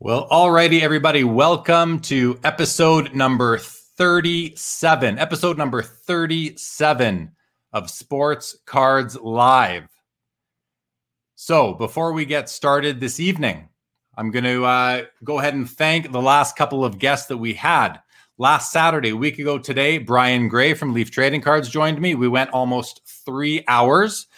Well, alrighty, everybody. Welcome to episode number 37. Episode number 37 of Sports Cards Live. So, before we get started this evening, I'm going to uh, go ahead and thank the last couple of guests that we had. Last Saturday, a week ago today, Brian Gray from Leaf Trading Cards joined me. We went almost three hours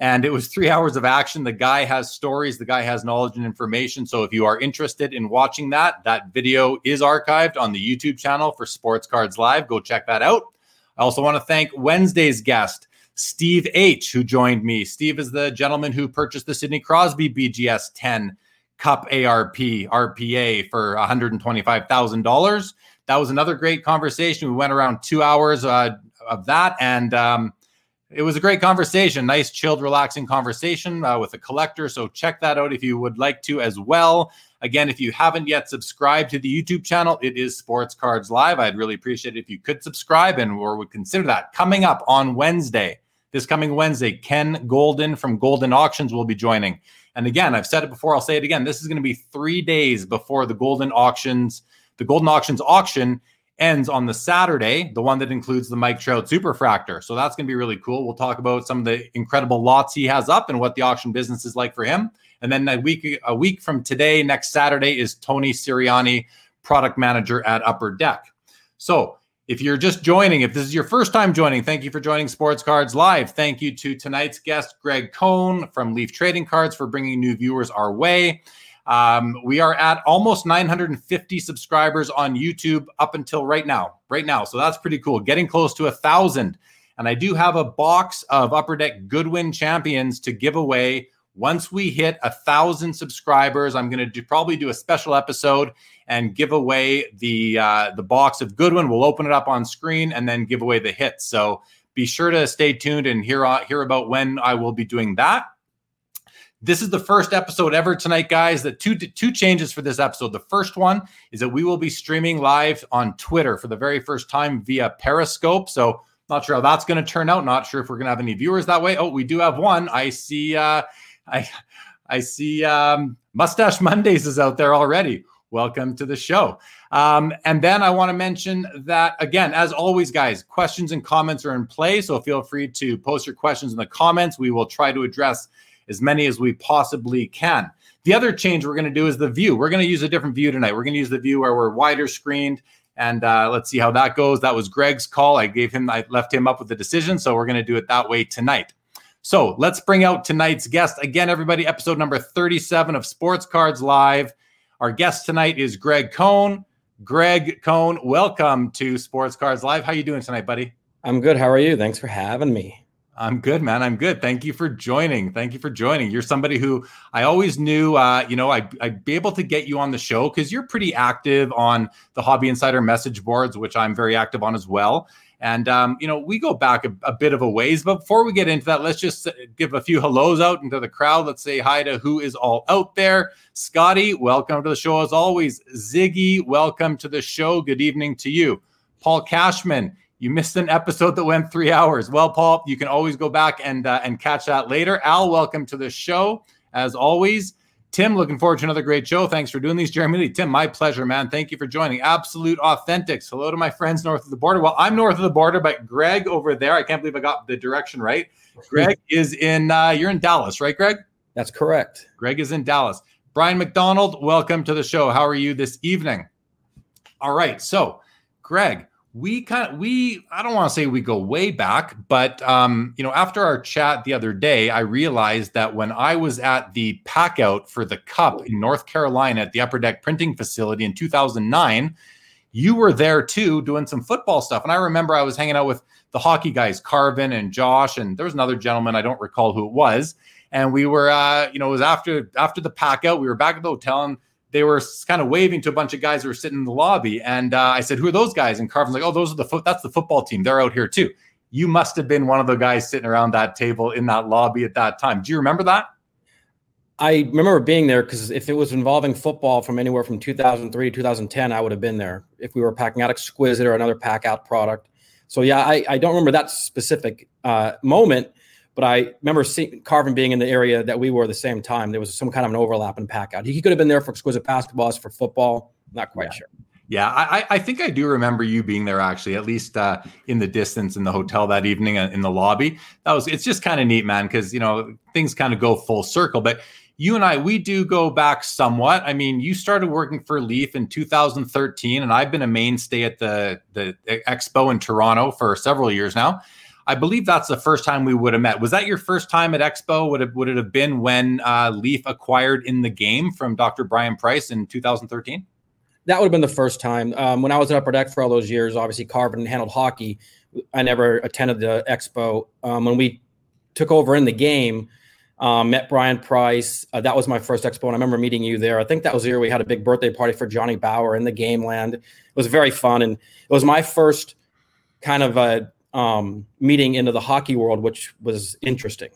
and it was three hours of action. The guy has stories, the guy has knowledge and information. So if you are interested in watching that, that video is archived on the YouTube channel for Sports Cards Live. Go check that out. I also want to thank Wednesday's guest, Steve H., who joined me. Steve is the gentleman who purchased the Sidney Crosby BGS 10 Cup ARP RPA for $125,000. That was another great conversation. We went around two hours uh, of that. And, um, it was a great conversation, nice, chilled, relaxing conversation uh, with a collector. So check that out if you would like to as well. Again, if you haven't yet subscribed to the YouTube channel, it is Sports Cards Live. I'd really appreciate it if you could subscribe and or would consider that. Coming up on Wednesday, this coming Wednesday, Ken Golden from Golden Auctions will be joining. And again, I've said it before, I'll say it again. This is going to be three days before the Golden Auctions, the Golden Auctions auction ends on the Saturday, the one that includes the Mike Trout Superfractor. So that's going to be really cool. We'll talk about some of the incredible lots he has up and what the auction business is like for him. And then a week a week from today, next Saturday, is Tony Siriani, product manager at Upper Deck. So if you're just joining, if this is your first time joining, thank you for joining Sports Cards Live. Thank you to tonight's guest, Gregg Kohn from Leaf Trading Cards, for bringing new viewers our way. Um, we are at almost 950 subscribers on YouTube up until right now. Right now. So that's pretty cool. Getting close to a thousand. And I do have a box of Upper Deck Goodwin champions to give away. Once we hit a thousand subscribers, I'm going to do, probably do a special episode and give away the uh, the box of Goodwin. We'll open it up on screen and then give away the hits. So be sure to stay tuned and hear uh, hear about when I will be doing that. This is the first episode ever tonight, guys. The two two changes for this episode. The first one is that we will be streaming live on Twitter for the very first time via Periscope. So not sure how that's going to turn out. Not sure if we're going to have any viewers that way. Oh, we do have one. I see. Uh, I I see. Um, Mustache Mondays is out there already. Welcome to the show. Um, and then I want to mention that again, as always, guys, questions and comments are in play. So feel free to post your questions in the comments. We will try to address as many as we possibly can. The other change we're going to do is the view. We're going to use a different view tonight. We're going to use the view where we're wider screened. And uh, let's see how that goes. That was Greg's call. I gave him, I left him up with the decision. So we're going to do it that way tonight. So let's bring out tonight's guest. Again, everybody, episode number 37 of Sports Cards Live. Our guest tonight is Gregg Kohn. Gregg Kohn, welcome to Sports Cards Live. How you doing tonight, buddy? I'm good. How are you? Thanks for having me. I'm good, man. I'm good. Thank you for joining. Thank you for joining. You're somebody who I always knew, uh, you know, I, I'd be able to get you on the show because you're pretty active on the Hobby Insider message boards, which I'm very active on as well. And, um, you know, we go back a, a, bit of a ways. But before we get into that, let's just give a few hellos out into the crowd. Let's say hi to who is all out there. Scotty, welcome to the show as always. Ziggy, welcome to the show. Good evening to you. Paul Cashman, you missed an episode that went three hours. Well, Paul, you can always go back and uh, and catch that later. Al, welcome to the show as always. Tim, looking forward to another great show. Thanks for doing these, Jeremy Lee. Tim, my pleasure, man. Thank you for joining. Absolute Authentics. Hello to my friends north of the border. Well, I'm north of the border, but Greg over there, I can't believe I got the direction right. Greg is in, uh, you're in Dallas, right, Greg? That's correct. Greg is in Dallas. Brian McDonald, welcome to the show. How are you this evening? All right. So, Greg, we kind of we i don't want to say we go way back but um you know after our chat the other day i realized that when i was at the pack out for the cup in north carolina at the upper deck printing facility in 2009 you were there too doing some football stuff. And i remember i was hanging out with the hockey guys carvin and josh and there was another gentleman i don't recall who it was. And we were uh you know it was after after the pack out we were back at the hotel and they were kind of waving to a bunch of guys who were sitting in the lobby. And uh, I said, "Who are those guys?" And Carvin's like, "Oh, those are the foot. That's the football team. They're out here too." You must have been one of the guys sitting around that table in that lobby at that time. Do you remember that? I remember being there because if it was involving football from anywhere from 2003 to 2010, I would have been there if we were packing out Exquisite or another pack out product. So yeah, I, I don't remember that specific uh, moment, But I remember seeing Carvin being in the area that we were at the same time. There was some kind of an overlap in pack out. He could have been there for exquisite basketballs for football. Not quite yeah. sure. Yeah, I, I think I do remember you being there actually, at least uh, in the distance in the hotel that evening uh, in the lobby. That was it's just kind of neat, man, because you know things kind of go full circle. But you and I, we do go back somewhat. I mean, you started working for Leaf in 2013, and I've been a mainstay at the the expo in Toronto for several years now. I believe that's the first time we would have met. Was that your first time at Expo? Would it would it have been when uh, Leaf acquired in the game from Dr. Brian Price in 2013? that would have been the first time. Um, when I was at Upper Deck for all those years, obviously Carvin handled hockey. I never attended the expo. Um, when we took over in the game, um, met Brian Price. Uh, that was my first expo, and I remember meeting you there. I think that was the year we had a big birthday party for Johnny Bower in the game land. It was very fun, and it was my first kind of a um, meeting into the hockey world, which was interesting.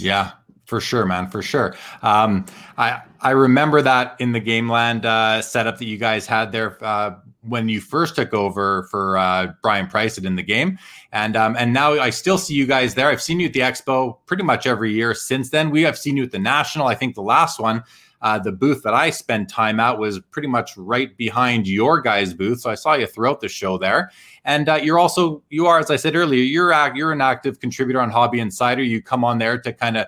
Yeah, for sure, man, for sure. Um, I I remember that in the Gameland uh, setup that you guys had there uh, when you first took over for uh, Brian Price in the game, and um, and now I still see you guys there. I've seen you at the Expo pretty much every year since then. We have seen you at the National. I think the last one. Uh, the booth that I spent time at was pretty much right behind your guys' booth, so I saw you throughout the show there. And uh, you're also you are, as I said earlier, you're you're an active contributor on Hobby Insider. You come on there to kind of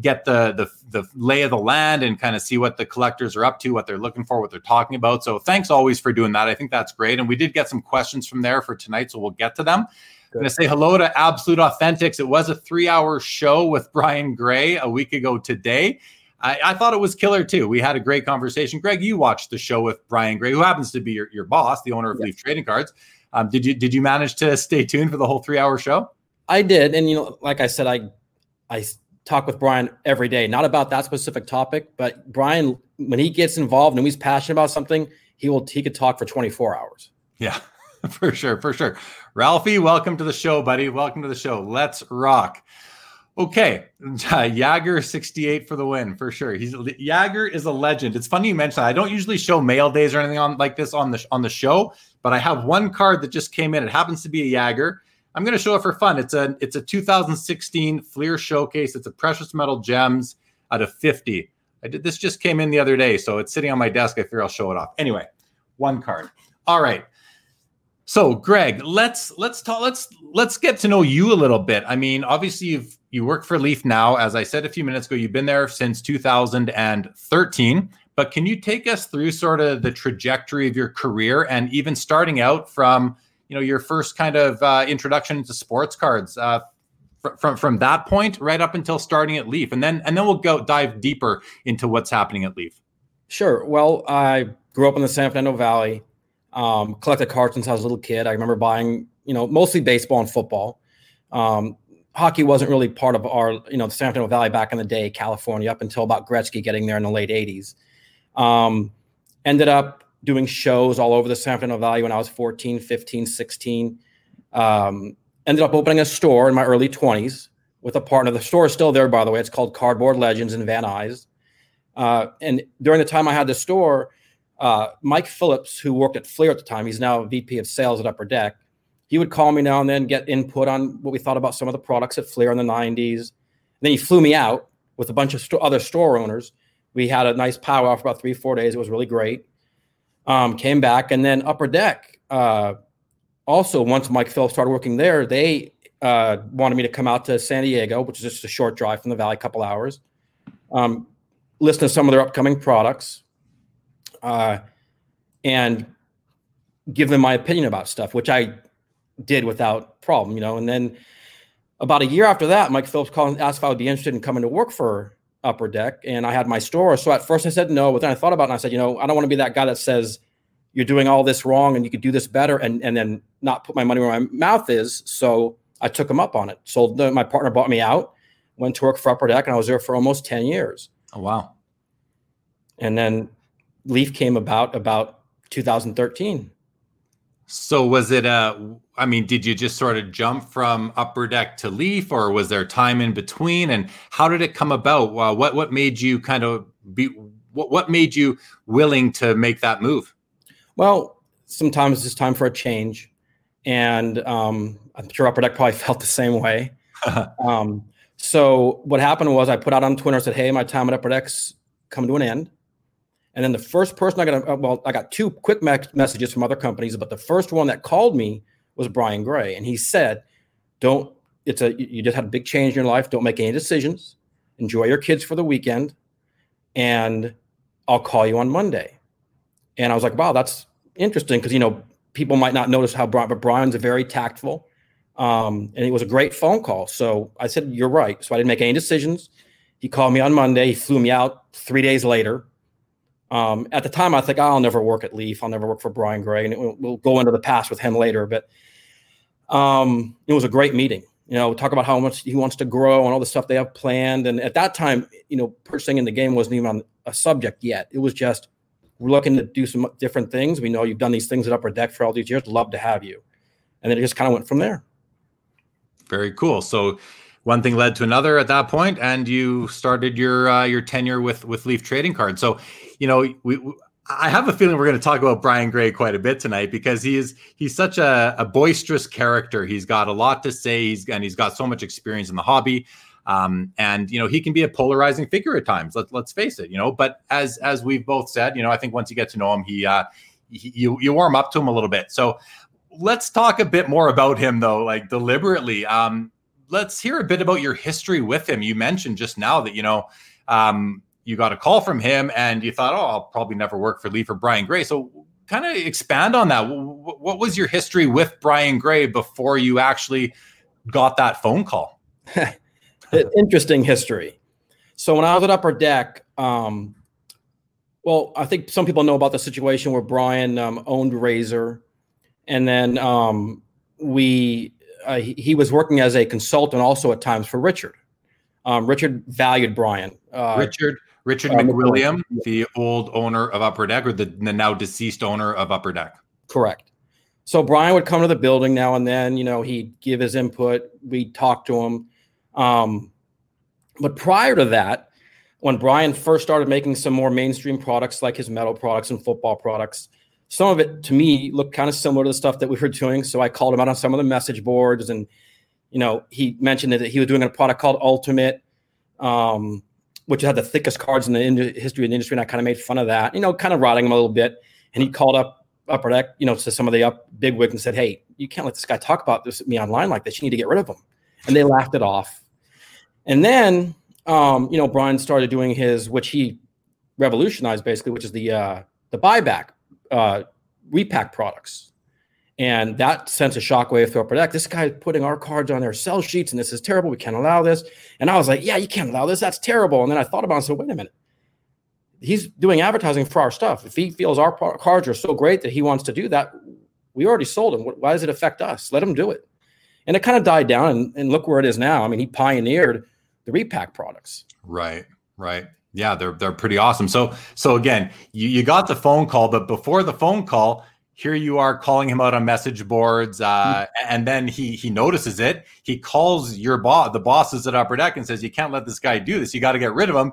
get the, the the lay of the land and kind of see what the collectors are up to, what they're looking for, what they're talking about. So thanks always for doing that. I think that's great. And we did get some questions from there for tonight, so we'll get to them. I'm going to say hello to Absolute Authentics. It was a three-hour show with Brian Gray a week ago today. I, I, thought it was killer too. We had a great conversation. Greg, you watched the show with Brian Gray, who happens to be your, your boss, the owner of. Leaf Trading Cards. Um, did you did you manage to stay tuned for the whole three-hour show? I did, and you know, like I said, I I talk with Brian every day, not about that specific topic, but Brian, when he gets involved and he's passionate about something, he will he could talk for 24 hours. Yeah, for sure, for sure. Ralphie, welcome to the show, buddy. Welcome to the show. Let's rock. Okay, uh, Jagger 68 for the win for sure. He's Jagger is a legend. It's funny you mentioned that. I don't usually show mail days or anything on like this on the on the show, but I have one card that just came in. It happens to be a Jagger. I'm going to show it for fun. It's a it's a 2016 Fleer Showcase. It's a precious metal gems out of 50. I did this just came in the other day, so it's sitting on my desk. I figure I'll show it off. Anyway, one card. All right. So, Greg, let's let's talk. Let's let's get to know you a little bit. I mean, obviously, you've you work for Leaf now, as I said a few minutes ago. You've been there since 2013. But can you take us through sort of the trajectory of your career and even starting out from you know your first kind of uh, introduction to sports cards uh, fr- from from that point right up until starting at Leaf, and then and then we'll go dive deeper into what's happening at Leaf. Sure. Well, I grew up in the San Fernando Valley. Um, collected cards since I was a little kid. I remember buying, you know, mostly baseball and football. Um, hockey wasn't really part of our, you know, the San Fernando Valley back in the day, California, up until about Gretzky getting there in the late '80s. Um, ended up doing shows all over the San Fernando Valley when I was 14, 15, 16. Um, ended up opening a store in my early 20s with a partner. The store is still there, by the way. It's called Cardboard Legends in Van Nuys. Uh, and during the time I had the store, uh, Mike Phillips, who worked at Fleer at the time, he's now VP of sales at Upper Deck. He would call me now and then, get input on what we thought about some of the products at Fleer in the 90s. And then he flew me out with a bunch of sto- other store owners. We had a nice powwow for about three, four days. It was really great um, came back, and then Upper Deck. Uh, also, once Mike Phillips started working there, they uh, wanted me to come out to San Diego, which is just a short drive from the valley, a couple hours. Um, listen to some of their upcoming products, uh, and give them my opinion about stuff, which I did without problem, you know. And then about a year after that, Mike Phillips called and asked if I would be interested in coming to work for upper deck and I had my store. So at first I said no, but then I thought about it and I said, you know, I don't want to be that guy that says you're doing all this wrong and you could do this better and, and then not put my money where my mouth is. So I took him up on it. So the, my partner bought me out, went to work for upper deck and I was there for almost 10 years. Oh, wow. And then Leaf came about about 2013. So was it a I mean, did you just sort of jump from upper deck to leaf or was there time in between and how did it come about? Uh, what what made you kind of be what what made you willing to make that move? Well, sometimes it's time for a change and um, I'm sure upper deck probably felt the same way. um, So what happened was I put out on Twitter and said, "Hey, my time at Upper Deck's coming to an end." And then the first person I got, uh, well, I got two quick me- messages from other companies, but the first one that called me was Brian Gray, and he said, "Don't. It's a you just had a big change in your life. Don't make any decisions. Enjoy your kids for the weekend, and I'll call you on Monday." And I was like, "Wow, that's interesting," because you know people might not notice how Brian, but Brian's very tactful, um, and it was a great phone call. So I said, "You're right." So I didn't make any decisions. He called me on Monday. He flew me out three days later. Um, at the time, I think I'll never work at Leaf. I'll never work for Brian Gray, and we'll, we'll go into the past with him later. But um, it was a great meeting. You know, talk about how much he wants to grow and all the stuff they have planned. And at that time, you know, purchasing in the game wasn't even on a subject yet. It was just we're looking to do some different things. We know you've done these things at Upper Deck for all these years. Love to have you. And then it just kind of went from there. Very cool. So one thing led to another at that point, and you started your uh, your tenure with with Leaf Trading Cards. So, you know, we, we I have a feeling we're going to talk about Brian Gray quite a bit tonight because he is he's such a, a boisterous character. He's got a lot to say. He's and he's got so much experience in the hobby. Um, and you know he can be a polarizing figure at times. Let, let's face it. You know, but as as we've both said, you know, I think once you get to know him, he, uh, he you you warm up to him a little bit. So let's talk a bit more about him though, like deliberately. Um, let's hear a bit about your history with him. You mentioned just now that you know um, you got a call from him and you thought, oh, I'll probably never work for Leaf or Brian Gray. So kind of expand on that. What was your history with Brian Gray before you actually got that phone call? Interesting history. So when I was at Upper Deck, um, well, I think some people know about the situation where Brian um, owned Razor, and then um, we uh, he, he, was working as a consultant also at times for Richard. Um, Richard valued Brian. Uh, Richard Richard uh, McWilliam, the old owner of Upper Deck, or the, the now deceased owner of Upper Deck. Correct. So Brian would come to the building now and then. You know, he'd give his input. We'd talk to him. Um, but prior to that, when Brian first started making some more mainstream products like his metal products and football products, some of it to me looked kind of similar to the stuff that we were doing. So I called him out on some of the message boards, and you know, he mentioned that he was doing a product called Ultimate, um, which had the thickest cards in the history of the industry, and I kind of made fun of that, you know, kind of rotting him a little bit. And he called up Upper Deck, you know, to some of the up big wigs and said, "Hey, you can't let this guy talk about this me online like this. You need to get rid of him." And they laughed it off. And then, um, you know, Brian started doing his, which he revolutionized basically, which is the uh, the buyback uh, repack products. And that sends a shockwave through our Deck. This guy's putting our cards on their sell sheets, and this is terrible. We can't allow this. And I was like, yeah, you can't allow this. That's terrible. And then I thought about it and said, wait a minute. He's doing advertising for our stuff. If he feels our cards are so great that he wants to do that, we already sold him. Why does it affect us? Let him do it. And it kind of died down, and, and look where it is now. I mean, he pioneered the repack products. Right, right. Yeah, they're they're pretty awesome. So so again, you, you got the phone call, but before the phone call, here you are calling him out on message boards, uh, mm-hmm. and then he he notices it. He calls your boss, the bosses at Upper Deck, and says, "You can't let this guy do this. You got to get rid of him."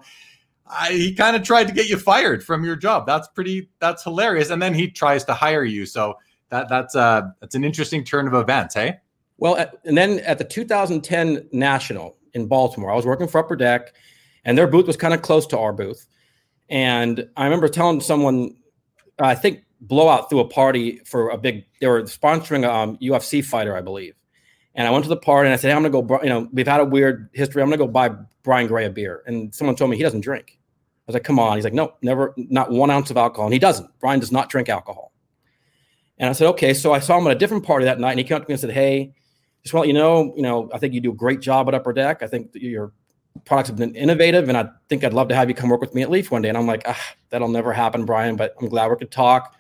I, he kind of tried to get you fired from your job. That's pretty. That's hilarious. And then he tries to hire you. So that that's uh that's an interesting turn of events. Hey. Well, and then at the 2010 National in Baltimore, I was working for Upper Deck and their booth was kind of close to our booth. And I remember telling someone, I think Blowout threw a party for a big. They were sponsoring a um, UFC fighter, I believe. And I went to the party and I said, hey, "I'm gonna go. You know, we've had a weird history. I'm gonna go buy Brian Gray a beer." And someone told me he doesn't drink. I was like, "Come on." He's like, "No, never, not one ounce of alcohol." And he doesn't. Brian does not drink alcohol. And I said, "Okay." So I saw him at a different party that night, and he came up to me and said, "Hey, just want you know, you know, I think you do a great job at Upper Deck. I think you're products have been innovative, and I think I'd love to have you come work with me at Leaf one day. And I'm like, ah, that'll never happen, Brian. But I'm glad we could talk.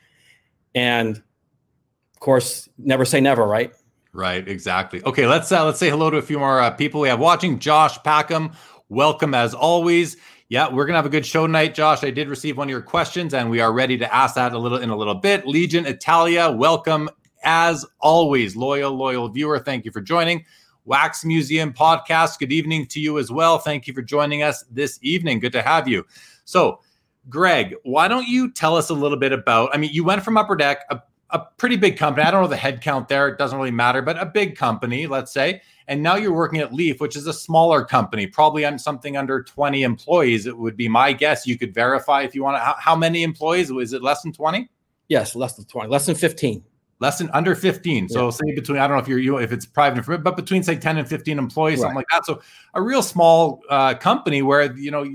And of course, never say never, right? Right, exactly. Okay, let's uh, let's say hello to a few more uh, people we have watching. Josh Packham, welcome as always. Yeah, we're gonna have a good show tonight, Josh. I did receive one of your questions, and we are ready to ask that a little in a little bit. Legion Italia, welcome as always, loyal loyal viewer. Thank you for joining. Wax Museum podcast. Good evening to you as well. Thank you for joining us this evening. Good to have you. So, Greg, why don't you tell us a little bit about? I mean, you went from Upper Deck. Uh, a pretty big company. I don't know the head count there; it doesn't really matter, but a big company, let's say. And now you're working at Leaf, which is a smaller company, probably on something under 20 employees. It would be my guess. You could verify if you want to. How, how many employees? Is it less than 20? Yes, less than 20, less than 15 less than under 15 so yeah. say between i don't know if you're you if it's private but between say 10 and 15 employees right. something like that. So a real small uh, company where you know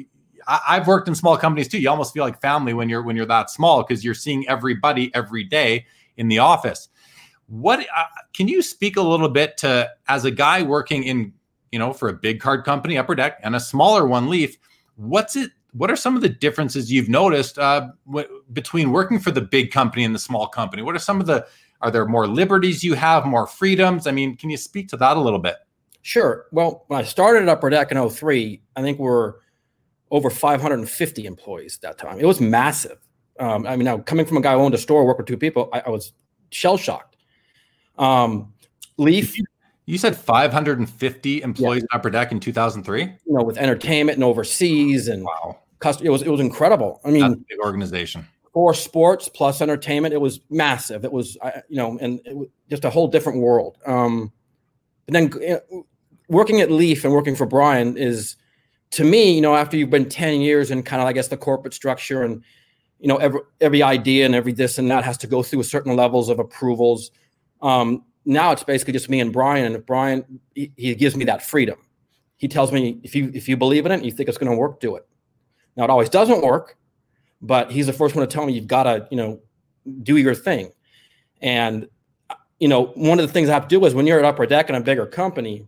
I, have worked in small companies too. You almost feel like family when you're when you're that small because you're seeing everybody every day in the office. What uh, can you speak a little bit to as a guy working in you know for a big card company upper deck and a smaller one leaf what's it what are some of the differences you've noticed uh, w- between working for the big company and the small company? What are some of the are there more liberties you have, more freedoms? I mean, can you speak to that a little bit? Sure. Well, when I started at Upper Deck in 03, I think we're over 550 employees at that time. It was massive. Um, I mean, now coming from a guy who owned a store, worked with two people, I, I was shell shocked. Um, Leaf. You said 550 employees yeah. at Upper Deck in 2003. You know, with entertainment and overseas and wow, it was it was incredible. I mean, big organization for sports plus entertainment. It was massive. It was, you know, and just a whole different world. Um, but then know, working at Leaf and working for Brian is, to me, you know, after you've been 10 years in kind of, I guess, the corporate structure and, you know, every, every idea and every this and that has to go through certain levels of approvals. Um, now it's basically just me and Brian, and Brian, he, he gives me that freedom. He tells me if you if you believe in it, and you think it's going to work, do it. Now it always doesn't work, but he's the first one to tell me you've got to, you know, do your thing. And you know, one of the things I have to do is when you're at upper deck in a bigger company,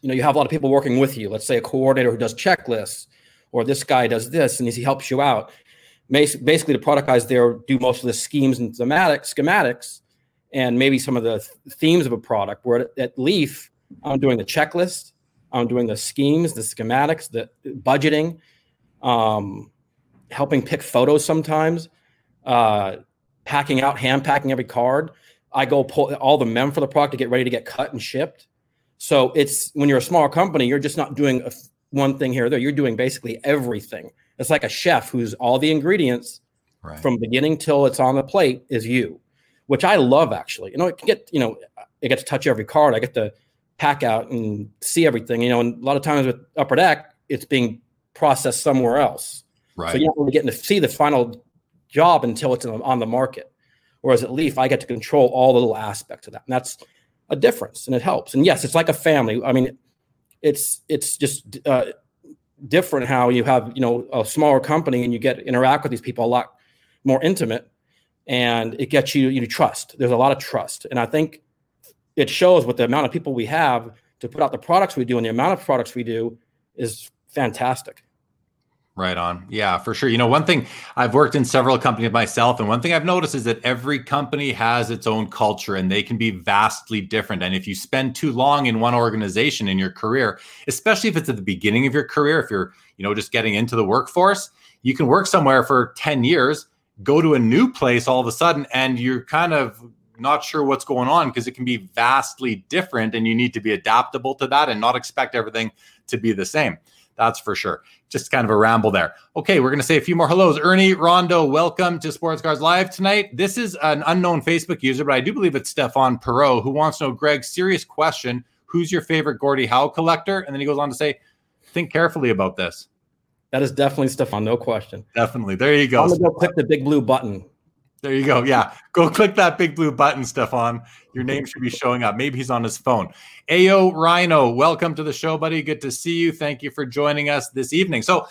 you know, you have a lot of people working with you. Let's say a coordinator who does checklists, or this guy does this, and he helps you out. Basically, the product guys there do most of the schemes and thematics, schematics, and maybe some of the themes of a product. Where at Leaf, I'm doing the checklist, I'm doing the schemes, the schematics, the budgeting, um, helping pick photos sometimes, uh, packing out, hand packing every card. I go pull all the mem for the product to get ready to get cut and shipped. So it's when you're a small company, you're just not doing a, one thing here or there. You're doing basically everything. It's like a chef who's all the ingredients right. from beginning till it's on the plate is you, which I love actually. You know, it can get you know, it gets to touch every card. I get to pack out and see everything. You know, and a lot of times with Upper Deck, it's being processed somewhere else. Right. So you're not really getting to see the final job until it's on the market. Whereas at Leaf, I get to control all the little aspects of that. And that's a difference and it helps. And yes, it's like a family. I mean, it's it's just uh, different how you have, you know, a smaller company and you get interact with these people a lot more intimate and it gets you you trust. There's a lot of trust. And I think it shows with the amount of people we have to put out the products we do and the amount of products we do is fantastic. Right on. Yeah, for sure. You know, one thing I've worked in several companies myself, and one thing I've noticed is that every company has its own culture and they can be vastly different. And if you spend too long in one organization in your career, especially if it's at the beginning of your career, if you're, you know, just getting into the workforce, you can work somewhere for 10 years, go to a new place all of a sudden, and you're kind of not sure what's going on because it can be vastly different and you need to be adaptable to that and not expect everything to be the same. That's for sure. Just kind of a ramble there. Okay, we're going to say a few more hellos. Ernie Rondo, welcome to Sports Cards Live tonight. This is an unknown Facebook user, but I do believe it's Stefan Perot who wants to know, Greg, serious question. Who's your favorite Gordie Howe collector? And then he goes on to say, think carefully about this. That is definitely Stefan, no question. Definitely. There you go. I'm going to go click the big blue button. There you go. Yeah. Go click that big blue button, Stefan. Your name should be showing up. Maybe he's on his phone. Ayo Rhino, welcome to the show, buddy. Good to see you. Thank you for joining us this evening. So,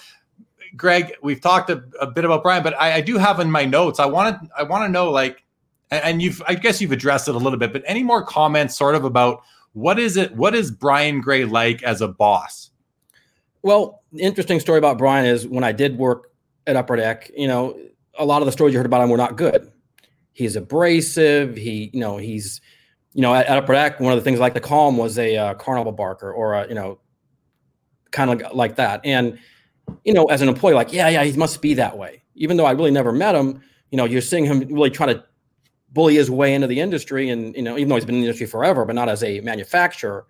Greg, we've talked a, a bit about Brian, but I, I, do have in my notes. I want to I want to know like, and you've I guess you've addressed it a little bit, but any more comments, sort of about what is it? What is Brian Gray like as a boss? Well, interesting story about Brian is when I did work at Upper Deck, you know, a lot of the stories you heard about him were not good. He's abrasive. He, you know, he's, you know, at, at Upper Deck, one of the things like call him was a uh, carnival barker or a, you know, kind of like that. And, you know, as an employee, like, yeah, yeah, he must be that way. Even though I really never met him, you know, you're seeing him really try to bully his way into the industry. And, you know, even though he's been in the industry forever, but not as a manufacturer.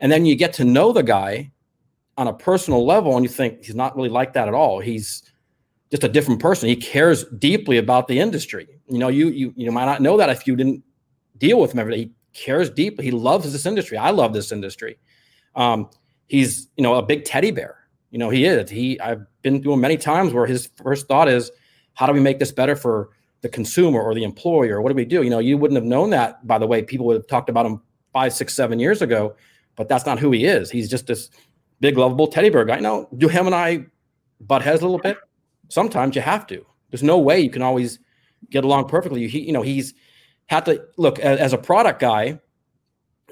And then you get to know the guy on a personal level and you think he's not really like that at all. He's, just a different person. He cares deeply about the industry. You know, you you you might not know that if you didn't deal with him every day. He cares deeply. He loves this industry. I love this industry. Um, he's you know a big teddy bear. You know, he is. He I've been through many times where his first thought is, how do we make this better for the consumer or the employer? What do we do? You know, you wouldn't have known that by the way people would have talked about him five, six, seven years ago, but that's not who he is. He's just this big, lovable teddy bear guy. Now, do him and I butt heads a little bit? Sometimes you have to. There's no way you can always get along perfectly. He, you know, he's had to look as, a product guy.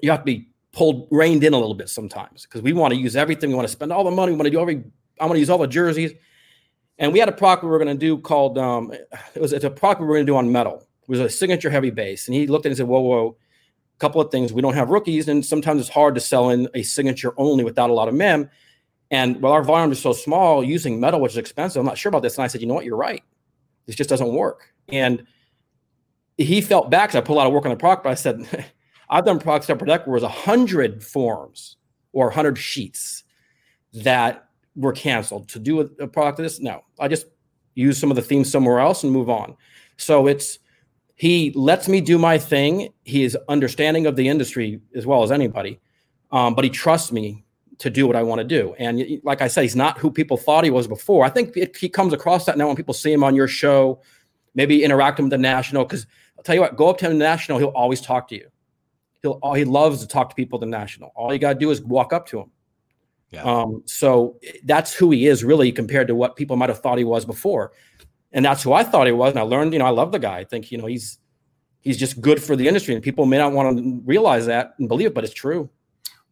You have to be pulled reined in a little bit sometimes because we want to use everything. We want to spend all the money. We want to do every. I want to use all the jerseys. And we had a product we were going to do called um, it was it's a product we were going to do on metal. It was a signature heavy base. And he looked at it and said, "Whoa, whoa, A couple of things. We don't have rookies, and sometimes it's hard to sell in a signature only without a lot of mem. And while our volume is so small, using metal, which is expensive, I'm not sure about this. And I said, you know what, you're right. This just doesn't work. And he felt back because I put a lot of work on the product, but I said, I've done products that protect where was 100 forms or 100 sheets that were canceled to do a, a product of this. No, I just use some of the themes somewhere else and move on. So it's he lets me do my thing. He is understanding of the industry as well as anybody, um, but he trusts me to do what I want to do. And like I said, he's not who people thought he was before. I think it, he comes across that now when people see him on your show, maybe interact with the national. Because I'll tell you what, go up to him national, he'll always talk to you. He'll he loves to talk to people at the national. All you got to do is walk up to him. Yeah. Um, so that's who he is really compared to what people might have thought he was before and that's who I thought he was. And I learned, you know, I love the guy. I think, you know, he's he's just good for the industry, and people may not want to realize that and believe it, but it's true.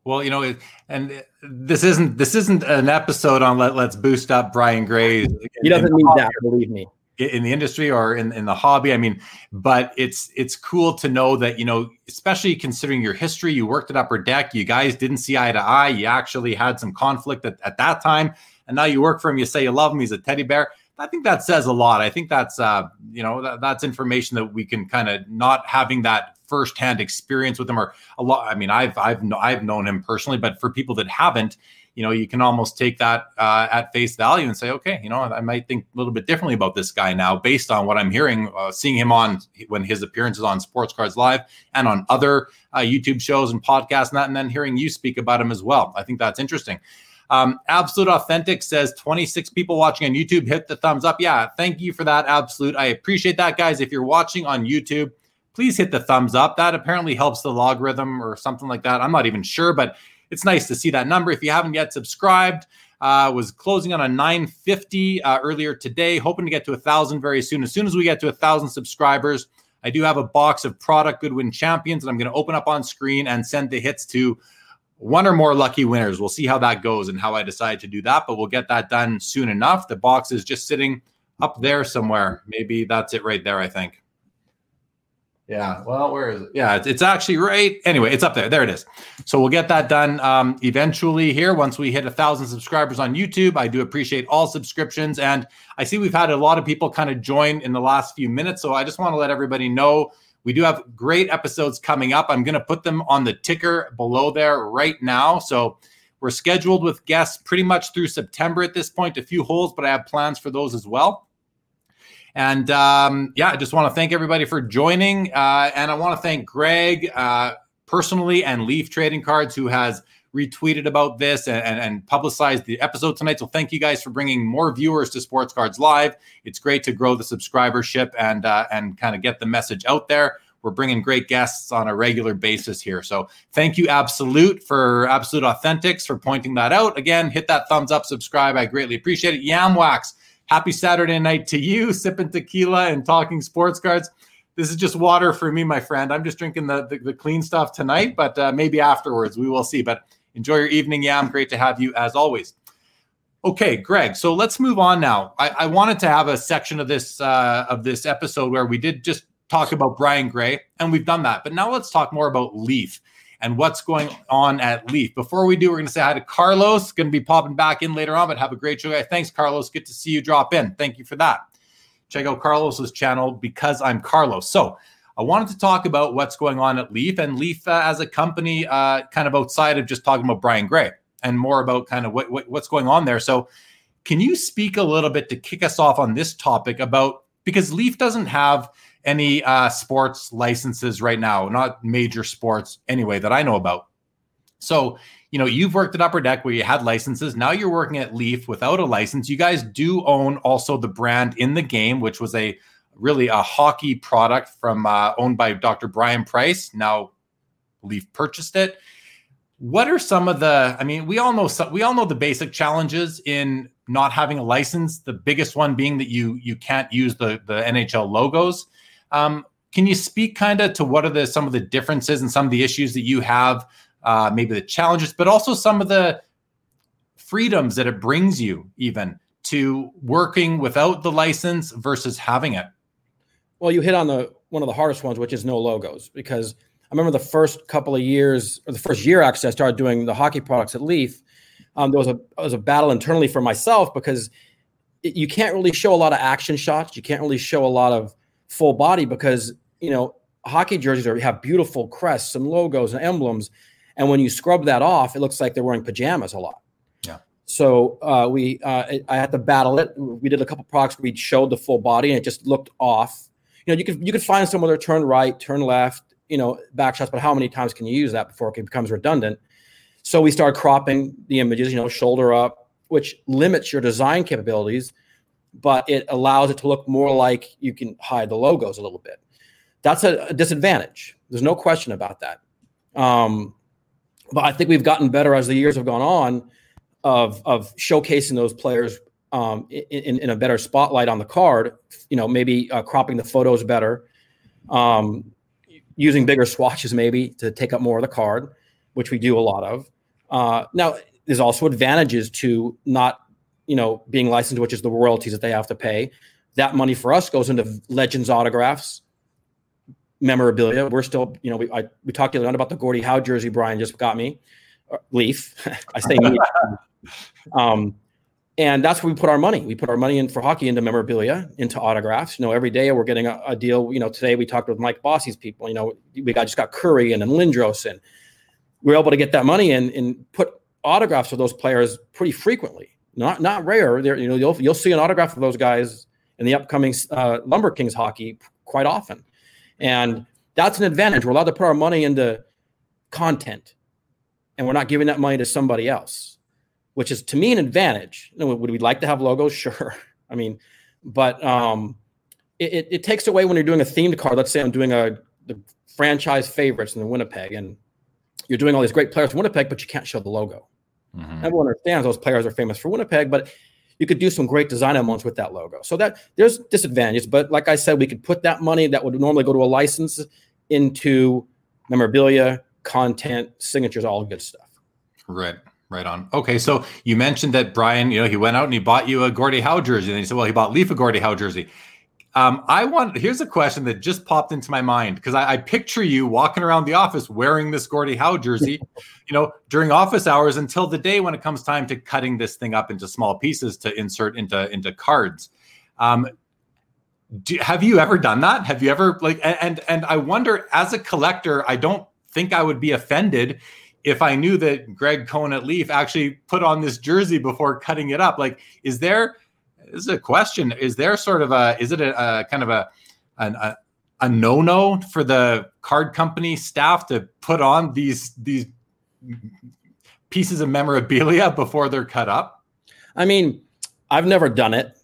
Well, you know, and this isn't this isn't an episode on let let's boost up Brian Gray. He doesn't need that, believe me. In the industry or in, in the hobby, I mean, but it's it's cool to know that you know, especially considering your history, you worked at Upper Deck, you guys didn't see eye to eye, you actually had some conflict at, at that time, and now you work for him. You say you love him, he's a teddy bear I think that says a lot. I think that's uh, you know that, that's information that we can kind of not having that firsthand experience with him or a lot. I mean, I've I've I've known him personally, but for people that haven't, you know, you can almost take that uh, at face value and say, okay, you know, I might think a little bit differently about this guy now based on what I'm hearing, uh, seeing him on when his appearances on Sports Cards Live and on other uh, YouTube shows and podcasts and that, and then hearing you speak about him as well. I think that's interesting. Um, Absolute Authentic says 26 people watching on YouTube. Hit the thumbs up. Yeah, thank you for that, Absolute. I appreciate that, guys. If you're watching on YouTube, please hit the thumbs up. That apparently helps the logarithm or something like that. I'm not even sure, but it's nice to see that number. If you haven't yet subscribed, uh, was closing on a 950 uh, earlier today, hoping to get to a thousand very soon. As soon as we get to a thousand subscribers, I do have a box of product Goodwin champions, and I'm going to open up on screen and send the hits to one or more lucky winners. We'll see how that goes and how I decide to do that, but we'll get that done soon enough. The box is just sitting up there somewhere. Maybe that's it right there, I think. Yeah. Well, where is it? Yeah, it's, it's actually right. Anyway, it's up there. There it is. So we'll get that done um, eventually here once we hit a thousand subscribers on YouTube. I do appreciate all subscriptions. And I see we've had a lot of people kind of join in the last few minutes. So I just want to let everybody know we do have great episodes coming up. I'm going to put them on the ticker below there right now. So we're scheduled with guests pretty much through September at this point, a few holes, but I have plans for those as well. And um, yeah, I just want to thank everybody for joining. Uh, and I want to thank Greg uh, personally and Leaf Trading Cards, who has retweeted about this and, and, and, publicized the episode tonight. So thank you guys for bringing more viewers to Sports Cards Live. It's great to grow the subscribership and uh, and kind of get the message out there. We're bringing great guests on a regular basis here. So thank you, Absolute, for Absolute Authentics for pointing that out. Again, hit that thumbs up, subscribe. I greatly appreciate it. Yamwax, happy Saturday night to you, sipping tequila and talking sports cards this is just water for me, my friend. I'm just drinking the the, the clean stuff tonight, but uh, maybe afterwards we will see. But Enjoy your evening, Yam. Great to have you as always. Okay, Greg. So let's move on now. I, I wanted to have a section of this uh, of this episode where we did just talk about Brian Gray, and we've done that. But now let's talk more about Leaf and what's going on at Leaf. Before we do, we're going to say hi to Carlos. Going to be popping back in later on, but have a great show, guys. Thanks, Carlos. Good to see you drop in. Thank you for that. Check out Carlos's channel because I'm Carlos. So I wanted to talk about what's going on at Leaf and Leaf uh, as a company, uh, kind of outside of just talking about Brian Gray and more about kind of what, what, what's going on there. So, can you speak a little bit to kick us off on this topic about because Leaf doesn't have any uh, sports licenses right now, not major sports anyway that I know about. So, you know, you've worked at Upper Deck where you had licenses. Now you're working at Leaf without a license. You guys do own also the brand in the game, which was a really a hockey product from uh, owned by Dr. Brian Price. Now Leaf purchased it. What are some of the? I mean, we all know some, we all know the basic challenges in not having a license. The biggest one being that you you can't use the the NHL logos. Um, can you speak kind of to what are the some of the differences and some of the issues that you have, uh, maybe the challenges, but also some of the freedoms that it brings you even to working without the license versus having it? Well, you hit on the one of the hardest ones, which is no logos, because I remember the first couple of years, or the first year actually, I started doing the hockey products at Leaf. Um, there was a was a battle internally for myself because it, you can't really show a lot of action shots. You can't really show a lot of full body because you know hockey jerseys are, have beautiful crests and logos and emblems, and when you scrub that off, it looks like they're wearing pajamas a lot. Yeah. So uh, we uh, I had to battle it. We did a couple products. We showed the full body, and it just looked off you know, you could you could find some other turn right, turn left, you know, back shots, but how many times can you use that before it becomes redundant? So we started cropping the images, you know, shoulder up, which limits your design capabilities, but it allows it to look more like you can hide the logos a little bit. That's a, a disadvantage. There's no question about that. Um, but I think we've gotten better as the years have gone on of of showcasing those players um, in, in a better spotlight on the card. You know, maybe uh, cropping the photos better, um, using bigger swatches maybe to take up more of the card, which we do a lot of. Uh, now, there's also advantages to not, you know, being licensed, which is the royalties that they have to pay. That money for us goes into legends autographs, memorabilia. We're still, you know, we I, we talked other night about the Gordie Howe jersey Brian just got me, uh, Leaf. I say me. um, and that's where we put our money. We put our money in for hockey into memorabilia, into autographs. You know, every day we're getting a, a deal. You know, today we talked with Mike Bossy's people. You know, we got just got Kurri and, and Lindros, and we are able to get that money in and put autographs of those players pretty frequently. Not not rare. There, you know, you'll you'll see an autograph of those guys in the upcoming uh, Lumber Kings hockey quite often, and that's an advantage. We're allowed to put our money into content, and we're not giving that money to somebody else which is to me an advantage. You know, would we like to have logos? Sure. I mean, but um, it, it, takes away when you're doing a themed card. Let's say I'm doing a the franchise favorites in the Winnipeg, and you're doing all these great players in Winnipeg, but you can't show the logo. Mm-hmm. Everyone understands those players are famous for Winnipeg, but you could do some great design elements with that logo. So that there's disadvantages, but like I said, we could put that money that would normally go to a license into memorabilia, content, signatures, all good stuff. Right. Right on. Okay, so you mentioned that Brian, you know, he went out and he bought you a Gordie Howe jersey, and he said, "Well, he bought Leaf a Gordie Howe jersey." Um, I want. Here's a question that just popped into my mind because I, I, picture you walking around the office wearing this Gordie Howe jersey, you know, during office hours until the day when it comes time to cutting this thing up into small pieces to insert into into cards. Um, do, have you ever done that? Have you ever like? And and I wonder, as a collector, I don't think I would be offended if I knew that Gregg Kohn at Leaf actually put on this jersey before cutting it up, like, is there? This is a question. Is there sort of a? Is it a, a kind of a, a a no no for the card company staff to put on these these pieces of memorabilia before they're cut up? I mean, I've never done it.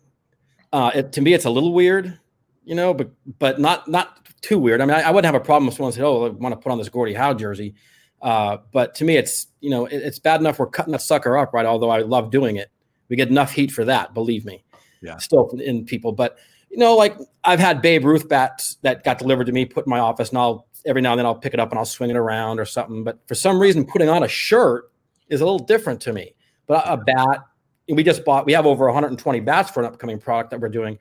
Uh, it to me, it's a little weird, you know, but but not not too weird. I mean, I, I wouldn't have a problem if someone said, "Oh, I want to put on this Gordie Howe jersey." Uh, but to me, it's you know it, it's bad enough we're cutting that sucker up, right? Although I love doing it, we get enough heat for that. Believe me. Yeah. Still in people, but you know, like I've had Babe Ruth bats that got delivered to me, put in my office, and I'll every now and then I'll pick it up and I'll swing it around or something. But for some reason, putting on a shirt is a little different to me. But a bat, we just bought. We have over 120 bats for an upcoming product that we're doing.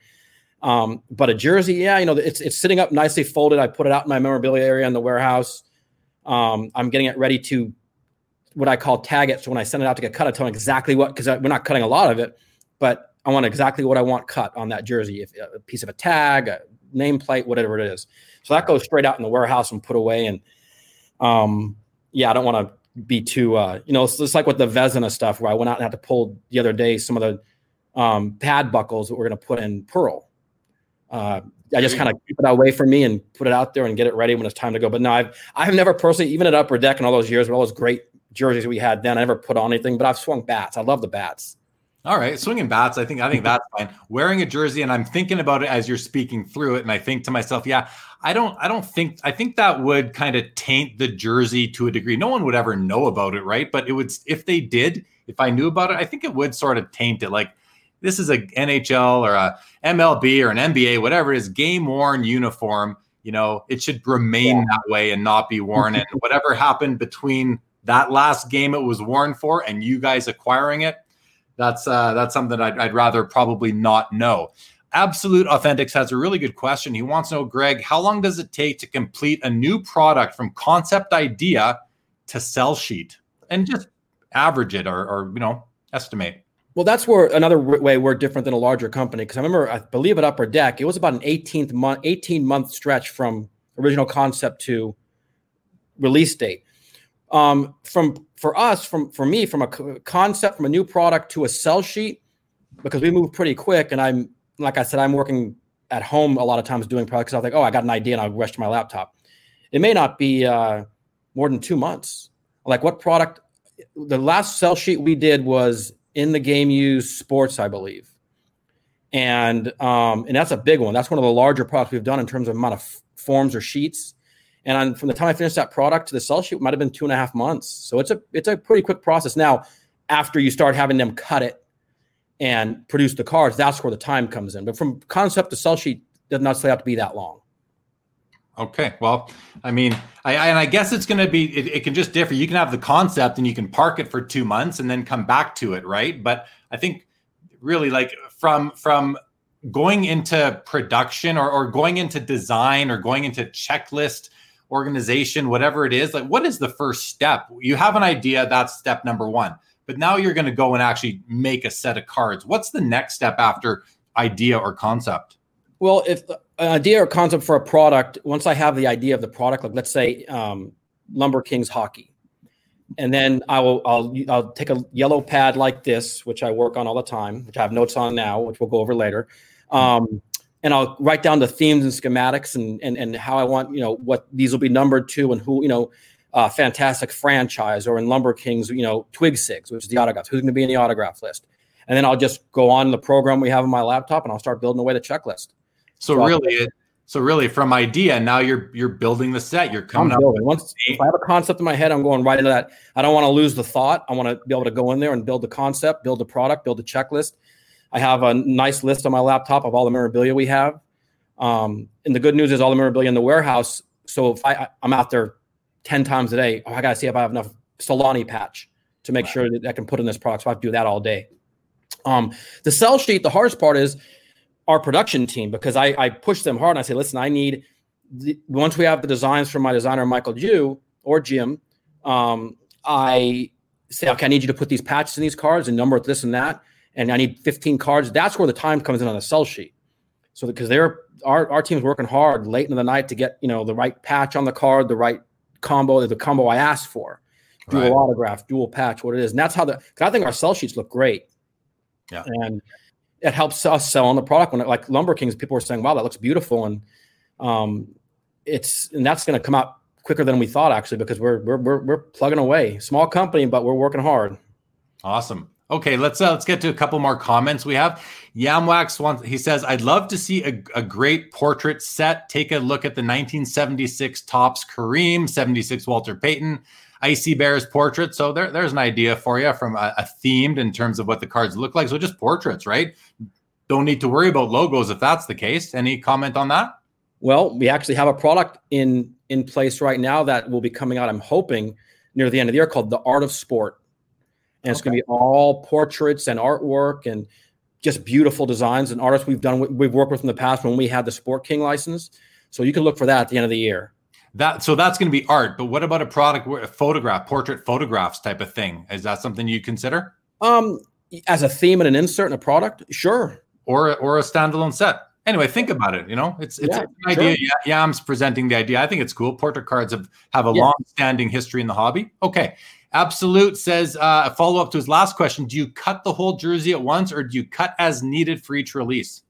Um, but a jersey, yeah, you know, it's it's sitting up nicely folded. I put it out in my memorabilia area in the warehouse. Um, I'm getting it ready to what I call tag it. So when I send it out to get cut, I tell them exactly what because we're not cutting a lot of it, but I want exactly what I want cut on that jersey. If a piece of a tag, a nameplate, whatever it is. So that goes straight out in the warehouse and put away. And um, yeah, I don't want to be too uh, you know, it's just like with the Vezina stuff where I went out and had to pull the other day some of the um, pad buckles that we're going to put in pearl. Uh, I just kind of keep it away from me and put it out there and get it ready when it's time to go. But no, I've I've never personally, even at Upper Deck and all those years, with all those great jerseys we had then, I never put on anything. But I've swung bats. I love the bats. All right, swinging bats. I think I think that's fine. Wearing a jersey, and I'm thinking about it as you're speaking through it, and I think to myself, yeah, I don't, I don't think, I think that would kind of taint the jersey to a degree. No one would ever know about it, right? But it would, if they did, if I knew about it, I think it would sort of taint it. Like this is a NHL or a MLB or an NBA, whatever it is, game worn uniform. You know, it should remain yeah. that way and not be worn. and whatever happened between that last game it was worn for and you guys acquiring it that's uh, that's something I'd, I'd rather probably not know. Absolute Authentics has a really good question. He wants to know, Greg, how long does it take to complete a new product from concept idea to sell sheet, and just average it or, or you know estimate. Well, that's where another way we're different than a larger company. Because I remember, I believe at Upper Deck, it was about an 18th month, 18 month stretch from original concept to release date. Um, from for us, from for me, from a concept, from a new product to a sell sheet, because we move pretty quick, and I'm like I said, I'm working at home a lot of times doing products. I was like, oh, I got an idea, and I'll rush to my laptop. It may not be uh, more than two months. Like what product? The last sell sheet we did was in the game use sports, I believe, and um, and that's a big one. That's one of the larger products we've done in terms of amount of forms or sheets. And on, from the time I finished that product to the sell sheet, might have been two and a half months. So it's a it's a pretty quick process. Now, after you start having them cut it and produce the cards, that's where the time comes in. But from concept to sell sheet does not have to be that long. Okay. Well, I mean, I, and I guess it's going to be, it, it, can just differ. You can have the concept and you can park it for two months and then come back to it. Right. But I think really like from, from going into production or, or going into design or going into checklist organization, whatever it is, like what is the first step? You have an idea, that's step number one. But now you're going to go and actually make a set of cards. What's the next step after idea or concept? Well, if an idea or concept for a product, once I have the idea of the product, like let's say um, Lumber Kings hockey, and then I will I'll I'll take a yellow pad like this, which I work on all the time, which I have notes on now, which we'll go over later. Um, and I'll write down the themes and schematics and and and how I want you know what these will be numbered to and who you know uh, fantastic franchise or in Lumber Kings you know Twig Sigs which is the autographs who's going to be in the autograph list and then I'll just go on the program we have on my laptop and I'll start building away the checklist. So, so really, it, so really from idea now you're you're building the set. You're coming I'm up. Building. Once if I have a concept in my head, I'm going right into that. I don't want to lose the thought. I want to be able to go in there and build the concept, build the product, build the checklist, I have a nice list on my laptop of all the memorabilia we have. Um, and the good news is all the memorabilia in the warehouse. So if I, I'm out there 10 times a day, oh, I got to see if I have enough Selanne patch to make sure that I can put in this product. So I have to do that all day. Um, the sell sheet, the hardest part is our production team because I, I push them hard and I say, listen, I need, the, once we have the designs from my designer, Michael Jew or Jim, um, I say, okay, I need you to put these patches in these cards and number this and that and I need 15 cards. That's where the time comes in on the sell sheet. So because they're our our team's working hard late in the night to get you know the right patch on the card, the right combo, the combo I asked for, dual right. autograph, dual patch, what it is, and that's how the. I think our sell sheets look great. Yeah, and it helps us sell on the product when it, like Lumber Kings, people are saying, "Wow, that looks beautiful," and um, it's and that's going to come out quicker than we thought actually because we're we're we're, we're plugging away. Small company, but we're working hard. Awesome. Okay, let's uh, let's get to a couple more comments. We have Yamwax wants he says, I'd love to see a, a great portrait set. Take a look at the 1976 Topps Kareem, 76 Walter Payton, Icy Bears portrait. So there, there's an idea for you from a, a themed in terms of what the cards look like. So just portraits, right? Don't need to worry about logos if that's the case. Any comment on that? Well, we actually have a product in in place right now that will be coming out. I'm hoping near the end of the year called the Art of Sport and it's going to be all portraits and artwork and just beautiful designs and artists we've done we've worked with in the past when we had the Sport King license. So you can look for that at the end of the year. That so that's going to be art, but what about a product, a photograph, portrait photographs type of thing? Is that something you consider? Um, as a theme and an insert in a product, sure. Or or a standalone set. Anyway, think about it. You know, it's it's yeah, an idea. Sure. Yam's presenting the idea. I think it's cool. Portrait cards have have a yeah. long-standing history in the hobby. Okay, Absolute says uh, a follow up to his last question: Do you cut the whole jersey at once, or do you cut as needed for each release?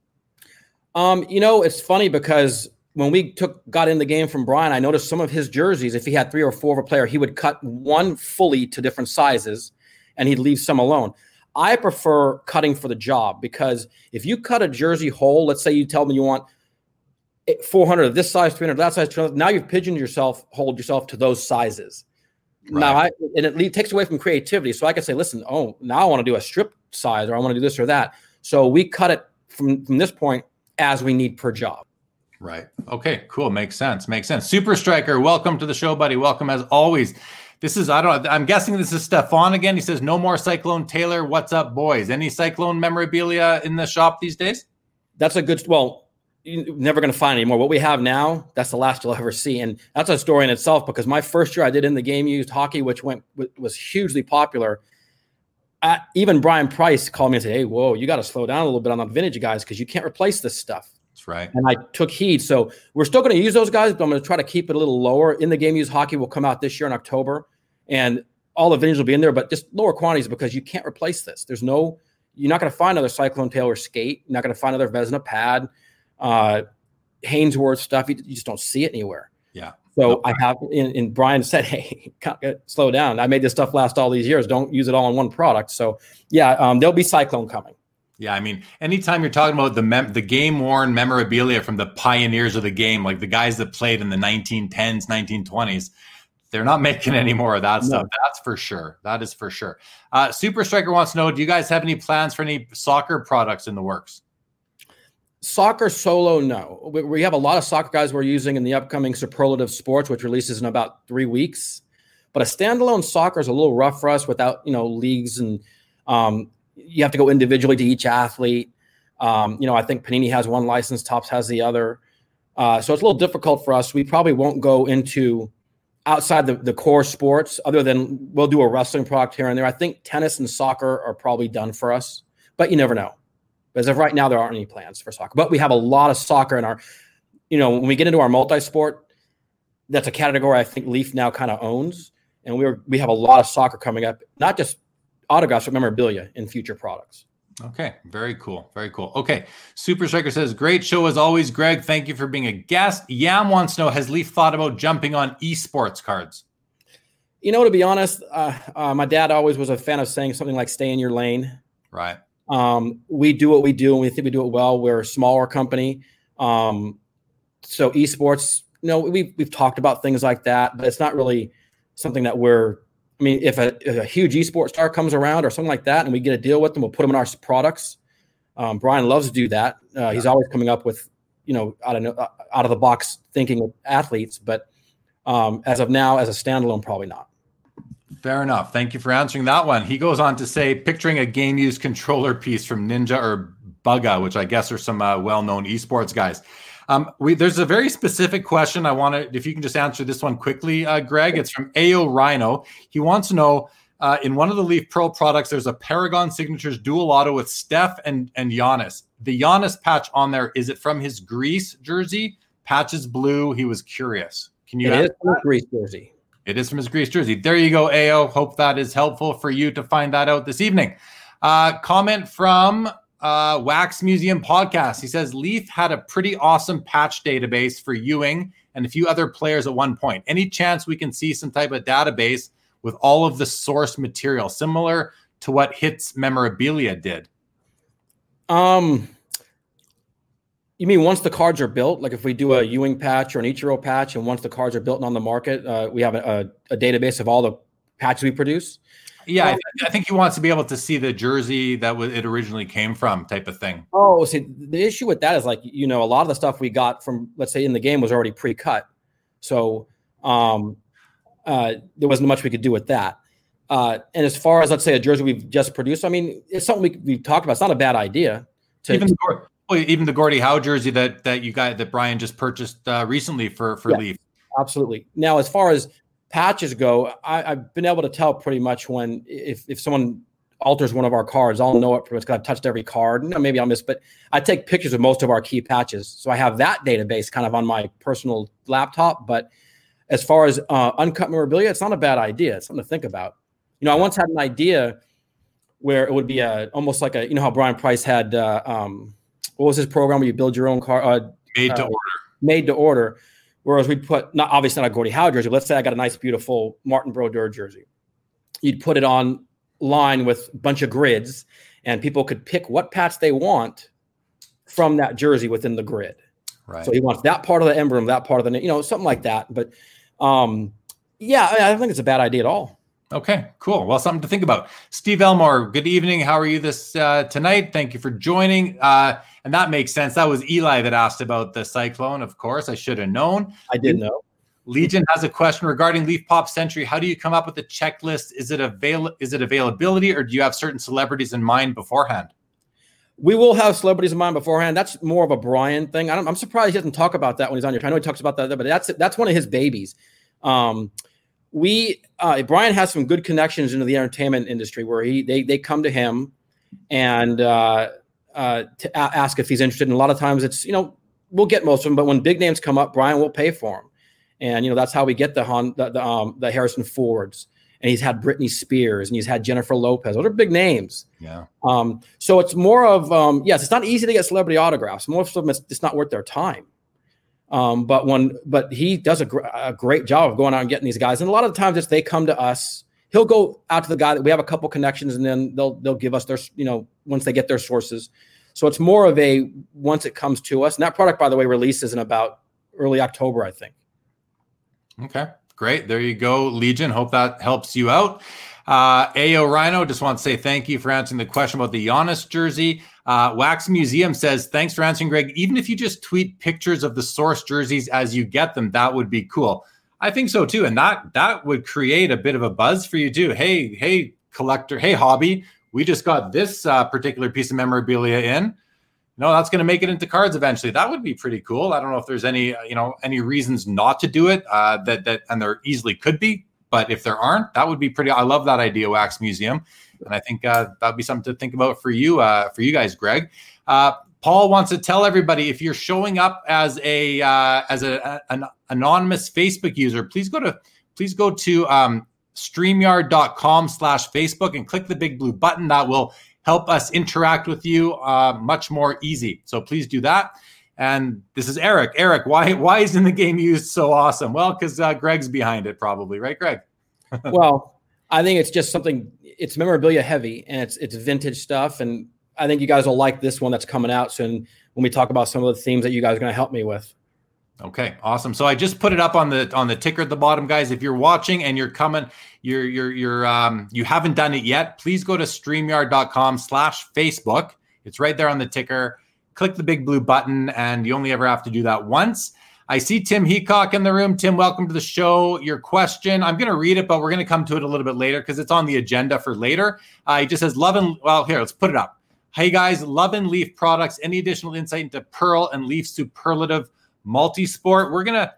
Um, you know, it's funny because when we took got in the game from Brian, I noticed some of his jerseys. If he had three or four of a player, he would cut one fully to different sizes, and he'd leave some alone. I prefer cutting for the job because if you cut a jersey whole, let's say you tell me you want 400 of this size, 300 that size, 200, now you've pigeoned yourself, hold yourself to those sizes. Right. Now, I, and it takes away from creativity. So I can say, listen, oh, now I want to do a strip size or I want to do this or that. So we cut it from, from this point as we need per job. Right. Okay, cool. Makes sense. Makes sense. Super Striker, welcome to the show, buddy. Welcome as always. This is, I don't know, I'm guessing this is Stefan again. He says, No more Cyclone Taylor. What's up, boys? Any Cyclone memorabilia in the shop these days? That's a good, well, never going to find anymore. What we have now, that's the last you'll ever see. And that's a story in itself because my first year I did in the game used hockey, which went was hugely popular. Even Brian Price called me and said, Hey, whoa, you got to slow down a little bit on the vintage guys because you can't replace this stuff. That's right. And I took heed. So we're still going to use those guys, but I'm going to try to keep it a little lower. In the game used hockey will come out this year in October and all the vintage will be in there, but just lower quantities because you can't replace this. There's no, you're not going to find another Cyclone Taylor skate. You're not going to find another Vezina pad, uh, Hainsworth stuff. You, you, just don't see it anywhere. Yeah. So I have, and, Brian said, "Hey, slow down. I made this stuff last all these years. Don't use it all in one product." So yeah, um, there'll be Cyclone coming. Yeah, I mean, anytime you're talking about the mem- the game worn memorabilia from the pioneers of the game, like the guys that played in the 1910s, 1920s, they're not making any more of that no. stuff. That's for sure. That is for sure. Uh, Super Striker wants to know: Do you guys have any plans for any soccer products in the works? Soccer solo, no. We, we have a lot of soccer guys we're using in the upcoming Superlative Sports, which releases in about three weeks. But a standalone soccer is a little rough for us without you know leagues and um, you have to go individually to each athlete. Um, you know, I think Panini has one license, Topps has the other. Uh, so it's a little difficult for us. We probably won't go into outside the, the core sports other than we'll do a wrestling product here and there. I think tennis and soccer are probably done for us, but you never know. As of right now, there aren't any plans for soccer, but we have a lot of soccer in our, you know, when we get into our multi-sport, that's a category I think Leaf now kind of owns. And we're, we have a lot of soccer coming up, not just autographs, but memorabilia in future products. Okay, very cool. Very cool. Okay. Super Striker says, Great show as always, Greg. Thank you for being a guest. Yam wants to know Has Leaf thought about jumping on esports cards? You know, to be honest, uh, uh, my dad always was a fan of saying something like stay in your lane. Right. Um, we do what we do and we think we do it well. We're a smaller company. Um, so esports, you know, we've, we've talked about things like that, but it's not really something that we're I mean, if a, if a, huge esports star comes around or something like that, and we get a deal with them, we'll put them in our products. Um, Brian loves to do that. Uh, he's always coming up with, you know, out of out of the box thinking with athletes. But um, as of now, as a standalone, probably not. Fair enough. Thank you for answering that one. He goes on to say, picturing a game used controller piece from Ninja or Bugha, which I guess are some uh, well known esports guys. Um, we, there's a very specific question I want to, if you can just answer this one quickly, uh, Greg. It's from AO Rhino. He wants to know uh, in one of the Leaf Pro products, there's a Paragon Signatures dual auto with Steph and, and Giannis. The Giannis patch on there, is it from his Greece jersey? Patch is blue. He was curious. Can you? It is from Greece jersey. It is from his Greece jersey. There you go, AO. Hope that is helpful for you to find that out this evening. Uh, comment from uh, Wax Museum podcast. He says Leaf had a pretty awesome patch database for Ewing and a few other players at one point. Any chance we can see some type of database with all of the source material, similar to what Hits Memorabilia did? Um, you mean once the cards are built, like if we do a Ewing patch or an Ichiro patch, and once the cards are built and on the market, uh, we have a, a, a database of all the patches we produce? Yeah, I, I, think he wants to be able to see the jersey that it originally came from, type of thing. Oh, see, the issue with that is like you know a lot of the stuff we got from let's say in the game was already pre-cut, so um, uh, there wasn't much we could do with that. Uh, and as far as let's say a jersey we've just produced, I mean, it's something we, we've talked about. It's not a bad idea. To, even the, even the Gordie Howe jersey that that you got that Brian just purchased uh, recently for for yeah, Leaf. Absolutely. Now, as far as patches go, I, have been able to tell pretty much when if if someone alters one of our cards, I'll know it because I've touched every card. Know, maybe I'll miss, but I take pictures of most of our key patches, so I have that database kind of on my personal laptop. But as far as uh, uncut memorabilia, it's not a bad idea. It's something to think about. You know, I once had an idea where it would be a almost like a you know how Brian Price had uh, um, what was this program where you build your own car uh, made to uh, order made to order. Whereas we put not obviously not a Gordie Howe jersey. Let's say I got a nice, beautiful Martin Brodeur jersey. You'd put it on line with a bunch of grids, and people could pick what patch they want from that jersey within the grid. right So he wants that part of the emblem, that part of the you know something like that. But um, yeah, I, I don't think it's a bad idea at all. Okay, cool. Well, something to think about. Steve Elmore, good evening. How are you this uh, tonight? Thank you for joining. Uh, and that makes sense. That was Eli that asked about the cyclone. Of course, I should have known. I did know. Legion has a question regarding Leaf Pop Century. How do you come up with a checklist? Is it avail? Is it availability, or do you have certain celebrities in mind beforehand? We will have celebrities in mind beforehand. That's more of a Brian thing. I am surprised he doesn't talk about that when he's on your. I know he talks about that, but that's that's one of his babies. Um, we uh, Brian has some good connections into the entertainment industry where he they they come to him and uh, uh, to a- ask if he's interested. And a lot of times it's you know we'll get most of them, but when big names come up, Brian will pay for them. And you know that's how we get the Han, the, the, um, the Harrison Fords, and he's had Britney Spears, and he's had Jennifer Lopez. Those are big names. Yeah. Um, so it's more of um, yes, it's not easy to get celebrity autographs. Most of them, it's, it's not worth their time. Um, but when but he does a, gr- a great job of going out and getting these guys, and a lot of the times it's they come to us. He'll go out to the guy that we have a couple connections, and then they'll they'll give us their you know once they get their sources. So it's more of a once it comes to us, and that product, by the way, releases in about early October, I think. Okay, great. There you go, Legion. Hope that helps you out. Uh, Ao Rhino just want to say thank you for answering the question about the Giannis jersey. Uh, Wax Museum says thanks for answering, Greg. Even if you just tweet pictures of the source jerseys as you get them, that would be cool. I think so too, and that that would create a bit of a buzz for you too. Hey, hey, collector. Hey, hobby. We just got this uh, particular piece of memorabilia in no, that's going to make it into cards eventually. That would be pretty cool. I don't know if there's any, uh, you know, any reasons not to do it. Uh, that that and there easily could be, but if there aren't, that would be pretty. I love that idea, Wax Museum, and I think uh, that'd be something to think about for you, uh, for you guys, Greg. Uh, Paul wants to tell everybody if you're showing up as a uh, as a, an anonymous Facebook user, please go to please go to um, streamyard.com slash Facebook and click the big blue button that will help us interact with you uh, much more easy. So please do that. And this is Eric. Eric, why why isn't the game used so awesome? Well, because uh, Greg's behind it, probably, right, Greg? well, I think it's just something. It's memorabilia heavy, and it's it's vintage stuff, and I think you guys will like this one that's coming out soon when we talk about some of the themes that you guys are going to help me with. Okay, awesome. So I just put it up on the on the ticker at the bottom, guys. If you're watching and you're coming, you're you're you're um you haven't done it yet, please go to streamyard.com slash Facebook. It's right there on the ticker. Click the big blue button, and you only ever have to do that once. I see Tim Heacock in the room. Tim, welcome to the show. Your question, I'm going to read it, but we're going to come to it a little bit later because it's on the agenda for later. Uh, he just says, Love and, well, here, let's put it up. Hey guys, Love and Leaf products. Any additional insight into Pearl and Leaf superlative multi-sport? We're going to,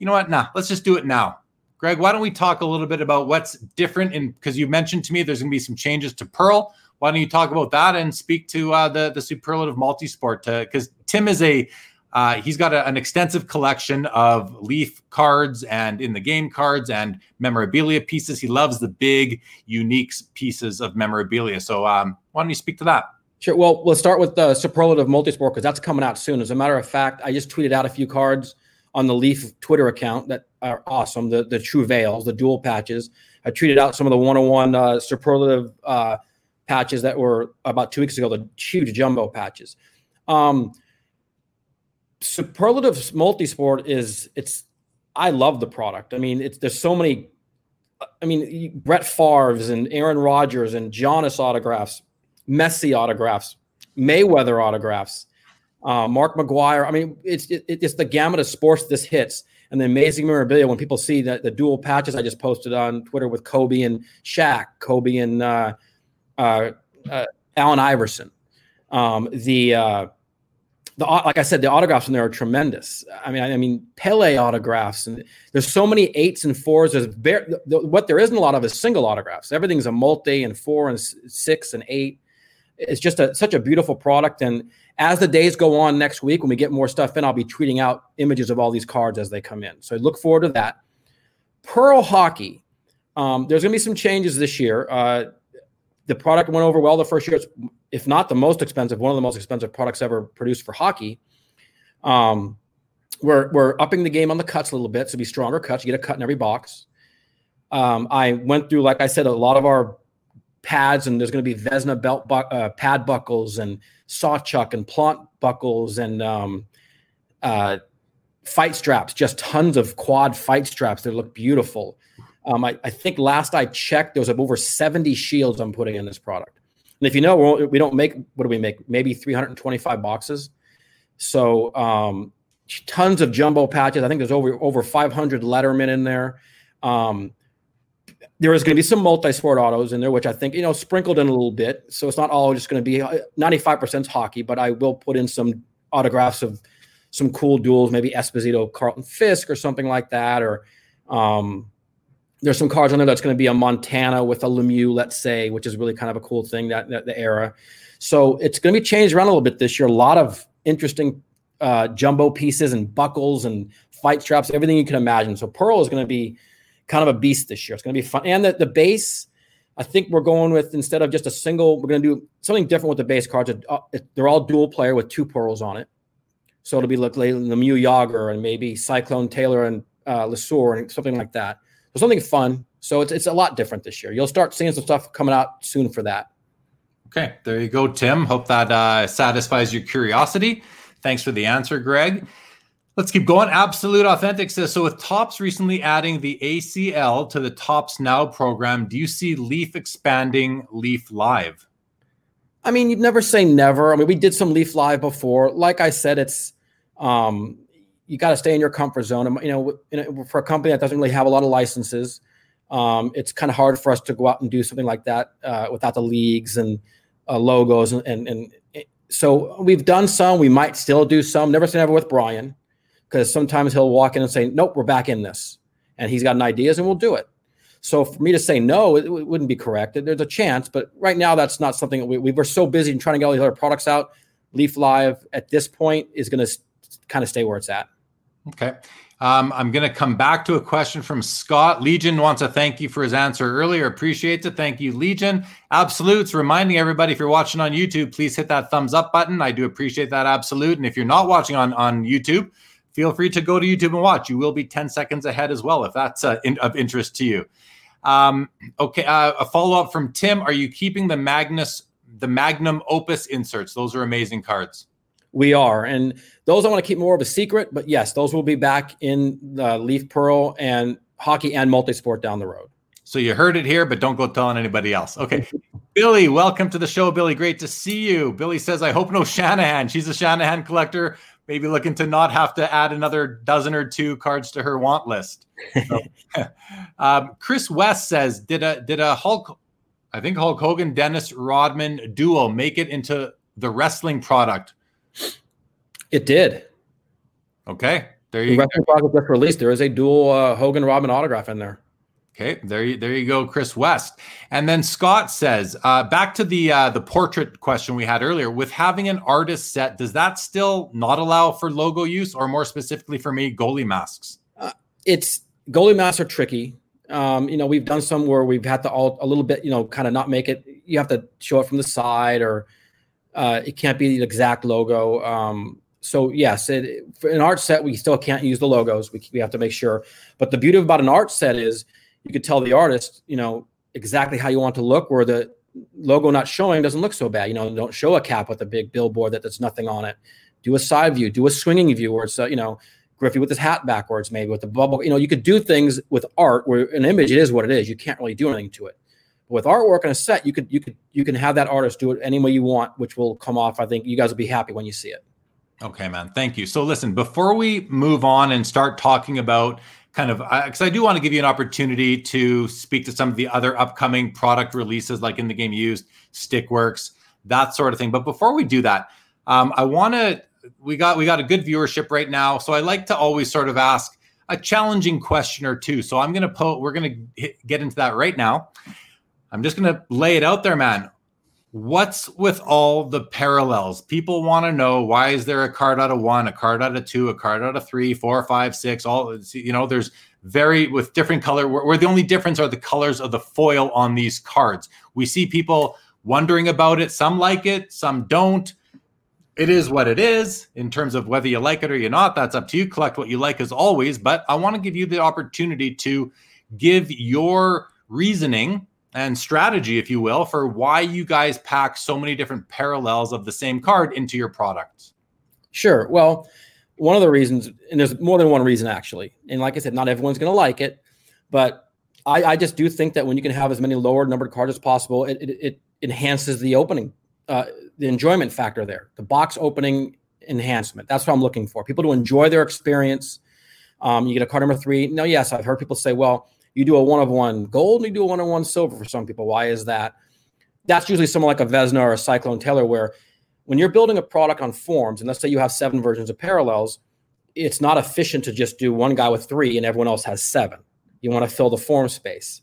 you know what? Nah, let's just do it now. Greg, why don't we talk a little bit about what's different? In because you mentioned to me there's going to be some changes to Pearl. Why don't you talk about that and speak to uh, the the superlative multi-sport? Because Tim is a uh, he's got a, an extensive collection of Leaf cards and in the game cards and memorabilia pieces. He loves the big, unique pieces of memorabilia. So, um, why don't you speak to that? Sure. Well, let's start with the superlative multisport because that's coming out soon. As a matter of fact, I just tweeted out a few cards on the Leaf Twitter account that are awesome. The the true veils, the dual patches. I tweeted out some of the one-on-one uh, superlative uh, patches that were about two weeks ago. The huge jumbo patches. Um, superlative multisport is it's. I love the product. I mean, it's there's so many. I mean, Brett Favre's and Aaron Rodgers and Giannis autographs, Messi autographs, Mayweather autographs, uh, Mark McGwire. I mean, it's it, it's the gamut of sports this hits, and the amazing memorabilia when people see that the dual patches I just posted on Twitter with Kobe and Shaq, Kobe and uh, uh, uh Allen Iverson. Um, the uh, the like I said, the autographs in there are tremendous. I mean, I, I mean Pele autographs, and there's so many eights and fours. There's very, the, what there isn't a lot of is single autographs. Everything's a multi and four and six and eight. It's just a, such a beautiful product. And as the days go on next week, when we get more stuff in, I'll be tweeting out images of all these cards as they come in. So I look forward to that. Pearl Hockey. Um, there's going to be some changes this year. Uh, the product went over well the first year. It's, if not the most expensive, one of the most expensive products ever produced for hockey. Um, we're we're upping the game on the cuts a little bit, so be stronger cuts. You get a cut in every box. Um, I went through, like I said, a lot of our pads, and there's going to be Vezina belt bu- uh, pad buckles and Sawchuk and Plante buckles and um, uh, fight straps. Just tons of quad fight straps that look beautiful. Um, I, I, think last I checked, there was over 70 shields I'm putting in this product. And if you know, we don't make, what do we make? Maybe 325 boxes. So um, tons of jumbo patches. I think there's over over 500 Letterman in there. Um, there is going to be some multi-sport autos in there, which I think you know sprinkled in a little bit. So it's not all just going to be 95% uh, hockey, but I will put in some autographs of some cool duals, maybe Esposito, Carlton Fisk, or something like that, or um, there's some cards on there that's going to be a Montana with a Lemieux, let's say, which is really kind of a cool thing that, that the era. So it's going to be changed around a little bit this year. A lot of interesting uh, jumbo pieces and buckles and fight straps, everything you can imagine. So Pearl is going to be kind of a beast this year. It's going to be fun. And the, the base, I think we're going with instead of just a single, we're going to do something different with the base cards. Uh, they're all dual player with two pearls on it. So it'll be like Lemieux Jagr and maybe Cyclone Taylor and uh, Lesueur and something like that something fun. So it's it's a lot different this year. You'll start seeing some stuff coming out soon for that. Okay, there you go, Tim. Hope that uh, satisfies your curiosity. Thanks for the answer, Greg. Let's keep going. Absolute Authentic says so. With Topps recently adding the ACL to the Topps Now program, do you see Leaf expanding Leaf Live? I mean, you'd never say never. I mean, we did some Leaf Live before. Like I said, it's um, you got to stay in your comfort zone. You know, for a company that doesn't really have a lot of licenses, um, it's kind of hard for us to go out and do something like that uh, without the leagues and uh, logos and, and, and so we've done some. We might still do some. Never say never with Brian, because sometimes he'll walk in and say, "Nope, we're back in this," and he's got an ideas, and we'll do it. So for me to say no, it, it wouldn't be correct. There's a chance, but right now that's not something that we, we were so busy trying to get all these other products out. Leaf Live at this point is going to kind of stay where it's at. Okay. Um, I'm going to come back to a question from Scott. Legion wants to thank you for his answer earlier. Appreciate it. Thank you, Legion. Absolutes. Reminding everybody if you're watching on YouTube, please hit that thumbs up button. I do appreciate that absolute. And if you're not watching on, on YouTube, feel free to go to YouTube and watch. You will be 10 seconds ahead as well if that's uh, in, of interest to you. Um, okay. Uh, a follow up from Tim. Are you keeping the Magnus, the Magnum Opus inserts? Those are amazing cards. We are. And those I want to keep more of a secret, but yes, those will be back in the Leaf Pearl and hockey and multisport down the road. So you heard it here, but don't go telling anybody else. Okay. Billy, welcome to the show, Billy. Great to see you. Billy says, I hope no Shanahan. She's a Shanahan collector, maybe looking to not have to add another dozen or two cards to her want list. So, um, Chris West says, did a did a Hulk, I think Hulk Hogan Dennis Rodman duo make it into the wrestling product? It did. Okay, there you the go. just released. There is a dual uh, Hogan Robin autograph in there. Okay, there you there you go, Chris West. And then Scott says, uh, back to the uh, the portrait question we had earlier. With having an artist set, does that still not allow for logo use, or more specifically for me, goalie masks? Uh, it's goalie masks are tricky. Um, you know, we've done some where we've had to all a little bit, you know, kind of not make it. You have to show it from the side, or uh, it can't be the exact logo. Um, so yes, it, an art set, we still can't use the logos. We, we have to make sure. But the beauty about an art set is you could tell the artist, you know, exactly how you want to look, where the logo not showing doesn't look so bad. You know, don't show a cap with a big billboard that there's nothing on it. Do a side view, do a swinging view where it's, uh, you know, Griffey with his hat backwards, maybe with the bubble. You know, you could do things with art where an image it is what it is. You can't really do anything to it with artwork on a set, you could you could you can have that artist do it any way you want, which will come off. I think you guys will be happy when you see it. Okay, man. Thank you. So listen, before we move on and start talking about kind of because uh, I do want to give you an opportunity to speak to some of the other upcoming product releases, like in the game used, Stickworks, that sort of thing. But before we do that, um, I want to. We got we got a good viewership right now, so I like to always sort of ask a challenging question or two. So I'm to put. We're going to get into that right now. I'm just going to lay it out there, man. what's with all the parallels? People want to know why is there a card out of one, a card out of two, a card out of three, four, five, six, all you know, there's very with different color where, where the only difference are the colors of the foil on these cards. We see people wondering about it. Some like it, some don't. It is what it is in terms of whether you like it or you're not. That's up to you. Collect what you like as always. But I want to give you the opportunity to give your reasoning and strategy, if you will, for why you guys pack so many different parallels of the same card into your product. Sure. Well, one of the reasons, and there's more than one reason actually. And like I said, not everyone's going to like it, but I, I, just do think that when you can have as many lower numbered cards as possible, it, it, it enhances the opening, uh, the enjoyment factor there, the box opening enhancement. That's what I'm looking for. People to enjoy their experience. Um, you get a card number three. Now, yes, I've heard people say, well, you do a one of one gold and you do a one of one silver for some people. Why is that? That's usually someone like a Vezina or a Cyclone Taylor, where when you're building a product on forms, and let's say you have seven versions of parallels, it's not efficient to just do one guy with three and everyone else has seven. You want to fill the form space.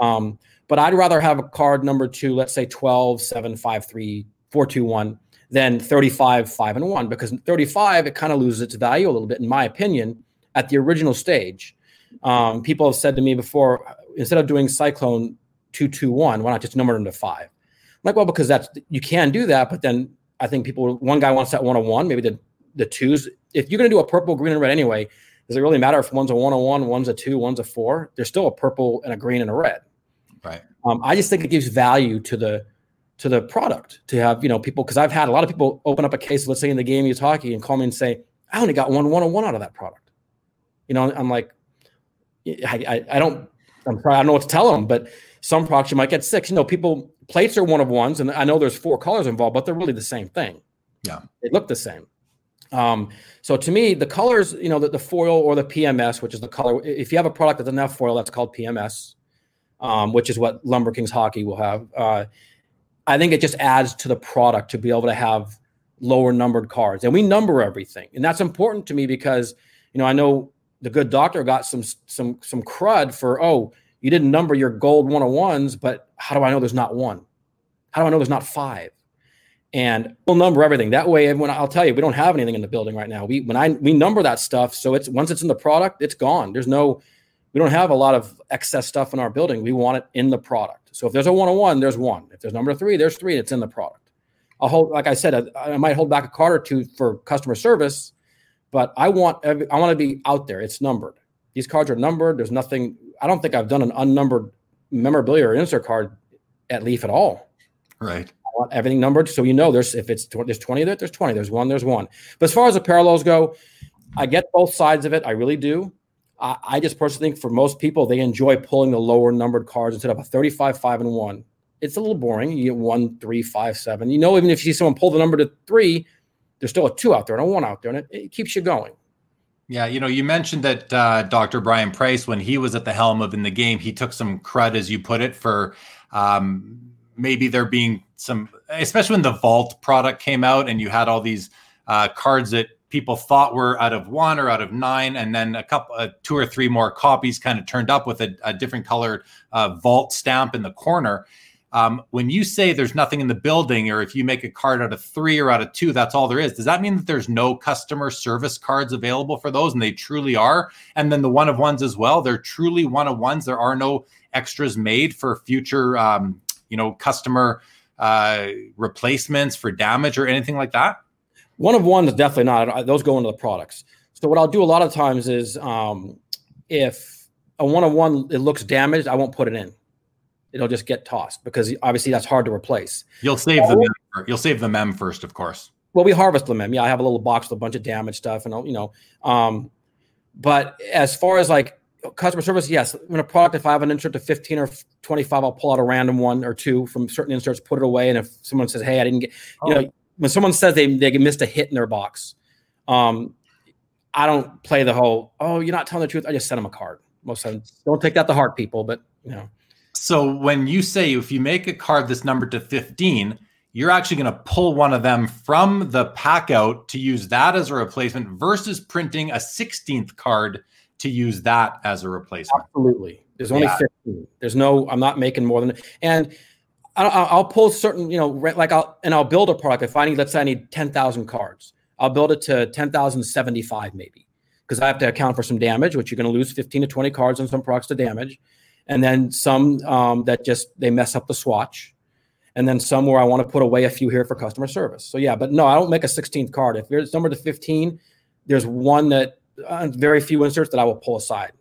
Um, but I'd rather have a card number two, let's say 12, 7, 5, 3, 4, 2, 1, than 35, 5, and 1, because 35, it kind of loses its value a little bit, in my opinion, at the original stage. Um, people have said to me before, instead of doing Cyclone two two one, why not just number them to five? I'm like, well, because that's you can do that, but then I think people one guy wants that one on one, maybe the the twos. If you're going to do a purple, green, and red anyway, does it really matter if one's a one on one, one's a two, one's a four? There's still a purple and a green and a red. Right. Um, I just think it gives value to the to the product to have you know people because I've had a lot of people open up a case, let's say in the game you're talking, and call me and say, I only got one one on one out of that product. You know, I'm like, I, I, I don't, I'm sorry, I don't know what to tell them, but some products you might get six. You know, people plates are one of ones, and I know there's four colors involved, but they're really the same thing. Yeah, they look the same. Um, so to me, the colors, you know, the, the foil or the PMS, which is the color. If you have a product that doesn't have foil, that's called PMS, um, which is what Lumber Kings hockey will have. Uh, I think it just adds to the product to be able to have lower numbered cards, and we number everything, and that's important to me because you know I know the good doctor got some some some crud for oh you didn't number your gold 101s but how do i know there's not one? How do i know there's not five? And we'll number everything. That way when i'll tell you we don't have anything in the building right now. We when i we number that stuff so it's once it's in the product it's gone. There's no we don't have a lot of excess stuff in our building. We want it in the product. So if there's a 101 there's one. If there's number three there's three it's in the product. I'll hold like i said i, I might hold back a card or two for customer service but I want every, I want to be out there. It's numbered. These cards are numbered. There's nothing. I don't think I've done an unnumbered memorabilia or insert card at Leaf at all. Right. I want everything numbered, so you know there's if it's there's twenty there, there's twenty. There's one, there's one. But as far as the parallels go, I get both sides of it. I really do. I, I just personally think for most people, they enjoy pulling the lower numbered cards instead of a 35, five, and one. It's a little boring. You get one, three, five, seven. You know, even if you see someone pull the number to three, there's still a two out there and a one out there, and it, it keeps you going. Yeah, you know, you mentioned that uh, Dr. Brian Price, when he was at the helm of in the game, he took some crud, as you put it, for um, maybe there being some, especially when the Vault product came out and you had all these uh, cards that people thought were out of one or out of nine, and then a couple, uh, two or three more copies kind of turned up with a, a different colored uh, Vault stamp in the corner. Um, when you say there's nothing in the building, or if you make a card out of three or out of two, that's all there is. Does that mean that there's no customer service cards available for those? And they truly are. And then the one of ones as well. They're truly one of ones. There are no extras made for future, um, you know, customer uh, replacements for damage or anything like that. One of ones definitely not. Those go into the products. So what I'll do a lot of times is um, if a one of one it looks damaged, I won't put it in it'll just get tossed because obviously that's hard to replace. You'll save the mem, you'll save the mem first, of course. Well, we harvest the mem. Yeah, I have a little box with a bunch of damaged stuff, and I'll, you know. Um, but as far as like customer service, yes, when a product, if I have an insert to 15 or 25, I'll pull out a random one or two from certain inserts, put it away. And if someone says, Hey, I didn't get, you oh. know, when someone says they, they missed a hit in their box, um, I don't play the whole, oh, you're not telling the truth. I just send them a card. Most of them don't take that to heart, people, but you know. So when you say if you make a card this number to 15, you're actually going to pull one of them from the pack out to use that as a replacement versus printing a 16th card to use that as a replacement. Absolutely. There's only yeah. 15. There's no, I'm not making more than, and I'll pull certain, you know, like I'll and I'll build a product. If I need, let's say I need ten thousand cards, I'll build it to ten thousand seventy five maybe, because I have to account for some damage, which you're going to lose fifteen to twenty cards on some products to damage, and then some um, that just they mess up the swatch, and then some where I want to put away a few here for customer service. So yeah, but no, I don't make a sixteenth card. If there's somewhere to fifteen, there's one that uh, very few inserts that I will pull aside.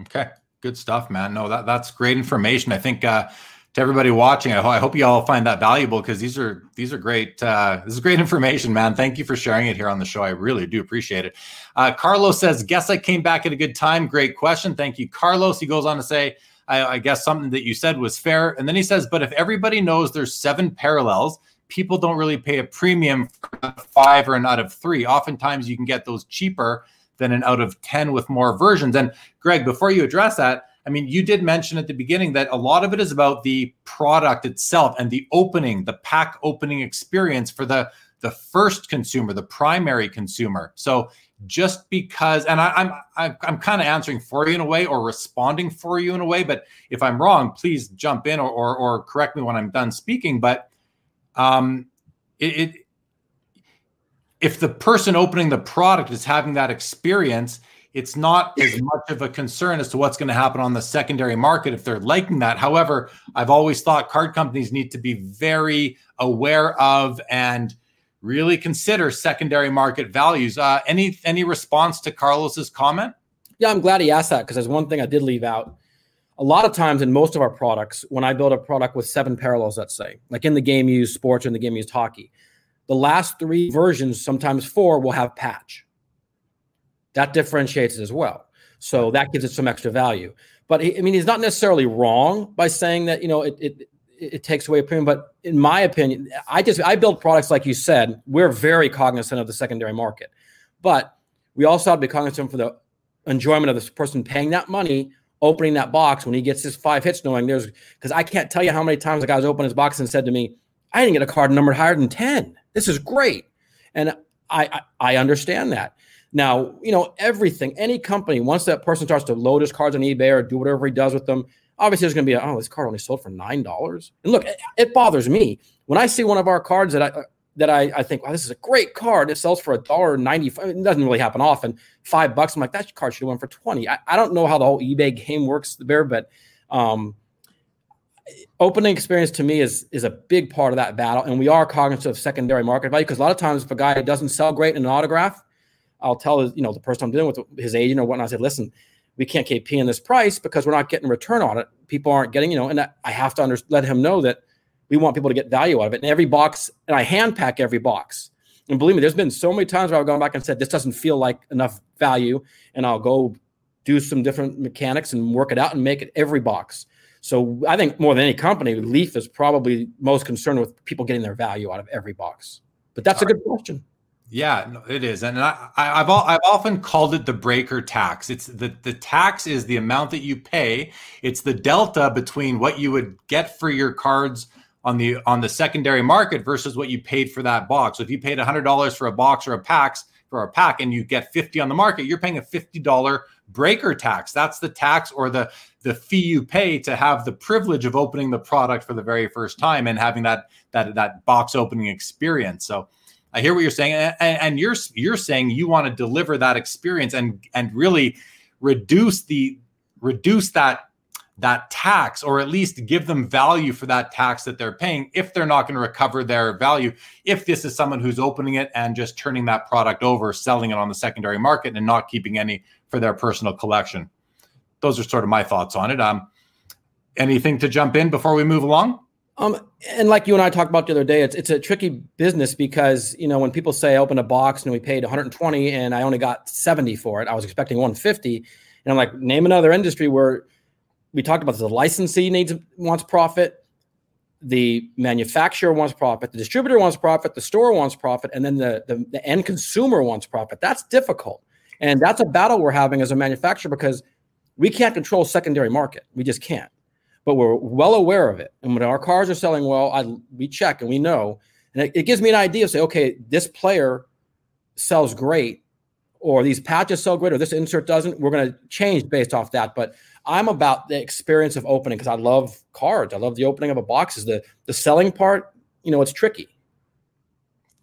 Okay, good stuff, man. No, that that's great information. I think. Uh, to everybody watching. I, ho- I hope you all find that valuable because these are these are great. Uh, this is great information, man. Thank you for sharing it here on the show. I really do appreciate it. Uh, Carlos says, "Guess I came back at a good time." Great question. Thank you, Carlos. He goes on to say, I, "I guess something that you said was fair." And then he says, "But if everybody knows there's seven parallels." People don't really pay a premium for five or an out of three. Oftentimes, you can get those cheaper than an out of 10 with more versions. And Greg, before you address that, I mean, you did mention at the beginning that a lot of it is about the product itself and the opening, the pack opening experience for the the first consumer, the primary consumer. So just because, and I, I'm I'm, I'm kind of answering for you in a way or responding for you in a way, but if I'm wrong, please jump in or or, or correct me when I'm done speaking. But um, it, it if the person opening the product is having that experience it's not as much of a concern as to what's going to happen on the secondary market if they're liking that. However, I've always thought card companies need to be very aware of and really consider secondary market values. Uh, any any response to Carlos's comment? Yeah, I'm glad he asked that because there's one thing I did leave out. A lot of times in most of our products, when I build a product with seven parallels, let's say, like in the game you use sports or in the game you use hockey, the last three versions, sometimes four, will have patch that differentiates it as well. So that gives it some extra value. But he, I mean, he's not necessarily wrong by saying that you know it, it it takes away a premium. But in my opinion, I just I build products like you said. We're very cognizant of the secondary market, but we also have to be cognizant for the enjoyment of this person paying that money, opening that box when he gets his five hits, knowing there's because I can't tell you how many times the guy's opened his box and said to me, "I didn't get a card numbered higher than ten. This is great," and I, I, I understand that. Now, you know, everything, any company, once that person starts to load his cards on eBay or do whatever he does with them, obviously there's going to be, a, oh, this card only sold for $9. And look, it, it, bothers me when I see one of our cards that I, that I, I think, wow, this is a great card. It sells for a dollar ninety. It doesn't really happen often. Five bucks. I'm like, that card should have went for 20. I, I don't know how the whole eBay game works there, but um, opening experience to me is is a big part of that battle. And we are cognizant of secondary market value because a lot of times if a guy doesn't sell great in an autograph, I'll tell you know the person I'm dealing with, his agent or whatnot. I said, listen, we can't keep paying this price because we're not getting return on it. People aren't getting, you know, and I have to under, let him know that we want people to get value out of it. And every box, and I hand pack every box. And believe me, there's been so many times where I've gone back and said, this doesn't feel like enough value. And I'll go do some different mechanics and work it out and make it every box. So I think more than any company, Leaf is probably most concerned with people getting their value out of every box. But that's All a good right. question. Yeah, it is, and I, have I've often called it the breaker tax. It's the the tax is the amount that you pay. It's the delta between what you would get for your cards on the on the secondary market versus what you paid for that box. So if you paid hundred dollars for a box or a packs for a pack, and you get fifty on the market, you're paying a fifty dollar breaker tax. That's the tax or the the fee you pay to have the privilege of opening the product for the very first time and having that that that box opening experience. So I hear what you're saying, and, and you're you're saying you want to deliver that experience and and really reduce the reduce that that tax or at least give them value for that tax that they're paying if they're not going to recover their value. If this is someone who's opening it and just turning that product over selling it on the secondary market and not keeping any for their personal collection. Those are sort of my thoughts on it. Um anything to jump in before we move along um, and like you and I talked about the other day, it's it's a tricky business because you know when people say I opened a box and we paid 120 and I only got 70 for it, I was expecting 150, and I'm like, name another industry where we talked about this, the licensee needs wants profit, the manufacturer wants profit, the distributor wants profit, the store wants profit, and then the, the, the end consumer wants profit. That's difficult, and that's a battle we're having as a manufacturer because we can't control secondary market. We just can't but we're well aware of it. And when our cars are selling well, I we check and we know, and it, it gives me an idea. of Say, okay, this player sells great. or these patches sell great, or this insert doesn't. We're going to change based off that. But I'm about the experience of opening because I love cards. I love the opening of a box. Is the the selling part? You know, it's tricky.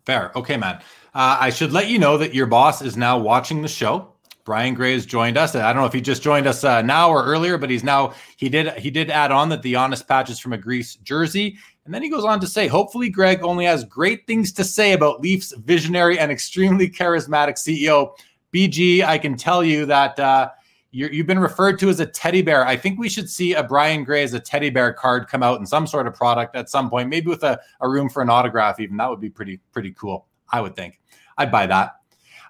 Fair. Okay, man. Uh, I should let you know that your boss is now watching the show. Brian Gray has joined us. I don't know if he just joined us uh, now or earlier, but he's now he did he did add on that the Giannis patch is from a Greece jersey, and then he goes on to say, hopefully Greg only has great things to say about Leafs visionary and extremely charismatic CEO BG. I can tell you that uh, you have been referred to as a teddy bear. I think we should see a Brian Gray as a teddy bear card come out in some sort of product at some point, maybe with a, a room for an autograph. Even that would be pretty pretty cool. I would think. I'd buy that.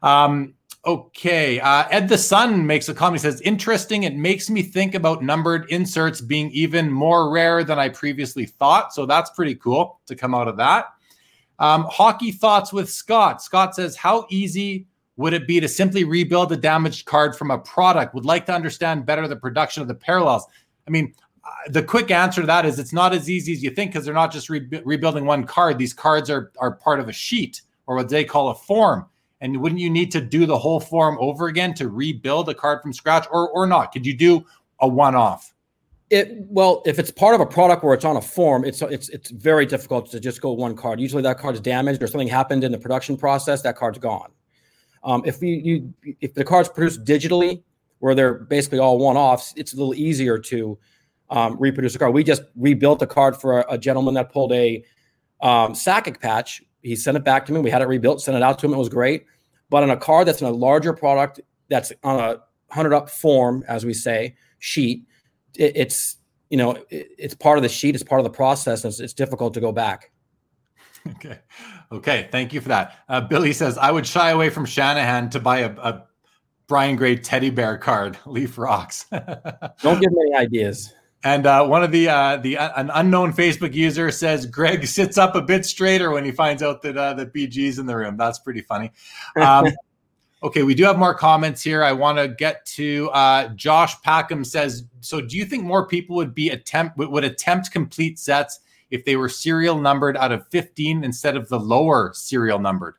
Um, Okay. Uh, Ed the Sun makes a comment. He says, interesting. It makes me think about numbered inserts being even more rare than I previously thought. So that's pretty cool to come out of that. Um, hockey thoughts with Scott. Scott says, how easy would it be to simply rebuild a damaged card from a product? Would like to understand better the production of the parallels. I mean, uh, the quick answer to that is it's not as easy as you think because they're not just re- rebuilding one card. These cards are, are part of a sheet or what they call a form. And wouldn't you need to do the whole form over again to rebuild a card from scratch, or or not? Could you do a one-off? It well, if it's part of a product where it's on a form, it's it's it's very difficult to just go one card. Usually, that card's damaged or something happened in the production process. That card's gone. Um, if you, you if the card's produced digitally, where they're basically all one-offs, it's a little easier to um, reproduce a card. We just rebuilt a card for a, a gentleman that pulled a um, patch he sent it back to me. We had it rebuilt, sent it out to him. It was great. But on a card that's in a larger product, that's on a hundred up form, as we say, sheet, it, it's you know it, it's part of the sheet. It's part of the process. It's, it's difficult to go back. Okay. Okay. Thank you for that. Uh, Billy says I would shy away from Shanahan to buy a, a Brian Gray teddy bear card. Leaf rocks. Don't give me any ideas. And uh, one of the uh, the uh, an unknown Facebook user says Greg sits up a bit straighter when he finds out that uh, that BG's in the room. That's pretty funny. Um, okay, we do have more comments here. I want to get to uh, Josh Packham says. So, do you think more people would be attempt would attempt complete sets if they were serial numbered out of fifteen instead of the lower serial numbered?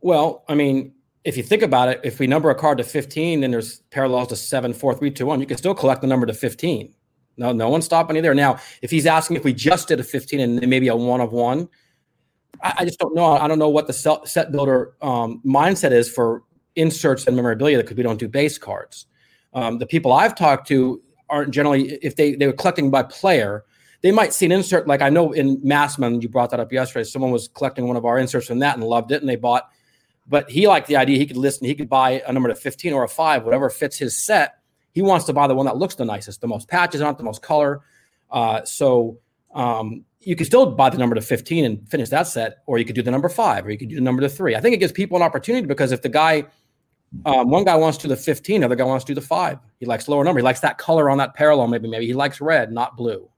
Well, I mean, if you think about it, if we number a card to 15, then there's parallels to 7, 4, 3, 2, 1. You can still collect the number to 15. No, no one's stopping you there. Now, if he's asking if we just did a 15 and maybe a one of one, I, I just don't know. I don't know what the set builder um, mindset is for inserts and memorabilia because we don't do base cards. Um, the people I've talked to aren't generally, if they, they were collecting by player, they might see an insert. Like I know in Massman, you brought that up yesterday. Someone was collecting one of our inserts from that and loved it, and they bought. But he liked the idea. He could listen. He could buy a number to 15 or a five, whatever fits his set he wants to buy the one that looks the nicest, the most patches on it, the most color. Uh, so um, you can still buy the number to 15 and finish that set, or you could do the number five, or you could do the number to three. I think it gives people an opportunity because if the guy, um, one guy wants to do the 15, the other guy wants to do the five. He likes lower number. He likes that color on that parallel. Maybe, maybe he likes red, not blue.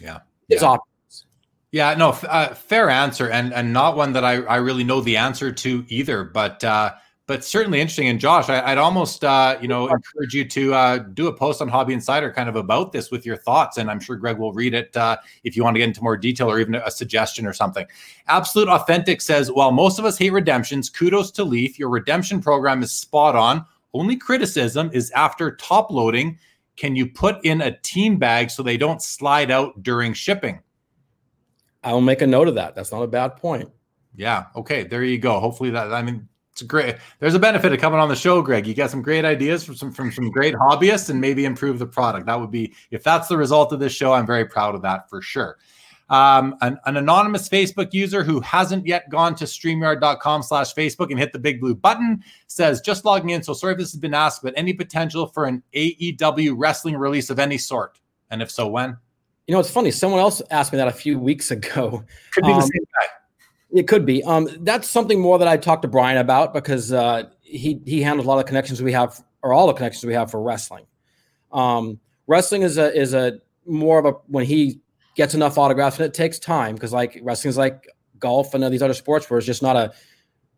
Yeah. It's yeah. options. Yeah, no, uh, fair answer, and and not one that I, I really know the answer to either. But uh, but certainly interesting. And Josh, I, would almost uh, you know encourage you to uh, do a post on Hobby Insider kind of about this with your thoughts, and I'm sure Greg will read it uh, if you want to get into more detail or even a suggestion or something. Absolute Authentic says, while most of us hate redemptions, kudos to Leaf. Your redemption program is spot on. Only criticism is after top loading. Can you put in a team bag so they don't slide out during shipping? I will make a note of that. That's not a bad point. Yeah. Okay. There you go. Hopefully that. I mean, it's great. There's a benefit of coming on the show, Greg. You got some great ideas from some from some great hobbyists, and maybe improve the product. That would be if that's the result of this show. I'm very proud of that for sure. Um, an, an, anonymous Facebook user who hasn't yet gone to streamyard.com slash Facebook and hit the big blue button says, just logging in. So sorry if this has been asked, but any potential for an AEW wrestling release of any sort? And if so, when? You know, it's funny. Someone else asked me that a few weeks ago. Could be um, the same guy. It could be. Um, that's something more that I talked to Brian about because uh, he he handles a lot of connections we have, or all the connections we have for wrestling. Um, wrestling is a is a more of a when he gets enough autographs, and it takes time because like wrestling is like golf and these other sports where it's just not a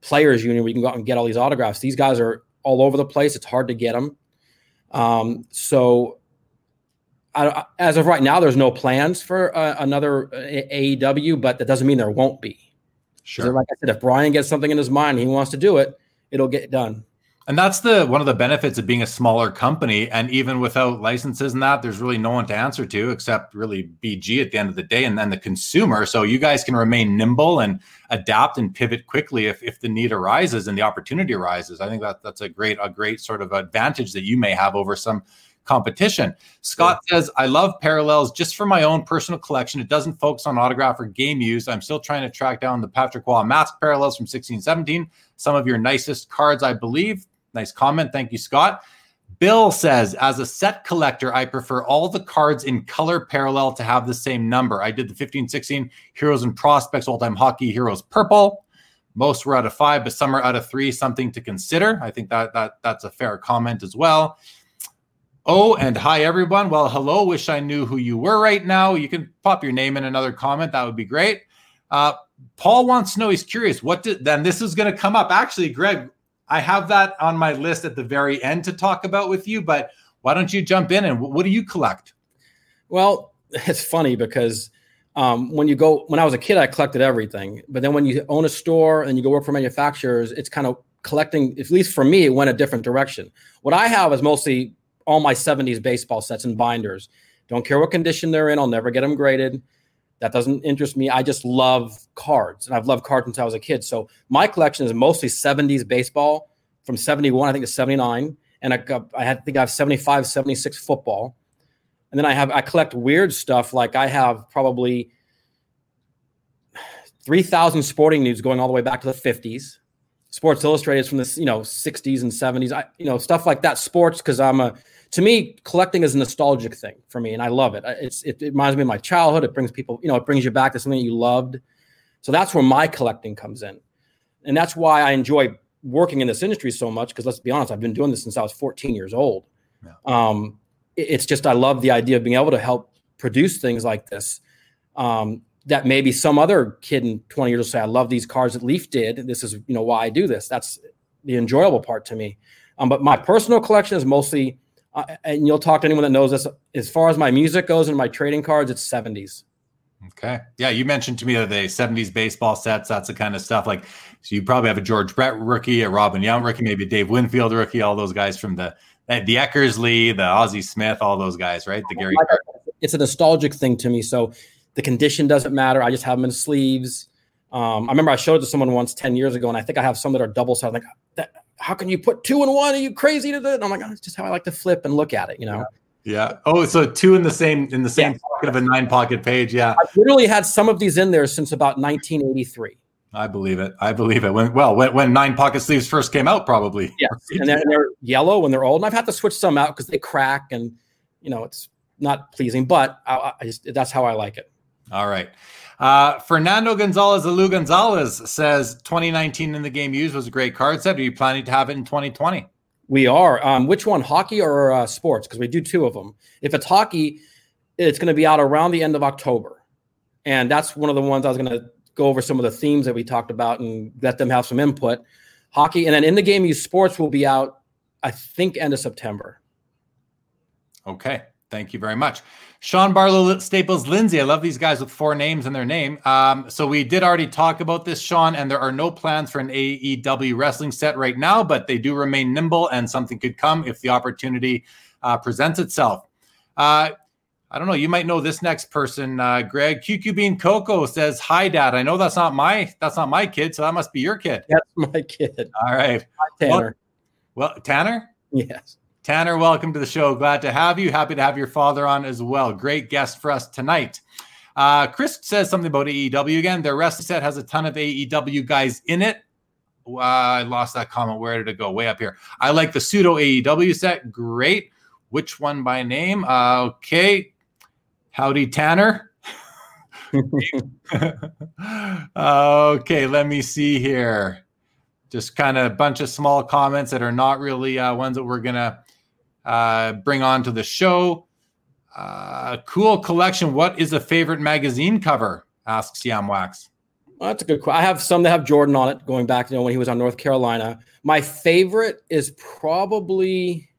players union where you can go out and get all these autographs. These guys are all over the place. It's hard to get them. Um, so I, as of right now, there's no plans for uh, another uh, AEW, but that doesn't mean there won't be. Sure. Like I said, if Brian gets something in his mind, he wants to do it, it'll get done. And that's the one of the benefits of being a smaller company. And even without licenses and that, there's really no one to answer to except really BG at the end of the day and then the consumer. So you guys can remain nimble and adapt and pivot quickly if, if the need arises and the opportunity arises. I think that that's a great, a great sort of advantage that you may have over some competition. Scott yeah. says, I love parallels just for my own personal collection. It doesn't focus on autograph or game use. I'm still trying to track down the Patrick Roy mask parallels from 1617. Some of your nicest cards, I believe. Nice comment. Thank you, Scott. Bill says, as a set collector, I prefer all the cards in color parallel to have the same number. I did the 15 16 Heroes and Prospects All Time Hockey Heroes Purple. Most were out of five, but some are out of three. Something to consider. I think that that that's a fair comment as well. Oh, and hi everyone. Well, hello. Wish I knew who you were right now. You can pop your name in another comment. That would be great. Uh, Paul wants to know. He's curious. What did then? This is going to come up. Actually, Greg, I have that on my list at the very end to talk about with you. But why don't you jump in and what do you collect? Well, it's funny because um, when you go when I was a kid, I collected everything. But then when you own a store and you go work for manufacturers, it's kind of collecting. At least for me, it went a different direction. What I have is mostly all my 70s baseball sets and binders. Don't care what condition they're in, I'll never get them graded. That doesn't interest me. I just love cards, and I've loved cards since I was a kid. So my collection is mostly 70s baseball from 71, I think, to 79. And I, I think I have 75, 76 football. And then I have, I collect weird stuff. Like I have probably 3,000 sporting news going all the way back to the 50s. Sports Illustrated from the you know 60s and 70s. I, you know stuff like that. Sports because I'm a to me, collecting is a nostalgic thing for me, and I love it. It's it, it, reminds me of my childhood. It brings people, you know, it brings you back to something that you loved. So that's where my collecting comes in, and that's why I enjoy working in this industry so much. Because let's be honest, I've been doing this since I was 14 years old. Yeah. Um, it, it's just I love the idea of being able to help produce things like this. Um, that maybe some other kid in 20 years will say, "I love these cars that Leaf did. This is you know why I do this." That's the enjoyable part to me. Um, but my personal collection is mostly uh, and you'll talk to anyone that knows this. As far as my music goes and my trading cards, it's 70s. Okay. Yeah, you mentioned to me that the 70s baseball sets, that's the kind of stuff. Like, so you probably have a George Brett rookie, a Robin Yount rookie, maybe a Dave Winfield rookie, all those guys from the the Eckersley, the Ozzie Smith, all those guys, right? The Gary. It's a nostalgic thing to me. So the condition doesn't matter. I just have them in sleeves. Um, I remember I showed it to someone once 10 years ago, and I think I have some that are double sided. Like, that, how can you put two and one? Are you crazy to do it? I'm like, oh, it's just how I like to flip and look at it, you know? Yeah. Oh, so two in the same in the same yeah. pocket of a nine pocket page. Yeah. I literally had some of these in there since about 1983. I believe it. I believe it. When well, when, when nine pocket sleeves first came out, probably. Yeah, and they're, they're yellow when they're old, and I've had to switch some out because they crack, and you know it's not pleasing. But I, I just that's how I like it. All right. Uh, Fernando Gonzalez Alu Gonzalez says 2019 in the game used was a great card set. Are you planning to have it in 2020? We are. Um, which one, hockey or uh, sports? Because we do two of them. If it's hockey, it's going to be out around the end of October, and that's one of the ones I was going to go over some of the themes that we talked about and let them have some input. Hockey, and then in the game used sports will be out, I think, end of September. Okay, thank you very much. Sean Barlow, Staples, Lindsay. I love these guys with four names in their name. Um, so we did already talk about this, Sean, and there are no plans for an AEW wrestling set right now, but they do remain nimble and something could come if the opportunity uh, presents itself. Uh, I don't know. You might know this next person, uh, Greg. QQ Bean Coco says, "Hi, Dad. I know that's not my that's not my kid, so that must be your kid." That's my kid. All right, Tanner. Well, well, Tanner. Yes. Tanner, welcome to the show. Glad to have you. Happy to have your father on as well. Great guest for us tonight. Uh, Chris says something about AEW again. Their wrestling set has a ton of AEW guys in it. Uh, I lost that comment. Where did it go? Way up here. I like the pseudo AEW set. Great. Which one by name? Uh, okay. Howdy, Tanner. okay, let me see here. Just kind of a bunch of small comments that are not really uh, ones that we're going to uh, bring on to the show. Uh, cool collection. What is a favorite magazine cover? Asks Yamwax. Well, that's a good question. I have some that have Jordan on it, going back to you know, when he was on North Carolina. My favorite is probably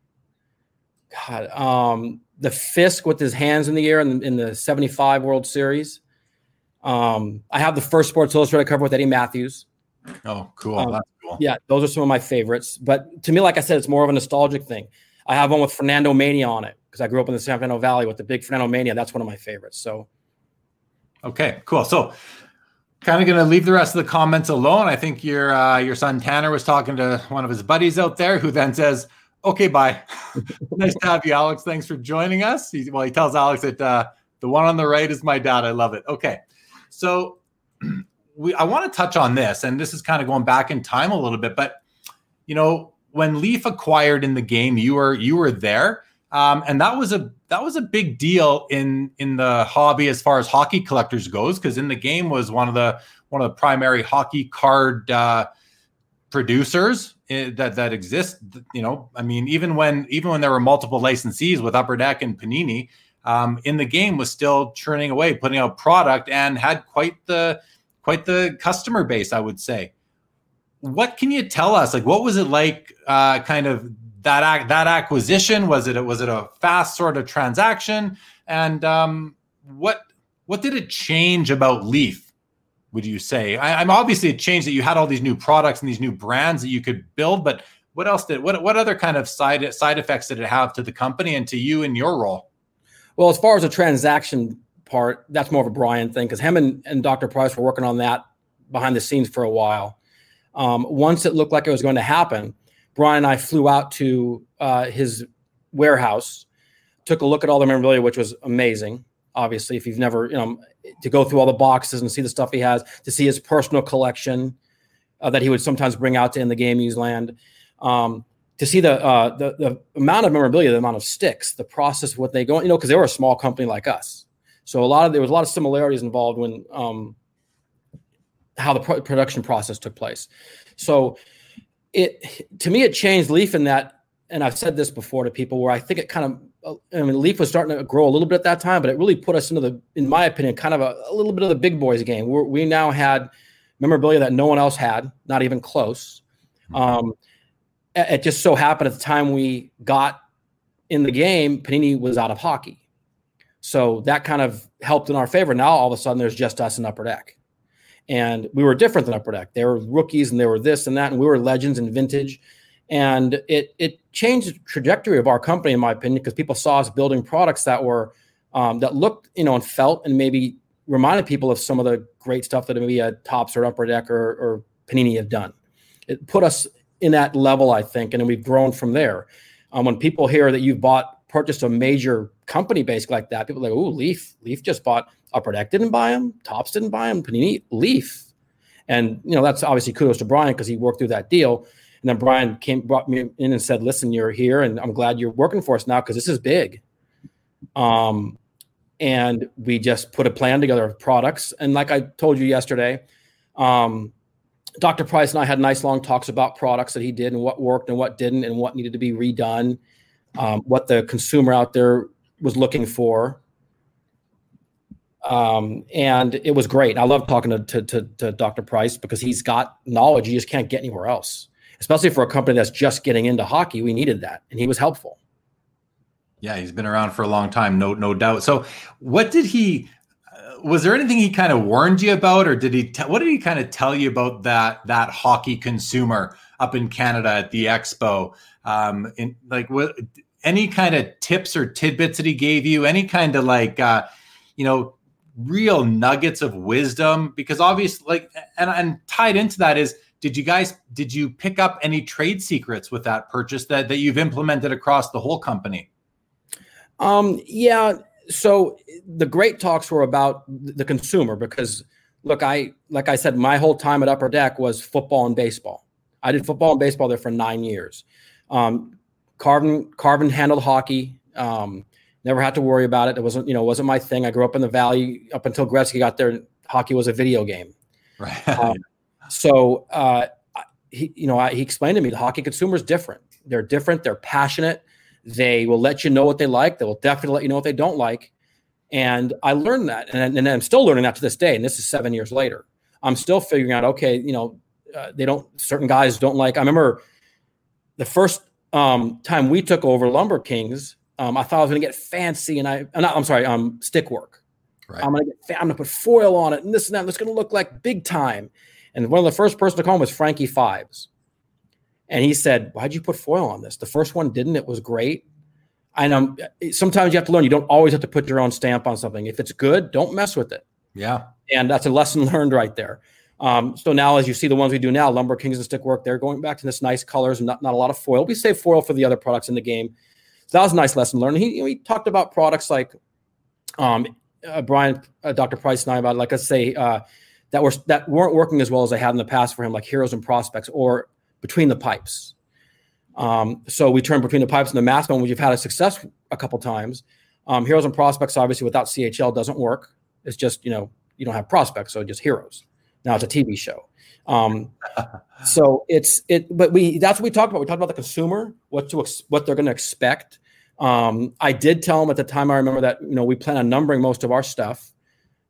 God, um, the Fisk with his hands in the air in, in the 75 World Series. Um, I have the first Sports Illustrated cover with Eddie Mathews. Oh, cool. Um, cool. Yeah, those are some of my favorites. But to me, like I said, it's more of a nostalgic thing. I have one with Fernando Mania on it because I grew up in the San Fernando Valley with the big Fernando Mania. That's one of my favorites. So, okay, cool. So, kind of going to leave the rest of the comments alone. I think your uh, your son Tanner was talking to one of his buddies out there, who then says, "Okay, bye. nice to have you, Alex. Thanks for joining us." He, well, he tells Alex that uh, the one on the right is my dad. I love it. Okay, so we I want to touch on this, and this is kind of going back in time a little bit, but you know when Leaf acquired in the game, you were you were there, um, and that was a that was a big deal in in the hobby as far as hockey collectors goes, because in the game was one of the one of the primary hockey card uh, producers eh, that that exist. You know, I mean, even when even when there were multiple licensees with Upper Deck and Panini, um, in the game was still churning away, putting out product, and had quite the quite the customer base, I would say. What can you tell us? Like, what was it like? Uh, kind of that that acquisition was it? Was it a fast sort of transaction? And um, what what did it change about Leaf? Would you say? I, am obviously it changed that you had all these new products and these new brands that you could build, but what else did what what other kind of side side effects did it have to the company and to you in your role? Well, as far as a transaction part, that's more of a Brian thing because him and, and Dr. Price were working on that behind the scenes for a while. Um, once it looked like it was going to happen, Brian and I flew out to uh, his warehouse, took a look at all the memorabilia, which was amazing. Obviously, if you've never, you know, to go through all the boxes and see the stuff he has, to see his personal collection uh, that he would sometimes bring out to in the game use land. Um, to see the, uh, the the amount of memorabilia, the amount of sticks, the process, what they go, you know, because they were a small company like us. So a lot of there was a lot of similarities involved when um, how the pro- production process took place. So it to me it changed Leaf in that, and I've said this before to people where I think it kind of uh, I mean Leaf was starting to grow a little bit at that time, but it really put us into the, in my opinion, kind of a, a little bit of the big boys game. We're, we now had memorabilia that no one else had, not even close. Mm-hmm. Um, it just so happened at the time we got in the game, Panini was out of hockey. So that kind of helped in our favor. Now all of a sudden there's just us in Upper Deck. And we were different than Upper Deck. They were rookies and they were this and that, and we were legends and vintage. And it it changed the trajectory of our company, in my opinion, because people saw us building products that were um, that looked, you know, and felt and maybe reminded people of some of the great stuff that maybe a Topps or Upper Deck or, or Panini have done. It put us in that level, I think, and then we've grown from there. Um, when people hear that you've bought purchased a major company basically like that, people are like, oh, Leaf, Leaf just bought Upper Deck didn't buy him, Topps didn't buy him, Panini, Leaf. And you know, that's obviously kudos to Brian because he worked through that deal. And then Brian came brought me in and said, listen, you're here and I'm glad you're working for us now because this is big. Um, and we just put a plan together of products. And like I told you yesterday, um, Dr. Price and I had nice long talks about products that he did and what worked and what didn't and what needed to be redone um, what the consumer out there was looking for. Um, and it was great. I love talking to, to, to, to Dr. Price because he's got knowledge you just can't get anywhere else, especially for a company that's just getting into hockey. We needed that, and he was helpful. Yeah, he's been around for a long time, no no doubt. So, what did he? Uh, was there anything he kind of warned you about, or did he? What did he kind of tell you about that that hockey consumer up in Canada at the expo? Um, in like what any kind of tips or tidbits that he gave you, any kind of like uh, you know, real nuggets of wisdom? Because obviously, like, and and tied into that is did you guys did you pick up any trade secrets with that purchase that that you've implemented across the whole company um yeah so the great talks were about the consumer because look i like i said my whole time at upper deck was football and baseball I did football and baseball there for nine years. Um, Carvin Carvin handled hockey. Um, never had to worry about it. It wasn't you know wasn't my thing. I grew up in the valley up until Gretzky got there. Hockey was a video game. Right. um, so uh, he you know I, he explained to me the hockey consumer is different. They're different. They're passionate. They will let you know what they like. They will definitely let you know what they don't like. And I learned that, and, and I'm still learning that to this day. And this is seven years later. I'm still figuring out. Okay, you know, uh, they don't certain guys don't like. I remember the first um, time we took over Lumber Kings, um, I thought I was going to get fancy, and I uh, I'm sorry, um, stick work. Right. I'm going to get I'm going to put foil on it, and this and that. It's going to look like big time. And one of the first person to call was Frankie Fives. And he said, Why'd you put foil on this? The first one didn't. It was great. And um, sometimes you have to learn. You don't always have to put your own stamp on something. If it's good, don't mess with it. Yeah. And that's a lesson learned right there. Um, so now, as you see the ones we do now, Lumber Kings and Stickwork, they're going back to this nice colors and not, not a lot of foil. We save foil for the other products in the game. That was a nice lesson learned. He, he talked about products like um, uh, Brian, uh, Dr. Price and I about, like, let's say, uh, that were that weren't working as well as they had in the past for him, like Heroes and Prospects or Between the Pipes. Um, so we turned Between the Pipes and the Mask one, which you've had a success a couple times. Um, Heroes and Prospects, obviously, without CHL doesn't work. It's just you know you don't have prospects, so just heroes. Now it's a TV show. Um, so it's it, but we that's what we talked about. We talked about the consumer, what to ex- what they're going to expect. Um, I did tell him at the time. I remember that you know we plan on numbering most of our stuff,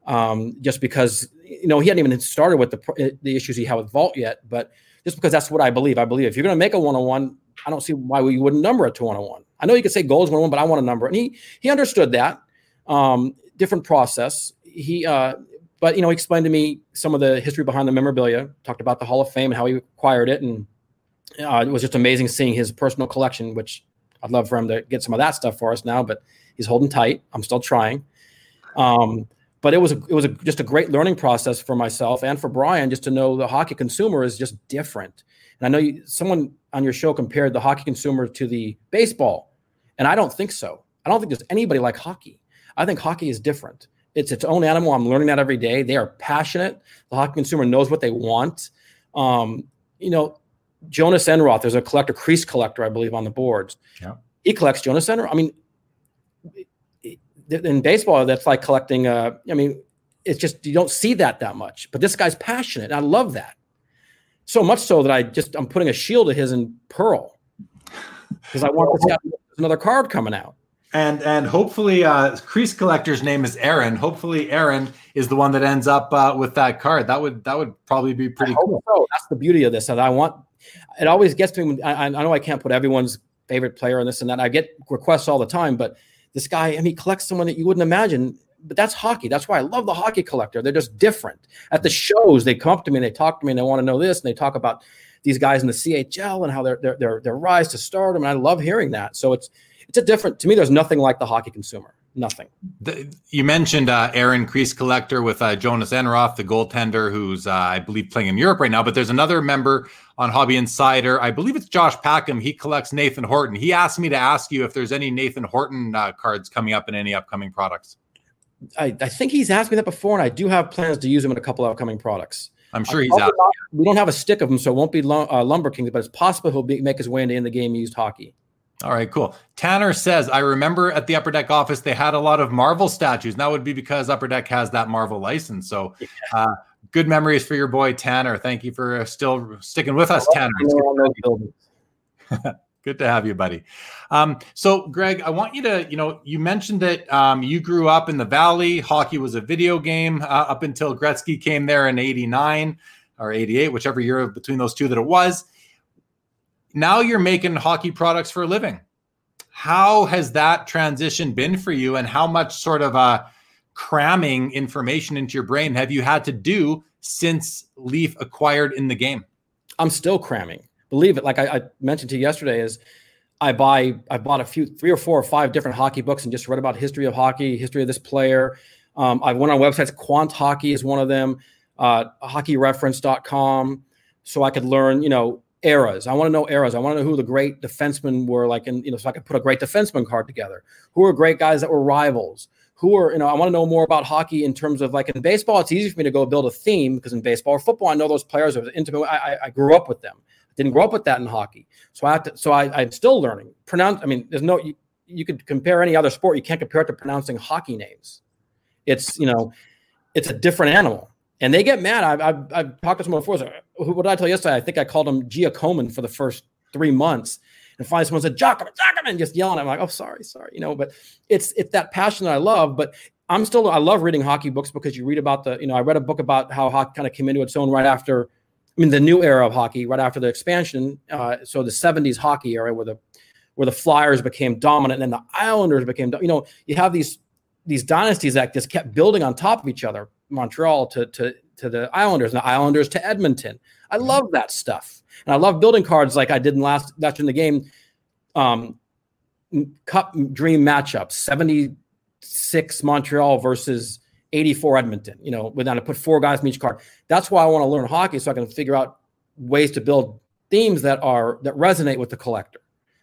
um, just because you know he hadn't even started with the the issues he had with Vault yet. But just because that's what I believe. I believe if you're going to make a one on one, I don't see why we wouldn't number it to one on one. I know you could say goals one on one, but I want to number it. And he he understood that. Um, different process. He uh, but you know, he explained to me some of the history behind the memorabilia. Talked about the Hall of Fame and how he acquired it, and uh, it was just amazing seeing his personal collection. Which I'd love for him to get some of that stuff for us now, but he's holding tight. I'm still trying. Um, but it was a, it was a, just a great learning process for myself and for Brian just to know the hockey consumer is just different. And I know you, someone on your show compared the hockey consumer to the baseball, and I don't think so. I don't think there's anybody like hockey. I think hockey is different. It's its own animal. I'm learning that every day. They are passionate. The hockey consumer knows what they want. Um, you know, Jonas Enroth, there's a collector, crease collector, I believe, on the boards. Yeah. He collects Jonas Enroth. I mean, in baseball, that's like collecting. Uh, I mean, it's just you don't see that that much. But this guy's passionate. I love that so much so that I just I'm putting a shield of his in pearl because I want to see another card coming out and and hopefully uh crease collector's name is aaron hopefully aaron is the one that ends up uh, with that card that would that would probably be pretty cool so. that's the beauty of this that i want it always gets to me I, I know i can't put everyone's favorite player on this and that i get requests all the time but this guy I mean, he collects someone that you wouldn't imagine but that's hockey. That's why i love the hockey collector. They're just different. At the shows they come up to me and they talk to me and they want to know this and they talk about these guys in the chl and how their their their, their rise to stardom and i love hearing that. So it's it's a different to me there's nothing like the hockey consumer nothing. The, you mentioned uh, aaron crease collector with uh, jonas enroth the goaltender who's uh, i believe playing in europe right now but there's another member on hobby insider. I believe it's josh packham. He collects nathan horton. He asked me to ask you if there's any nathan horton uh, cards coming up in any upcoming products. I, I, think he's asked me that before and i do have plans to use him in a couple of upcoming products. I'm sure he's out. we don't have a stick of him so it won't be uh, lumber kings but it's possible he'll be, make his way into in the game used hockey all right, cool. Tanner says, I remember at the Upper Deck office, they had a lot of Marvel statues. And that would be because Upper Deck has that Marvel license. So, uh, good memories for your boy, Tanner. Thank you for still sticking with us, Tanner. good to have you, buddy. Um, so, Greg, I want you to, you know, you mentioned that um, you grew up in the Valley. Hockey was a video game uh, up until Gretzky came there in 89 or 88, whichever year between those two that it was now you're making hockey products for a living. How has that transition been for you, and how much sort of uh, cramming information into your brain have you had to do since Leaf acquired in the game? I'm still cramming. Believe it. Like I, I mentioned to you yesterday, is I buy I bought a few three or four or five different hockey books and just read about history of hockey, history of this player. Um, I went on websites. Quant Hockey is one of them. Uh, hockeyreference.com, so I could learn, you know, eras. I want to know eras. I want to know who the great defensemen were like, and you know, so I could put a great defenseman card together. Who are great guys that were rivals? Who are, you know, I want to know more about hockey in terms of like in baseball, it's easy for me to go build a theme because in baseball or football, I know those players. I was intimate. I, I grew up with them. I didn't grow up with that in hockey. So I have to, so I, I'm still learning. Pronounce, I mean, there's no, you, you could compare any other sport. You can't compare it to pronouncing hockey names. It's, you know, it's a different animal and they get mad. I've, I've, I've talked to someone before. What did I tell you yesterday? I think I called him Giacomin for the first three months. And finally, someone said, Giacomin, Giacomin, just yelling. I'm like, oh, sorry, sorry. You know, but it's it's that passion that I love. But I'm still, I love reading hockey books because you read about the, you know, I read a book about how hockey kind of came into its own right after, I mean, the new era of hockey, right after the expansion. Uh, so the 70s hockey era where the, where the Flyers became dominant and then the Islanders became, you know, you have these, these dynasties that just kept building on top of each other. Montreal to, to, to the Islanders and the Islanders to Edmonton. I love that stuff. And I love building cards like I did in last that's in the game. Um, cup dream matchup 76 Montreal versus 84 Edmonton, you know, without to put four guys in each card. That's why I want to learn hockey so I can figure out ways to build themes that are that resonate with the collector.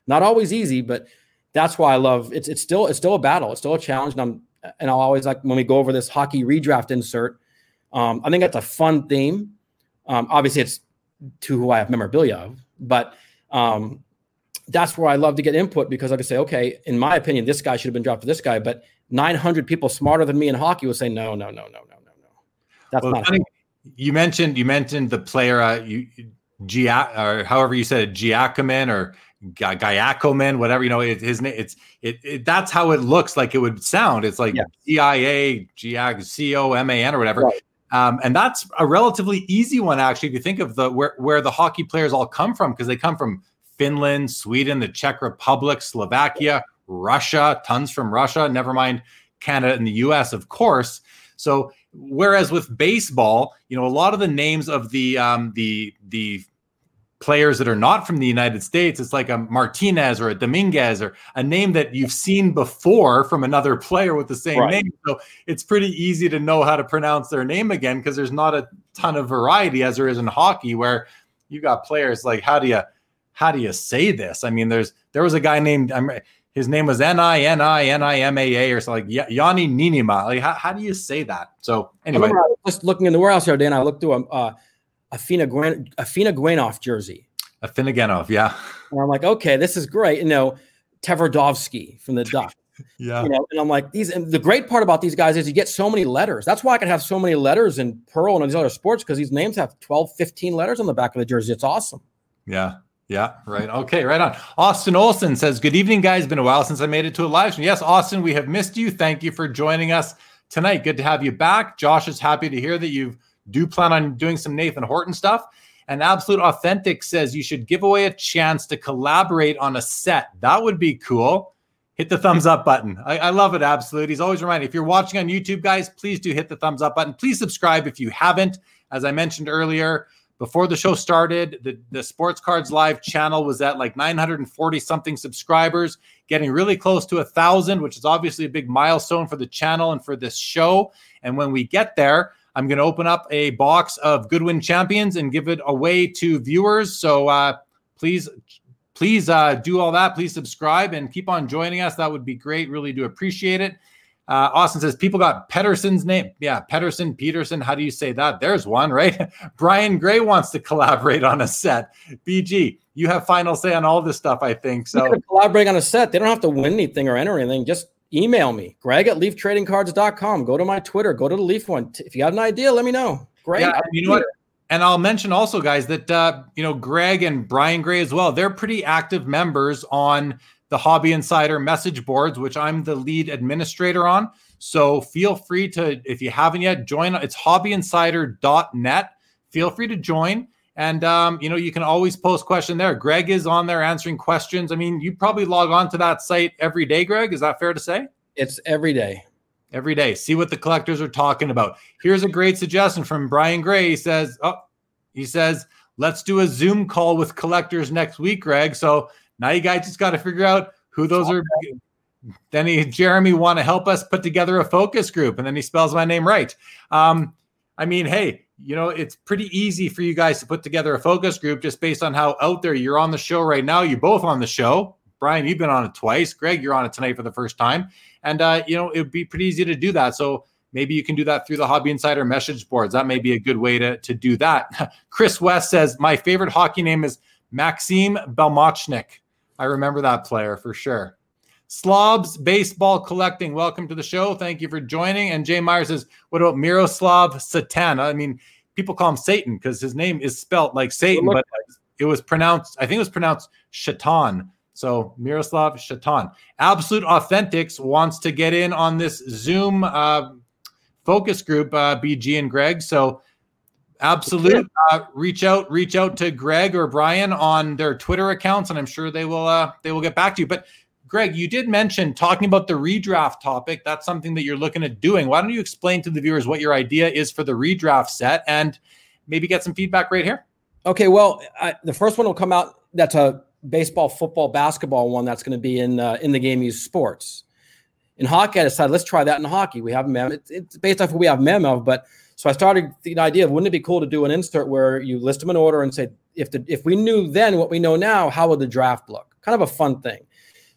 Not always easy, but that's why I love it's it's still it's still a battle. It's still a challenge. And I'm and I'll always like when we go over this hockey redraft insert. Um, I think that's a fun theme. Um, obviously, it's to who I have memorabilia of, but um, that's where I love to get input because I can say, okay, in my opinion, this guy should have been drafted. for this guy, but 900 people smarter than me in hockey would say, no, no, no, no, no, no, no. That's well, not. Funny, you mentioned you mentioned the player, uh, you Gia, or however you said it, Giacomin or Giacomin, whatever you know, it, his name. It's it, it, That's how it looks like it would sound. It's like G I A G C O M A N or whatever. Right. Um, and that's a relatively easy one, actually, if you think of the where, where the hockey players all come from, because they come from Finland, Sweden, the Czech Republic, Slovakia, Russia, tons from Russia, never mind Canada and the US, of course. So whereas with baseball, you know, a lot of the names of the um, the the players that are not from the United States, it's like a Martinez or a Dominguez or a name that you've seen before from another player with the same right. name. So it's pretty easy to know how to pronounce their name again because there's not a ton of variety as there is in hockey where you got players like how do you how do you say this? I mean, there's there was a guy named I'm his name was N I N I N I M A A or something like Janne Niinimaa. Like how, how do you say that? So anyway, I just looking in the warehouse the other day, and I looked through a uh, Afina Gwen Afinogenov jersey. Afinogenov, yeah. And I'm like, okay, this is great. You know, Tverdovsky from the Duck. yeah. You know, and I'm like, these. And the great part about these guys is you get so many letters. That's why I can have so many letters in Pearl and these other sports because these names have 12, 15 letters on the back of the jersey. It's awesome. Yeah. Yeah, right. Okay, right on. Austin Olson says, Good evening, guys. Been a while since I made it to a live stream. Yes, Austin, we have missed you. Thank you for joining us tonight. Good to have you back. Josh is happy to hear that you do plan on doing some Nathan Horton stuff. And Absolute Authentic says you should give away a chance to collaborate on a set. That would be cool. Hit the thumbs up button. I, I love it, Absolute. He's always reminding if you're watching on YouTube, guys, please do hit the thumbs up button. Please subscribe if you haven't. As I mentioned earlier, before the show started, the, the Sports Cards Live channel was at like 940 something subscribers, getting really close to a thousand, which is obviously a big milestone for the channel and for this show. And when we get there, I'm going to open up a box of Goodwin Champions and give it away to viewers. So uh, please, please uh, do all that. Please subscribe and keep on joining us. That would be great. Really do appreciate it. Uh, Austin says people got Pedersen's name. Yeah, Pedersen, Peterson. How do you say that? There's one, right? Brian Gray wants to collaborate on a set. BG, you have final say on all this stuff, I think. So collaborate on a set. They don't have to win anything or enter anything. Just email me, Greg at leaftradingcards.com. Go to my Twitter, go to the Leaf one. If you have an idea, let me know. Great. Yeah, you know what? And I'll mention also, guys, that uh, you know Greg and Brian Gray as well. They're pretty active members on the Hobby Insider message boards, which I'm the lead administrator on. So feel free to, if you haven't yet, join. It's hobbyinsider.net. Feel free to join. And um, you know, you can always post question there. Greg is on there answering questions. I mean, you probably log on to that site every day, Greg. Is that fair to say? It's every day. Every day. See what the collectors are talking about. Here's a great suggestion from Brian Gray. He says, Oh, he says, let's do a Zoom call with collectors next week, Greg. So now you guys just got to figure out who those are. Then he, Jeremy, want to help us put together a focus group, and then he spells my name right. Um, I mean, hey, you know, it's pretty easy for you guys to put together a focus group just based on how out there you're on the show right now. You both on the show. Brian, you've been on it twice. Greg, you're on it tonight for the first time. And, uh, you know, it would be pretty easy to do that. So maybe you can do that through the Hobby Insider message boards. That may be a good way to, to do that. Chris West says, My favorite hockey name is Maxim Balmochnykh. I remember that player for sure. Slobs Baseball Collecting, welcome to the show. Thank you for joining. And Jay Meyer says, What about Miroslav Satan? I mean, people call him Satan because his name is spelt like Satan, but it was pronounced, I think it was pronounced Shatan. So Miroslav Shatan. Absolute Authentics wants to get in on this Zoom uh, focus group, uh, BG and Greg. So Absolute. Uh, reach out, reach out to Greg or Brian on their Twitter accounts, and I'm sure they will. Uh, they will get back to you. But Greg, you did mention talking about the redraft topic. That's something that you're looking at doing. Why don't you explain to the viewers what your idea is for the redraft set, and maybe get some feedback right here? Okay, well, I, the first one will come out. That's a baseball, football, basketball one. That's going to be in uh, in the game use sports. In hockey, I decided let's try that in hockey. We have mem. It's, it's based off what we have mem of, but so I started the idea of wouldn't it be cool to do an insert where you list them in order and say if the if we knew then what we know now, how would the draft look? Kind of a fun thing.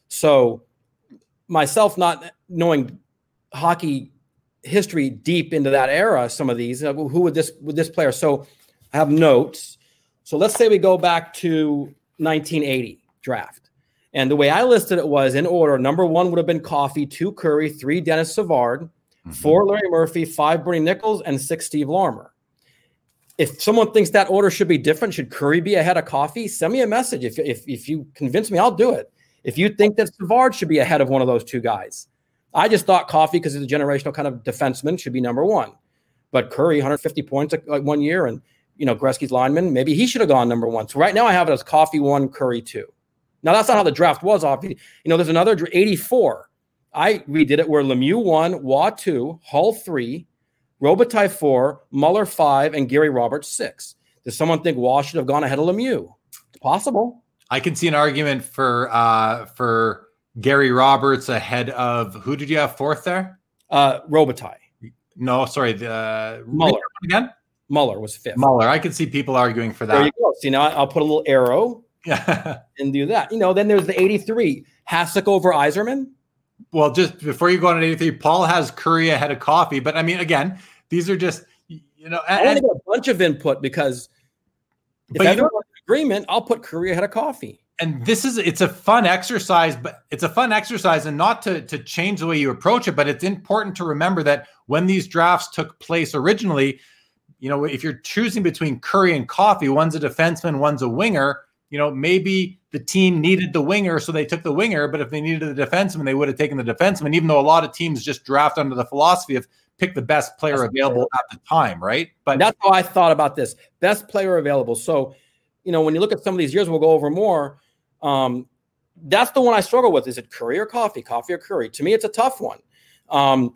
So myself not knowing hockey history deep into that era, some of these, uh, who would this would this player? So I have notes. So let's say we go back to 1980 draft. And the way I listed it was in order number one would have been Coffey, two Kurri, three Denis Savard, mm-hmm. four Larry Murphy, five Bernie Nicholls, and six Steve Larmer. If someone thinks that order should be different, should Kurri be ahead of Coffey? Send me a message. If, if, if you convince me, I'll do it. If you think that Savard should be ahead of one of those two guys, I just thought Coffey because he's a generational kind of defenseman, should be number one. But Kurri, 150 points like one year, and you know Gretzky's lineman, maybe he should have gone number one. So right now I have it as Coffey one, Kurri two. Now that's not how the draft was. Off, you know, there's another 84. I redid it where Lemieux one, Roy two, Hull three, Robitaille four, Muller five, and Gary Roberts six. Does someone think Roy should have gone ahead of Lemieux? It's possible. I can see an argument for uh for Gary Roberts ahead of who did you have fourth there? Uh Robitaille. No, sorry, the uh, Muller again. Muller was fifth. Muller. I could see people arguing for that. There you go. See now I'll put a little arrow and do that. You know, then there's the 83. Hasek over Yzerman. Well, just before you go on 83, Paul has Kurri ahead of Coffey, But I mean, again, these are just you know, and, I got a bunch of input because if in agreement, I'll put Kurri ahead of Coffey. And this is it's a fun exercise, but it's a fun exercise, and not to to change the way you approach it, but it's important to remember that when these drafts took place originally, you know, if you're choosing between Kurri and Coffey, one's a defenseman, one's a winger you know, maybe the team needed the winger, so they took the winger. But if they needed the defenseman, they would have taken the defenseman, even though a lot of teams just draft under the philosophy of pick the best player available at the time, right? But that's how I thought about this best player available. So, you know, when you look at some of these years, we'll go over more. Um, that's the one I struggle with. Is it Kurri or Coffey? Coffey or Kurri? To me, it's a tough one. Um,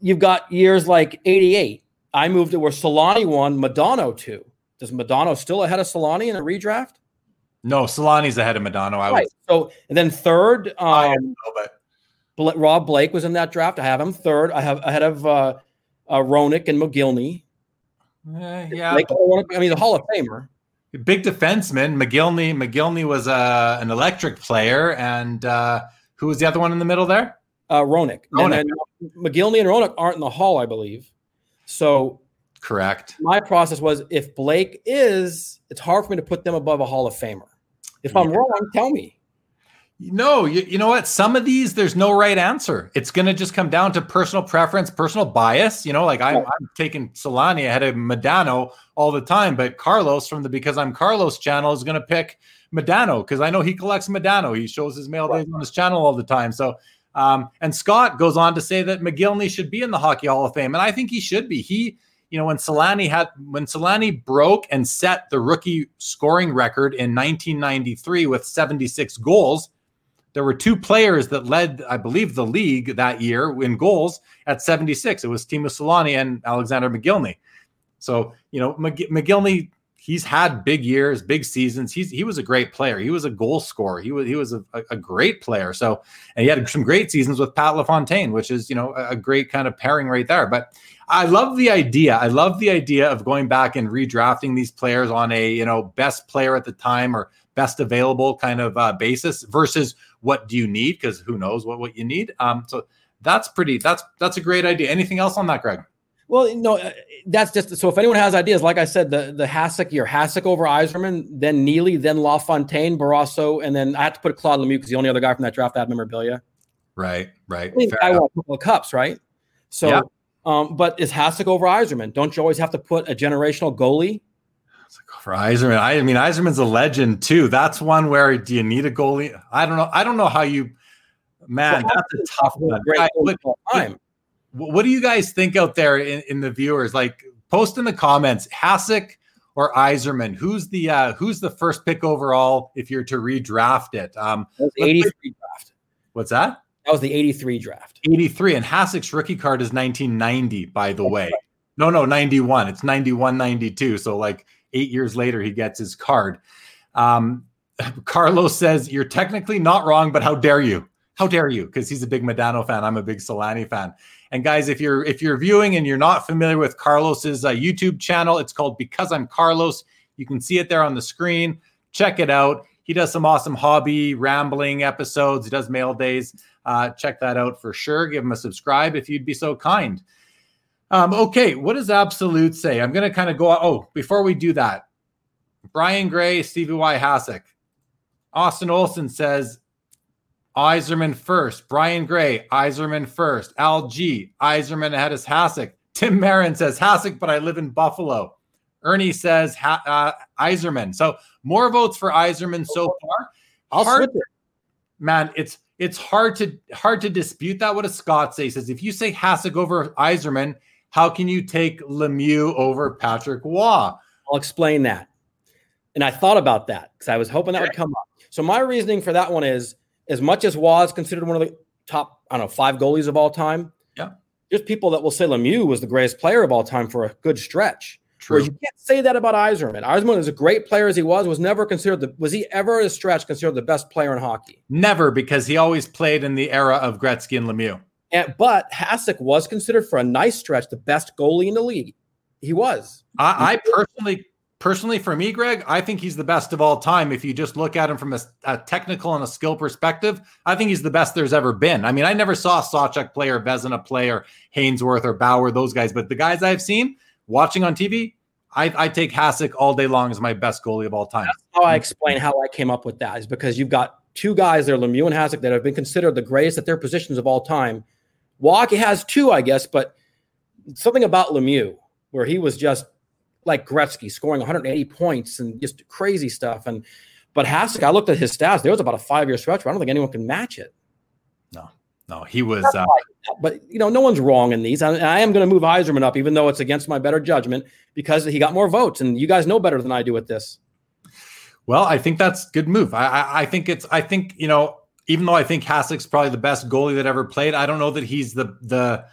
you've got years like 88. I moved it where Selanne won, Modano two. Does Modano still ahead of Selanne in a redraft? No, Selanne's ahead of Modano. I right. So and then third, um, know, but Rob Blake was in that draft. I have him third. I have ahead of uh, uh, Roenick and Mogilny. Uh, yeah, Blake, I mean, the Hall of Famer. Big defenseman. Mogilny. Mogilny was uh, an electric player, and uh, who was the other one in the middle there? Uh, Ronick. Roenick. And and Roenick aren't in the Hall, I believe. So correct. My process was if Blake is, it's hard for me to put them above a Hall of Famer. If I'm wrong, tell me. No, you, you know what? Some of these, there's no right answer. It's going to just come down to personal preference, personal bias. You know, like I'm, I'm taking Selanne ahead of Modano all the time, but Carlos from the Because I'm Carlos channel is going to pick Modano because I know he collects Modano. He shows his mail days on his channel all the time. So, um, and Scott goes on to say that Mogilny should be in the Hockey Hall of Fame, and I think he should be. He you know, when Selanne had when Selanne broke and set the rookie scoring record in 1993 with 76 goals, there were two players that led, I believe, the league that year in goals at 76. It was Teemu Selanne and Alexander Mogilny. So, you know, Mogilny he's had big years, big seasons. He's he was a great player. He was a goal scorer. He was he was a, a great player. So and he had some great seasons with Pat LaFontaine, which is you know a, a great kind of pairing right there. But I love the idea. I love the idea of going back and redrafting these players on a you know best player at the time or best available kind of uh, basis versus what do you need because who knows what what you need. Um, so that's pretty. That's that's a great idea. Anything else on that, Greg? Well, no, uh, that's just so. If anyone has ideas, like I said, the the Hasek, your Hasek over Yzerman, then Neely, then LaFontaine, Barrasso, and then I have to put Claude Lemieux because the only other guy from that draft had memorabilia. Right, right. I, mean, I want a couple of cups, right? So, yeah. um, but is Hasek over Yzerman? Don't you always have to put a generational goalie? For Yzerman. I, mean, Yzerman's a legend too. That's one where do you need a goalie? I don't know. I don't know how you. Man, well, that's a tough one. Great time. What do you guys think out there in, in the viewers? Like, post in the comments, Hasek or Yzerman. Who's the uh, who's the first pick overall if you're to redraft it? Um, 83 draft. What's that? That was the 83 draft. 83. And Hasek's rookie card is 1990, by the way. No, no, 91. It's 91, 92. So like eight years later he gets his card. Um, Carlos says, You're technically not wrong, but how dare you? How dare you? Because he's a big Modano fan. I'm a big Selanne fan. And guys, if you're if you're viewing and you're not familiar with Carlos's uh, YouTube channel, it's called Because I'm Carlos. You can see it there on the screen. Check it out. He does some awesome hobby rambling episodes. He does mail days. Uh, check that out for sure. Give him a subscribe if you'd be so kind. Um, okay, what does Absolute say? I'm going to kind of go. Oh, before we do that, Brian Gray, Stevie Y. Hasek, Austin Olson says Yzerman first. Brian Gray, Yzerman first. Al G, Yzerman ahead of Hasek. Tim Marin says Hasek, but I live in Buffalo. Ernie says ha- uh, Yzerman. So more votes for Yzerman so far. I'll hard, it. Man, it's it's hard to hard to dispute that. What does Scott say? He says if you say Hasek over Yzerman, how can you take Lemieux over Patrick Roy? I'll explain that. And I thought about that because I was hoping that would come up. So my reasoning for that one is as much as Roy is considered one of the top, I don't know, five goalies of all time. Yeah. There's people that will say Lemieux was the greatest player of all time for a good stretch. True. Whereas you can't say that about Yzerman. Yzerman is a great player as he was, was never considered the was he ever a stretch considered the best player in hockey? Never, because he always played in the era of Gretzky and Lemieux. And, but Hasek was considered for a nice stretch the best goalie in the league. He was. I, I personally, personally, for me, Greg, I think he's the best of all time. If you just look at him from a, a, technical and a skill perspective, I think he's the best there's ever been. I mean, I never saw Sawchuk play or Vezina play or Hainsworth or Bower, those guys, but the guys I've seen watching on TV, I, I take Hasek all day long as my best goalie of all time. That's how I explain how I came up with that is because you've got two guys there, Lemieux and Hasek, that have been considered the greatest at their positions of all time Walker has two, I guess, but something about Lemieux where he was just like Gretzky, scoring 180 points and just crazy stuff. And but Hasek, I looked at his stats. There was about a five year stretch where I don't think anyone can match it. No, no, he was. Uh, but you know, no one's wrong in these. I, I am going to move Yzerman up, even though it's against my better judgment, because he got more votes, and you guys know better than I do with this. Well, I think that's good move. I, I, I think it's. I think you know even though I think Hasek's probably the best goalie that ever played, I don't know that he's the the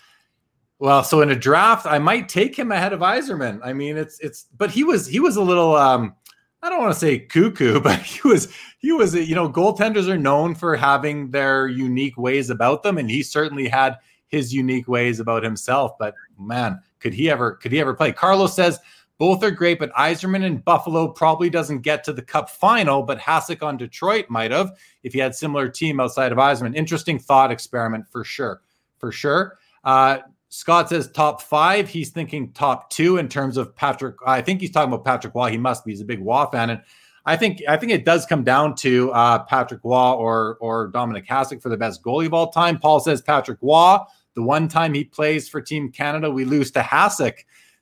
well, so in a draft, I might take him ahead of Yzerman. I mean, it's it's but he was he was a little um I don't want to say cuckoo, but he was he was you know, goaltenders are known for having their unique ways about them and he certainly had his unique ways about himself, but man, could he ever could he ever play? Carlos says both are great, but Yzerman in Buffalo probably doesn't get to the cup final, but Hasek on Detroit might have if he had similar team outside of Yzerman. Interesting thought experiment for sure. For sure. Uh, Scott says top five. He's thinking top two in terms of Patrick. I think he's talking about Patrick Roy. He must be. He's a big Roy fan. And I think I think it does come down to uh, Patrick Roy or or Dominik Hasek for the best goalie of all time. Paul says Patrick Roy. The one time he plays for Team Canada, we lose to Hasek.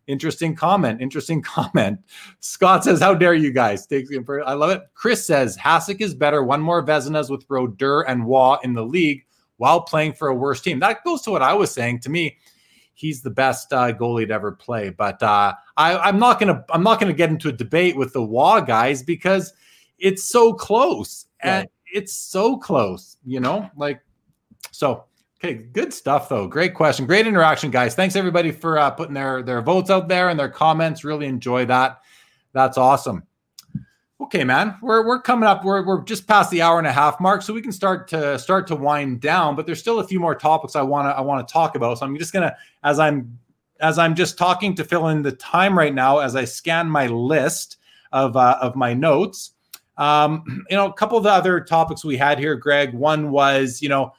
Interesting comment. Interesting comment. Scott says, How dare you guys? Takes him for I love it. Chris says, Hasek is better. One more Vezinas with Brodeur and Roy in the league while playing for a worse team. That goes to what I was saying. To me, he's the best uh, goalie to ever play. But uh, I, am not gonna I'm not gonna get into a debate with the Roy guys because it's so close. Right. And it's so close, you know, like so Okay, good stuff though. Great question. Great interaction, guys. Thanks everybody for uh, putting their their votes out there and their comments. Really enjoy that. That's awesome. Okay, man. We're we're coming up. We're we're just past the hour and a half mark, so we can start to start to wind down. But there's still a few more topics I want to I want to talk about. So I'm just gonna as I'm as I'm just talking to fill in the time right now as I scan my list of uh, of my notes. Um, you know, a couple of the other topics we had here, Greg. One was you know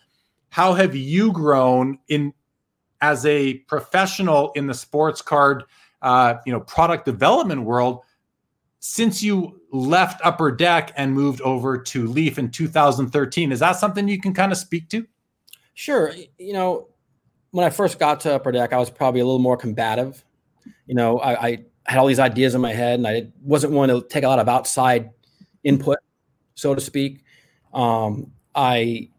how have you grown in as a professional in the sports card uh, you know product development world since you left upper deck and moved over to leaf in 2013 is that something you can kind of speak to? Sure. You know when i first got to upper deck i was probably a little more combative. You know i, I had all these ideas in my head and i wasn't willing to take a lot of outside input so to speak. Um, i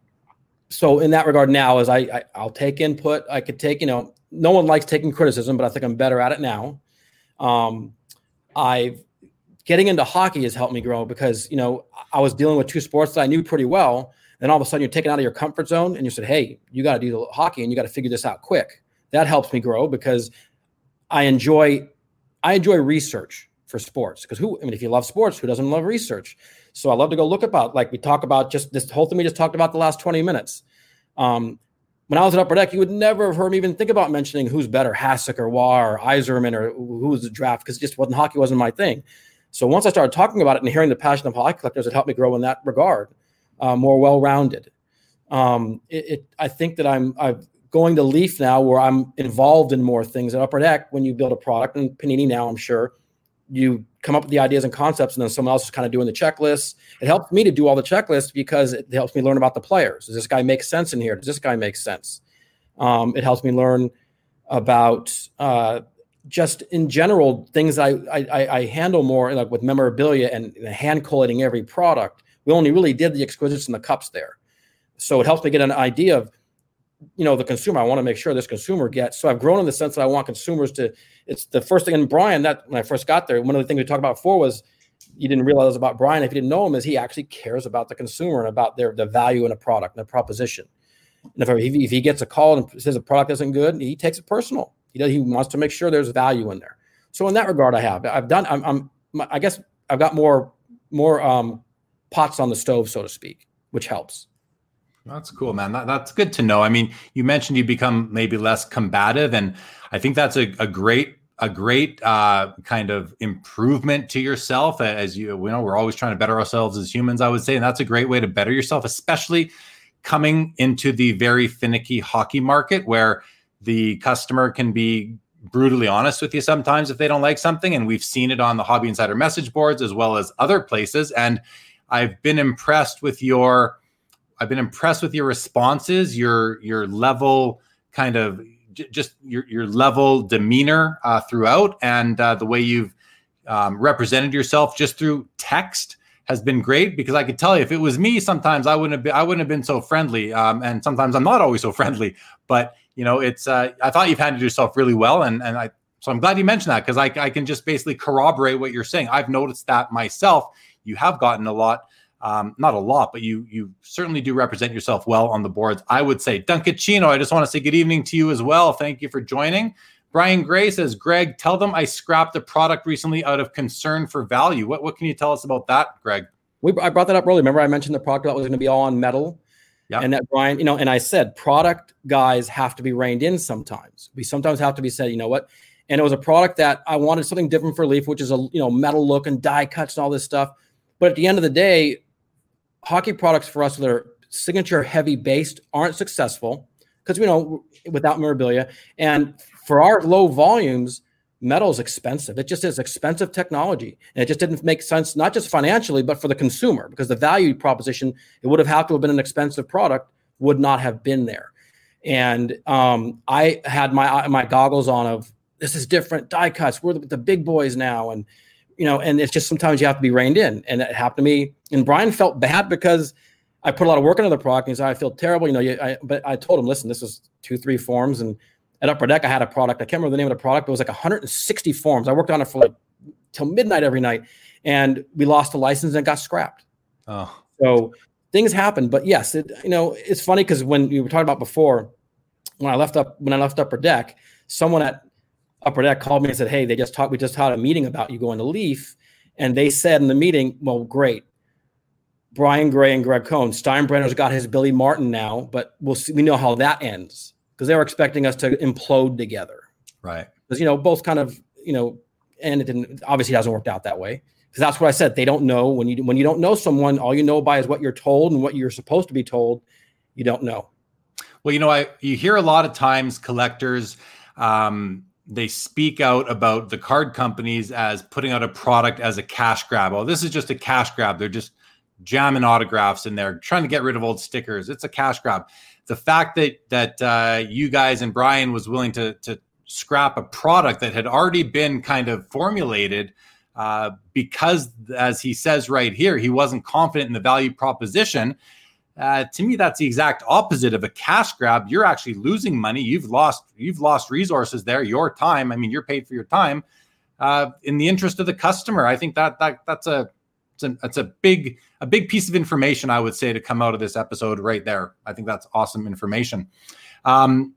so in that regard now is I, I will take input. I could take you know no one likes taking criticism but i think i'm better at it now. Um i've getting into hockey has helped me grow because you know i was dealing with two sports that i knew pretty well. Then all of a sudden you're taken out of your comfort zone and you said hey you got to do the hockey and you got to figure this out quick. That helps me grow because i enjoy i enjoy research for sports because who I mean, if you love sports, who doesn't love research? So I love to go look about like we talk about just this whole thing we just talked about the last 20 minutes. Um, when I was at Upper Deck, you would never have heard me even think about mentioning who's better, Hasek or Roy or Yzerman or who was the draft because just wasn't hockey wasn't my thing. So once I started talking about it and hearing the passion of hockey collectors, it helped me grow in that regard, uh, more well-rounded. Um, it, it, I think that I'm I'm going to Leaf now, where I'm involved in more things at Upper Deck. When you build a product, and Panini now, I'm sure you come up with the ideas and concepts, and then someone else is kind of doing the checklists. It helps me to do all the checklists because it helps me learn about the players. Does this guy make sense in here? Does this guy make sense? Um, it helps me learn about uh, just in general things I, I, I handle more like with memorabilia and, and hand collating every product. We only really did the exquisites and the cups there, so it helps me get an idea of you know the consumer. I want to make sure this consumer gets. So I've grown in the sense that I want consumers to it's the first thing. And Brian, that when I first got there, one of the things we talked about before was you didn't realize about Brian if you didn't know him is he actually cares about the consumer and about their the value in a product and a proposition. And if, if he gets a call and says a product isn't good, he takes it personal. He does, he wants to make sure there's value in there. So in that regard, I have I've done I'm, I'm I guess I've got more more um, pots on the stove, so to speak, which helps. That's cool, man. That, that's good to know. I mean, you mentioned you become maybe less combative, and I think that's a, a great a great uh, kind of improvement to yourself. As you, you know, we're always trying to better ourselves as humans. I would say, and that's a great way to better yourself, especially coming into the very finicky hockey market where the customer can be brutally honest with you sometimes if they don't like something. And we've seen it on the Hobby Insider message boards as well as other places. And I've been impressed with your I've been impressed with your responses, your your level kind of j- just your your level demeanor uh, throughout, and uh, the way you've um, represented yourself just through text has been great because I could tell you if it was me, sometimes I wouldn't have been I wouldn't have been so friendly, um, and sometimes I'm not always so friendly. But you know, it's uh, I thought you've handled yourself really well, and and I so I'm glad you mentioned that because I I can just basically corroborate what you're saying. I've noticed that myself. You have gotten a lot um, not a lot, but you you certainly do represent yourself well on the boards. I would say Dunkachino. I just want to say good evening to you as well. Thank you for joining. Brian Gray says, Greg, tell them I scrapped a product recently out of concern for value. What what can you tell us about that, Greg? We, I brought that up earlier. Remember, I mentioned the product that was going to be all on metal. Yeah. And that Brian, you know, and I said product guys have to be reined in sometimes. We sometimes have to be said, you know what? And it was a product that I wanted something different for Leaf, which is a you know metal look and die cuts and all this stuff. But at the end of the day, hockey products for us that are signature heavy based aren't successful because we know without memorabilia. And for our low volumes metal is expensive. It just is expensive technology. And it just didn't make sense not just financially but for the consumer because the value proposition it would have had to have been an expensive product would not have been there. And um, i had my my goggles on of this is different die cuts we're the, the big boys now. And you know, and it's just sometimes you have to be reined in. And it happened to me. And Brian felt bad because I put a lot of work into the product. And he said, I feel terrible. You know, you, I, but I told him, listen, this was two, three forms. And at Upper Deck, I had a product. I can't remember the name of the product, but it was like 160 forms. I worked on it for like till midnight every night. And we lost the license and got scrapped. Oh. So things happen. But yes, it, you know, it's funny because when you were talking about before, when I left up, when I left Upper Deck, someone at Upper Deck called me and said, "Hey, they just talked. We just had a meeting about you going to Leaf, and they said in the meeting, well, great. Brian Gray and Gregg Kohn. Steinbrenner's got his Billy Martin now, but we'll see. We know how that ends because they were expecting us to implode together, right? Because you know both kind of you know, and it didn't. Obviously, hasn't worked out that way because that's what I said. They don't know when you when you don't know someone, all you know by is what you're told and what you're supposed to be told. You don't know. Well, you know, I you hear a lot of times collectors. Um, they speak out about the card companies as putting out a product as a cash grab. Oh, this is just a cash grab. They're just jamming autographs in there, trying to get rid of old stickers. It's a cash grab. The fact that that uh, you guys and Brian was willing to to scrap a product that had already been kind of formulated uh, because, as he says right here, he wasn't confident in the value proposition. Uh, to me, that's the exact opposite of a cash grab. You're actually losing money. You've lost you've lost resources there. Your time. I mean, you're paid for your time uh, in the interest of the customer. I think that that that's a it's a, a big a big piece of information I would say to come out of this episode right there. I think that's awesome information. Um,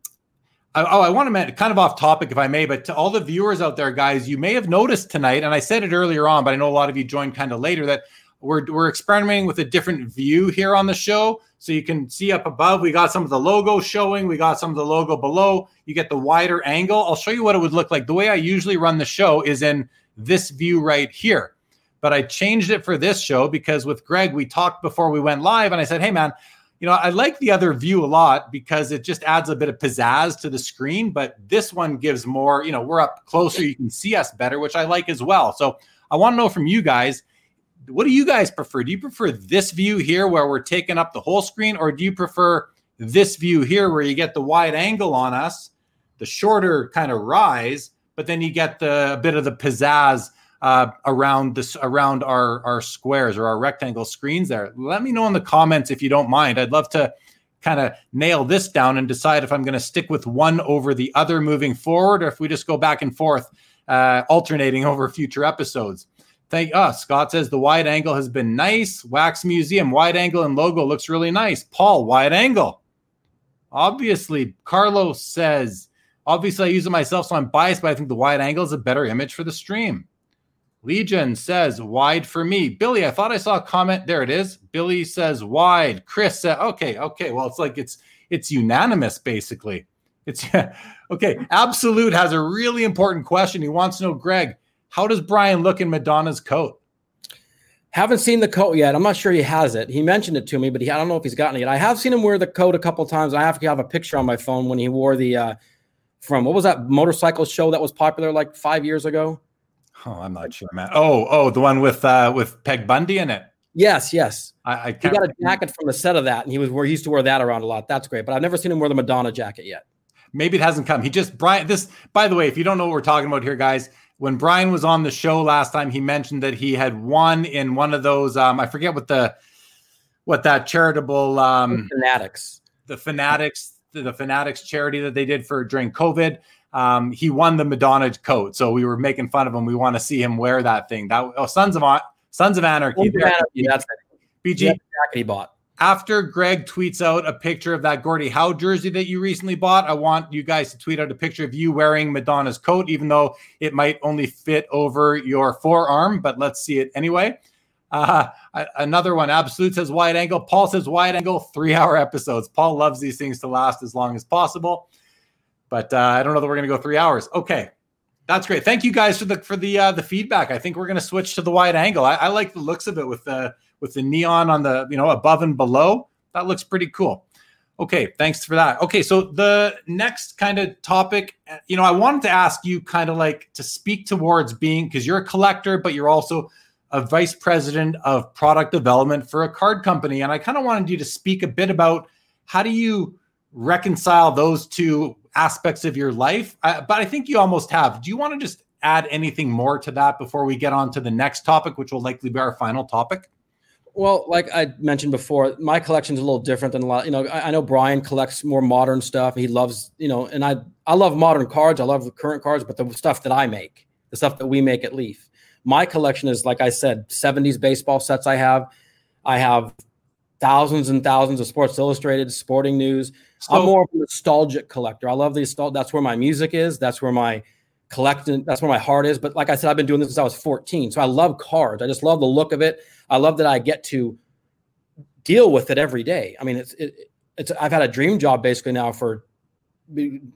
I, oh, I want to mention kind of off topic, if I may, but to all the viewers out there, guys, you may have noticed tonight, and I said it earlier on, but I know a lot of you joined kind of later that we're we're experimenting with a different view here on the show. So you can see up above, we got some of the logo showing, we got some of the logo below. You get the wider angle. I'll show you what it would look like. The way I usually run the show is in this view right here. But I changed it for this show because with Greg, we talked before we went live, and I said, hey man, you know, I like the other view a lot because it just adds a bit of pizzazz to the screen, but this one gives more, you know, we're up closer, you can see us better, which I like as well. So I want to know from you guys, what do you guys prefer? Do you prefer this view here where we're taking up the whole screen, or do you prefer this view here where you get the wide angle on us, the shorter kind of rise, but then you get the bit of the pizzazz uh, around this around our our squares or our rectangle screens there. Let me know in the comments if you don't mind. I'd love to kind of nail this down and decide if I'm going to stick with one over the other moving forward, or if we just go back and forth, uh, alternating over future episodes. Thank us. Uh, Scott says the wide angle has been nice. Wax Museum wide angle and logo looks really nice. Paul wide angle. Obviously, Carlos says obviously I use it myself, so I'm biased, but I think the wide angle is a better image for the stream. Legion says wide for me. Billy, I thought I saw a comment. There it is. Billy says wide. Chris said, okay, okay. Well, it's like it's it's unanimous basically. It's okay. Absolute has a really important question. He wants to know, Greg, how does Brian look in Madonna's coat? Haven't seen the coat yet. I'm not sure he has it. He mentioned it to me, but he, I don't know if he's gotten it yet. I have seen him wear the coat a couple times. I have to have a picture on my phone when he wore the uh, from what was that motorcycle show that was popular like five years ago? Oh, I'm not sure, man. Oh, oh, the one with uh with Peg Bundy in it. Yes, yes. I, I he got a jacket from the set of that, and he was where he used to wear that around a lot. That's great, but I've never seen him wear the Madonna jacket yet. Maybe it hasn't come. He just Brian. This, by the way, if you don't know what we're talking about here, guys, when Brian was on the show last time, he mentioned that he had won in one of those. Um, I forget what the what that charitable um, fanatics, the fanatics, the, the fanatics charity that they did for during COVID um, he won the Madonna coat. So we were making fun of him. We want to see him wear that thing. That oh, Sons of Sons of Anarchy. Sons of Anarchy that's BG yeah, he bought. After Greg tweets out a picture of that Gordie Howe jersey that you recently bought, I want you guys to tweet out a picture of you wearing Madonna's coat, even though it might only fit over your forearm, but let's see it anyway. Uh, another one, Absolute says wide angle. Paul says wide angle, three hour episodes. Paul loves these things to last as long as possible. But uh, I don't know that we're going to go three hours. Okay, that's great. Thank you guys for the for the uh, the feedback. I think we're going to switch to the wide angle. I, I, like the looks of it with the with the neon on the you know above and below. That looks pretty cool. Okay, thanks for that. Okay, so the next kind of topic, you know, I wanted to ask you kind of like to speak towards being because you're a collector, but you're also a vice president of product development for a card company, and I kind of wanted you to speak a bit about how do you reconcile those two aspects of your life. Uh, but I think you almost have. Do you want to just add anything more to that before we get on to the next topic, which will likely be our final topic? Well, like I mentioned before, my collection is a little different than a lot. You know, I, I, know Brian collects more modern stuff. He loves, you know, and I I love modern cards. I love the current cards, but the stuff that I make, the stuff that we make at Leaf, my collection is like I said, '70s baseball sets. I have, I have thousands and thousands of Sports Illustrated, Sporting News. So, I'm more of a nostalgic collector. I love the nostalgia. That's where my music is. That's where my collecting. That's where my heart is. But like I said, I've been doing this since I was 14. So I love cards. I just love the look of it. I love that I get to deal with it every day. I mean, it's it, it's. I've had a dream job basically now for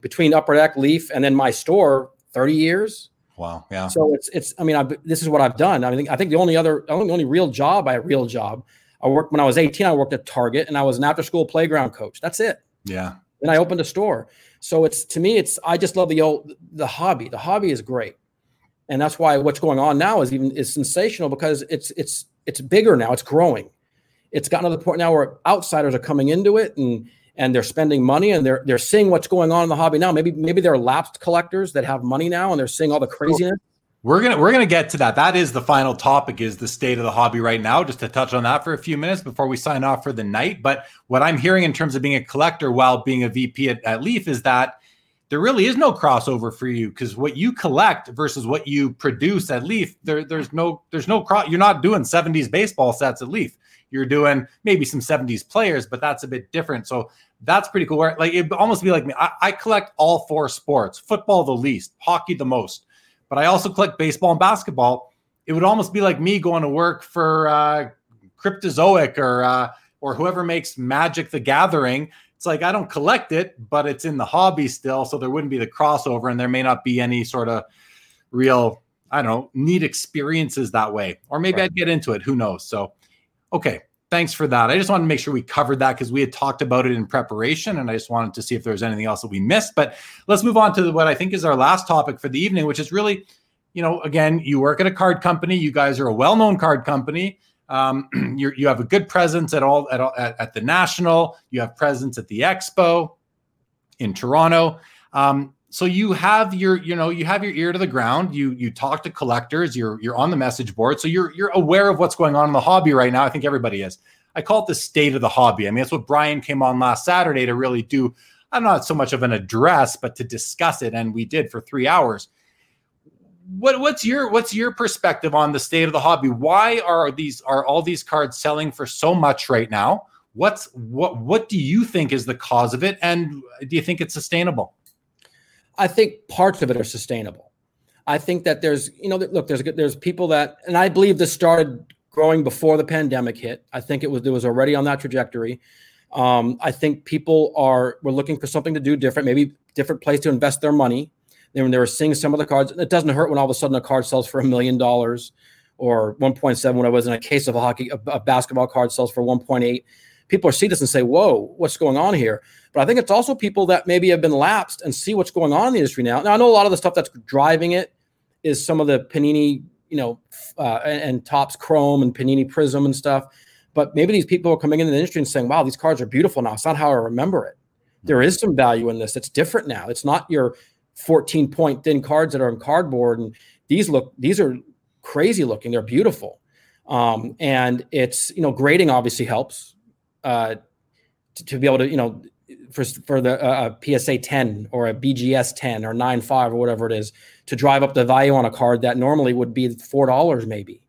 between Upper Deck, Leaf, and then my store 30 years. Wow. Yeah. So it's it's. I mean, I this is what I've done. I mean, I think the only other only only real job I real job. I worked when I was 18. I worked at Target, and I was an after school playground coach. That's it. Yeah. Then I opened a store. So it's to me, it's I just love the old the hobby. The hobby is great. And that's why what's going on now is even is sensational because it's it's it's bigger now. It's growing. It's gotten to the point now where outsiders are coming into it and and they're spending money and they're they're seeing what's going on in the hobby now. Maybe maybe they're lapsed collectors that have money now and they're seeing all the craziness. We're gonna we're gonna get to that. That is the final topic. Is the state of the hobby right now? Just to touch on that for a few minutes before we sign off for the night. But what I'm hearing in terms of being a collector while being a VP at, at Leaf is that there really is no crossover for you because what you collect versus what you produce at Leaf, there, there's no there's no cross. You're not doing 70s baseball sets at Leaf. you're doing maybe some 70s players, but that's a bit different. So that's pretty cool. Where like it almost be like me. I, I collect all four sports: football the least, hockey the most, but I also collect baseball and basketball. It would almost be like me going to work for uh, Cryptozoic or uh, or whoever makes Magic the Gathering. It's like I don't collect it, but it's in the hobby still, so there wouldn't be the crossover, and there may not be any sort of real I don't know neat experiences that way. Or maybe right. I'd get into it. Who knows? So okay, thanks for that. I just wanted to make sure we covered that because we had talked about it in preparation, and I just wanted to see if there was anything else that we missed. But let's move on to what I think is our last topic for the evening, which is really, you know, again, you work at a card company. You guys are a well-known card company. Um, you have a good presence at all at, at, at the national. You have presence at the expo in Toronto. Um, so you have your you know you have your ear to the ground. You you talk to collectors. You're you're on the message board. So you're you're aware of what's going on in the hobby right now. I think everybody is. I call it the state of the hobby. I mean that's what brian came on last saturday to really do i'm not so much of an address but to discuss it. And we did for three hours what what's your what's your perspective on the state of the hobby why are these are all these cards selling for so much right now what's what what do you think is the cause of it and do you think it's sustainable I think parts of it are sustainable. I think that there's, you know, look, there's there's people that, and I believe this started growing before the pandemic hit. I think it was it was already on that trajectory. Um, I think people are were looking for something to do different, maybe different place to invest their money. Then they were seeing some of the cards. It doesn't hurt when all of a sudden a card sells for a million dollars or 1.7 when I was in a case of a hockey a, a basketball card sells for 1.8 people see this and say, "Whoa, what's going on here?" But I think it's also people that maybe have been lapsed and see what's going on in the industry now. Now I know a lot of the stuff that's driving it is some of the Panini, you know, uh, and, and Topps Chrome and Panini Prism and stuff. But maybe these people are coming into the industry and saying, "Wow, these cards are beautiful now. It's not how I remember it. There is some value in this. It's different now. It's not your 14 point thin cards that are in cardboard. And these look, these are crazy looking. They're beautiful." Um, and it's you know grading obviously helps uh, to, to, be able to, you know, for, for the uh, PSA 10 or a BGS 10 or 9.5 or whatever it is to drive up the value on a card that normally would be $4 maybe.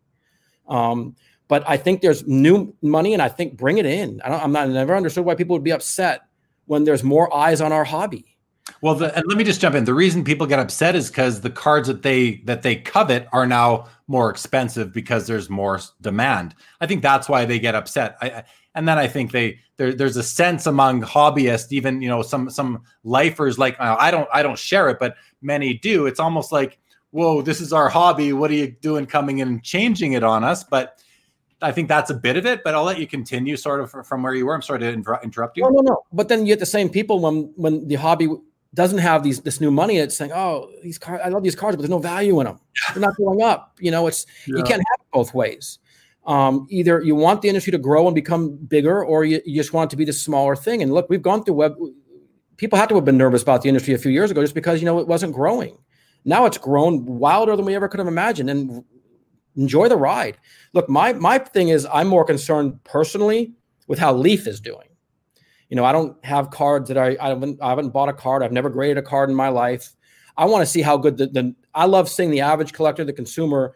Um, but I think there's new money and I think bring it in. I don't I am not I never understood why people would be upset when there's more eyes on our hobby. Well, the, and let me just jump in. The reason people get upset is because the cards that they that they covet are now more expensive because there's more demand. I think that's why they get upset. I, and then I think they there, there's a sense among hobbyists, even you know some some lifers like uh, I don't I don't share it, but many do. It's almost like whoa, this is our hobby. What are you doing coming in and changing it on us? But I think that's a bit of it, but I'll let you continue sort of from where you were. I'm sorry to inter- interrupt you. No, no, no. But then you get the same people when when the hobby doesn't have these this new money. It's saying, oh, these cards, I love these cards, but there's no value in them. They're not going up. You know, it's yeah. you can't have it both ways. Um, either you want the industry to grow and become bigger, or you, you just want it to be the smaller thing. And look, we've gone through web. People had to have been nervous about the industry a few years ago just because you know it wasn't growing. Now it's grown wilder than we ever could have imagined, and enjoy the ride. Look, my my thing is I'm more concerned personally with how Leaf is doing. You know, I don't have cards that I I haven't I haven't bought a card. I've never graded a card in my life. I want to see how good the, the I love seeing the average collector, the consumer.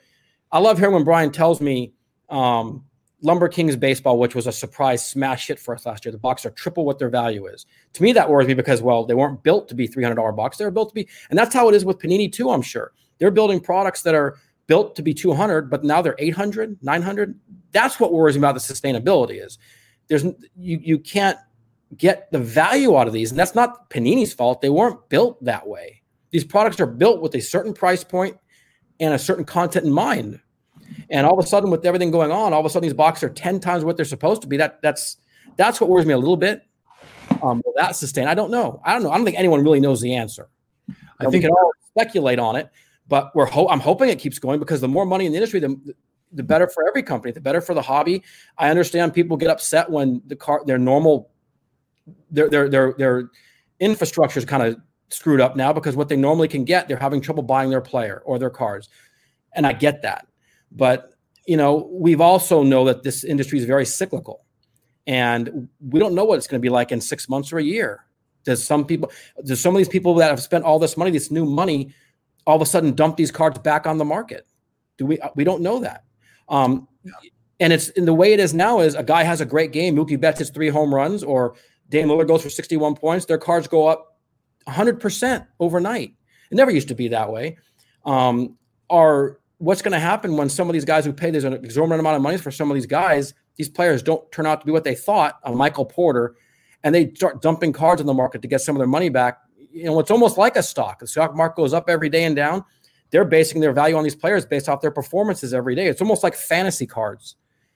I love hearing when Brian tells me um, Lumber Kings baseball, which was a surprise smash hit for us last year. The box are triple what their value is. To me, that worries me because, well, they weren't built to be $300 box. They were built to be, and that's how it is with Panini too, I'm sure. They're building products that are built to be 200, but now they're 800, 900. That's what worries me about the sustainability is there's, you, you can't get the value out of these. And that's not Panini's fault. They weren't built that way. These products are built with a certain price point and a certain content in mind. And all of a sudden, with everything going on, all of a sudden these boxes are ten times what they're supposed to be. That that's that's what worries me a little bit. Um, will that sustain? I don't know. I don't know. I don't think anyone really knows the answer. I think we can all speculate on it, but we're ho- I'm hoping it keeps going because the more money in the industry, the the better for every company, the better for the hobby. I understand people get upset when the car their normal their their their their infrastructure is kind of screwed up now because what they normally can get, they're having trouble buying their player or their cards. And I get that. But you know, we've also know that this industry is very cyclical, and we don't know what it's going to be like in six months or a year. Does some people, does some of these people that have spent all this money, this new money, all of a sudden dump these cards back on the market? Do we? We don't know that. Um, And it's in the way it is now is a guy has a great game. Mookie Betts hits three home runs, or Dame Lillard goes for 61 points. Their cards go up 100% overnight. It never used to be that way. Um, are what's going to happen when some of these guys who pay this an exorbitant amount of money for some of these guys, these players don't turn out to be what they thought, a Michael Porter, and they start dumping cards in the market to get some of their money back. You know, it's almost like a stock. The stock market goes up every day and down. They're basing their value on these players based off their performances every day. It's almost like fantasy cards.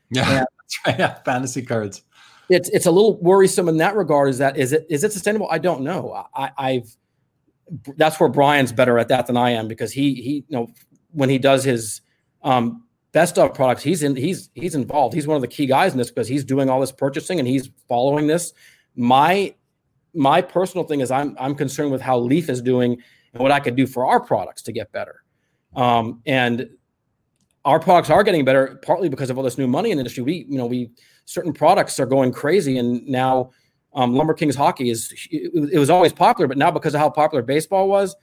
Yeah, and that's right. Yeah, fantasy cards. It's it's a little worrisome in that regard. Is that is it is it sustainable? I don't know. I, I've that's where Brian's better at that than I am because he he you know when he does his um, best of products, he's in he's he's involved. He's one of the key guys in this because he's doing all this purchasing and he's following this. My my personal thing is I'm I'm concerned with how Leaf is doing and what I could do for our products to get better. Um, and our products are getting better partly because of all this new money in the industry. We you know we certain products are going crazy and now um, Lumber Kings hockey is it, was always popular, but now because of how popular baseball was,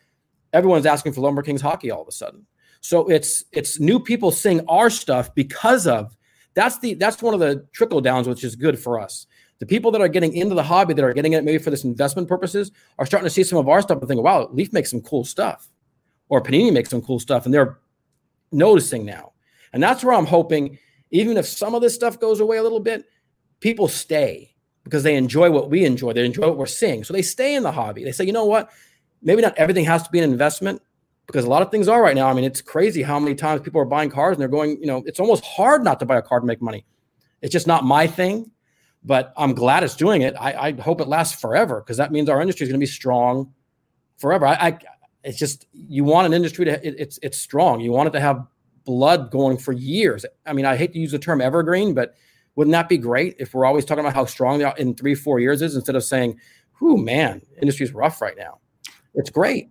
everyone's asking for Lumber Kings hockey all of a sudden. So it's it's new people seeing our stuff because of that's the that's one of the trickle downs, which is good for us. The people that are getting into the hobby that are getting it maybe for this investment purposes are starting to see some of our stuff and think, wow, Leaf makes some cool stuff, or Panini makes some cool stuff, and they're noticing now. And that's where I'm hoping, even if some of this stuff goes away a little bit, people stay because they enjoy what we enjoy. They enjoy what we're seeing. So they stay in the hobby. They say, you know what? Maybe not everything has to be an investment, because a lot of things are right now. I mean, it's crazy how many times people are buying cars and they're going, you know, it's almost hard not to buy a car to make money. It's just not my thing, but I'm glad it's doing it. I, I hope it lasts forever because that means our industry is going to be strong forever. I, I, it's just you want an industry to it, it's it's strong. You want it to have blood going for years. I mean, I hate to use the term evergreen, but wouldn't that be great if we're always talking about how strong in three, four years is instead of saying, "Whoo, man, industry's rough right now." It's great.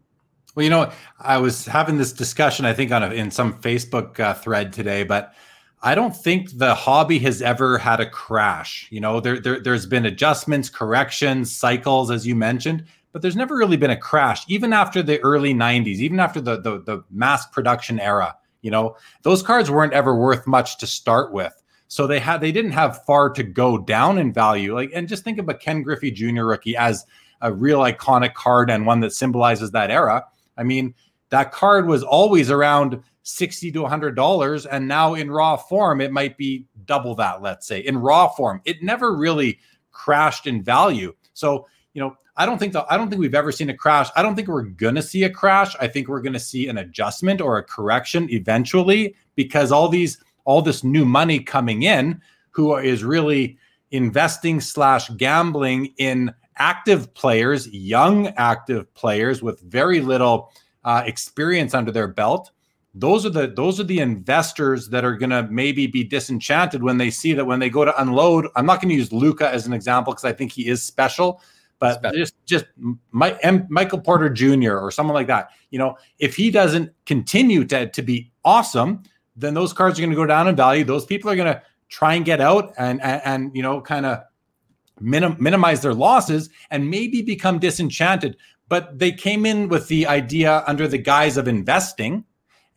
Well, you know, I was having this discussion, I think, on a, in some Facebook uh, thread today, but I don't think the hobby has ever had a crash. You know, there, there there's been adjustments, corrections, cycles, as you mentioned, but there's never really been a crash, even after the early '90s, even after the the, the mass production era. You know, those cards weren't ever worth much to start with. So they had they didn't have far to go down in value. Like, and just think of a Ken Griffey Jr. rookie as a real iconic card and one that symbolizes that era. I mean, that card was always around 60 to 100 dollars and now in raw form it might be double that let's say in raw form it never really crashed in value so you know i don't think the, i don't think we've ever seen a crash i don't think we're to see a crash i think we're to see an adjustment or a correction eventually because all these all this new money coming in who is really investing slash gambling in active players, young active players with very little uh, experience under their belt. Those are the those are the investors that are going to maybe be disenchanted when they see that when they go to unload. I'm not going to use Luka as an example because I think he is special, but just just my, M, Michael Porter Jr. or someone like that. You know, if he doesn't continue to to be awesome, then those cards are going to go down in value. Those people are going to try and get out and and, and you know kind of minim- minimize their losses and maybe become disenchanted. But they came in with the idea under the guise of investing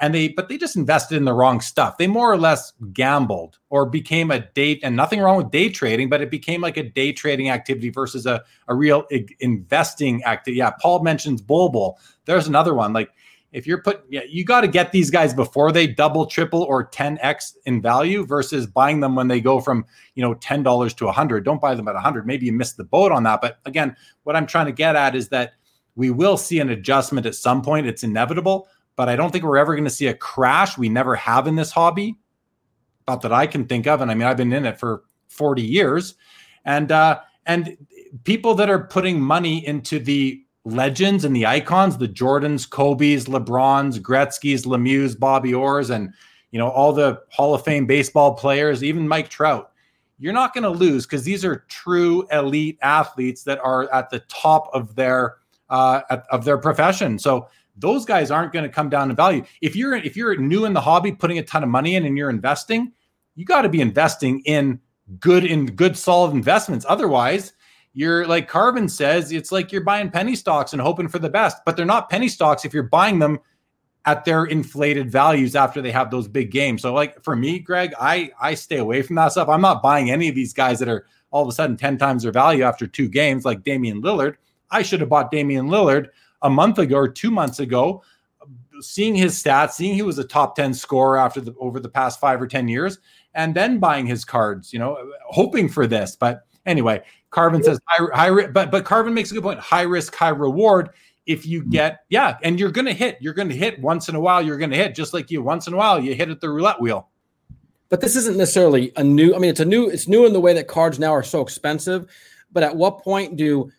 and they but they just invested in the wrong stuff they more or less gambled or became a date and nothing wrong with day trading but it became like a day trading activity versus a, a real investing activity yeah paul mentions Bol Bol there's another one like if you're put yeah, you got to get these guys before they double, triple, or 10x in value versus buying them when they go from you know ten dollars to a hundred. Don't buy them at a hundred. Maybe you missed the boat on that. But again, what I'm trying to get at is that we will see an adjustment at some point. It's inevitable, but I don't think we're ever going to see a crash. We never have in this hobby, not that I can think of. And I mean, I've been in it for 40 years, and uh, and people that are putting money into the legends and the icons, the Jordans, Kobe's, LeBrons, Gretzky's, Lemieux, Bobby Orr's, and you know all the Hall of Fame baseball players, even Mike Trout. You're not going to lose because these are true elite athletes that are at the top of their uh, of their profession. So those guys aren't going to come down in value. If you're if you're new in the hobby, putting a ton of money in, and you're investing, you got to be investing in good in good solid investments. Otherwise, you're like Carvin says, it's like you're buying penny stocks and hoping for the best, but they're not penny stocks if you're buying them at their inflated values after they have those big games. So like for me, Greg, I I stay away from that stuff. I'm not buying any of these guys that are all of a sudden 10 times their value after two games like Damian Lillard. I should have bought Damian Lillard a month ago or 2 months ago seeing his stats, seeing he was a top 10 scorer after the over the past 5 or 10 years and then buying his cards, you know, hoping for this. But anyway, Carvin says high, high but but Carvin makes a good point. High risk, high reward if you mm-hmm. get yeah and you're gonna hit you're gonna hit once in a while you're gonna hit just like you once in a while you hit at the roulette wheel but this isn't necessarily a new i mean it's a new it's new in the way that cards now are so expensive but at what point do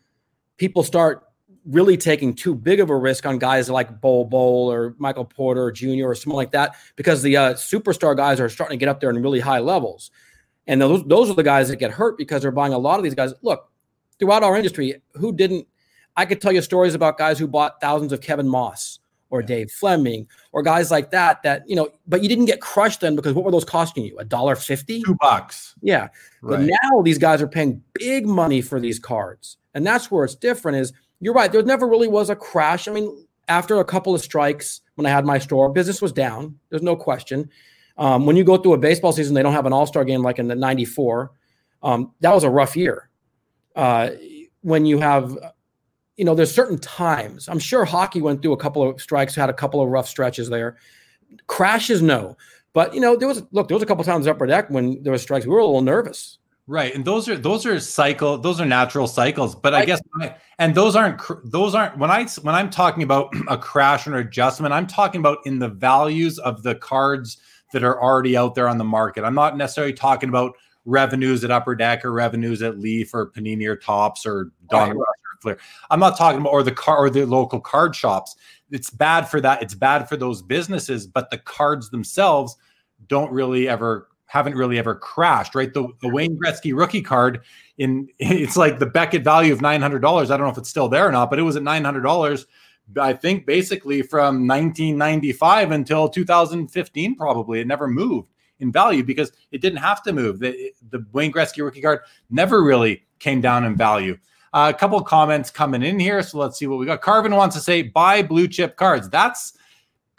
people start really taking too big of a risk on guys like Bol Bol or Michael Porter Jr. or someone like that because the uh, superstar guys are starting to get up there in really high levels. And those, those are the guys that get hurt because they're buying a lot of these guys. Look, throughout our industry, who didn't I could tell you stories about guys who bought thousands of Kevin Maas or yeah. Dave Fleming or guys like that. That you know, but you didn't get crushed then because what were those costing you? A dollar fifty, two bucks. Yeah, right. but now these guys are paying big money for these cards, and that's where it's different. Is you're right. There never really was a crash. I mean, after a couple of strikes, when I had my store, business was down. There's no question. Um, when you go through a baseball season, they don't have an All Star game like in the '94. Um, that was a rough year. Uh, when you have you know, there's certain times. I'm sure hockey went through a couple of strikes, had a couple of rough stretches there. Crashes, no. But you know, there was look, there was a couple times upper deck when there was strikes. We were a little nervous. Right, and those are those are cycle, those are natural cycles. But I guess, and those aren't those aren't when I when I'm talking about a crash or adjustment, I'm talking about in the values of the cards that are already out there on the market. I'm not necessarily talking about revenues at Upper Deck or revenues at Leaf or Panini or Topps or Don right. Fleer. I'm not talking about or the car or the local card shops. It's bad for that. It's bad for those businesses, but the cards themselves don't really ever haven't really ever crashed, right? The, the Wayne Gretzky rookie card in it's like the Beckett value of nine hundred dollars. I don't know if it's still there or not, but it was at nine hundred dollars. I think basically from 1995 until 2015, probably it never moved in value because it didn't have to move. The, the Wayne Gretzky rookie card never really came down in value. Uh, a couple comments coming in here. So let's see what we got. Carvin wants to say buy blue chip cards. That's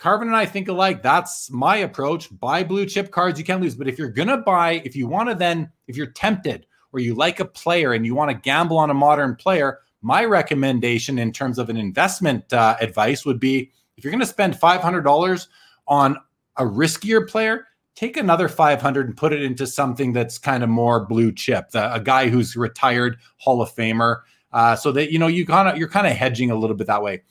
Carvin and I think alike. That's my approach. Buy blue chip cards. You can't lose. But if you're going to buy, if you want to then, if you're tempted or you like a player and you want to gamble on a modern player, my recommendation in terms of an investment uh, advice would be if you're going to spend $500 on a riskier player, take another 500 and put it into something that's kind of more blue chip the, a guy who's retired hall of famer uh, so that you know you kind of you're kind of hedging a little bit that way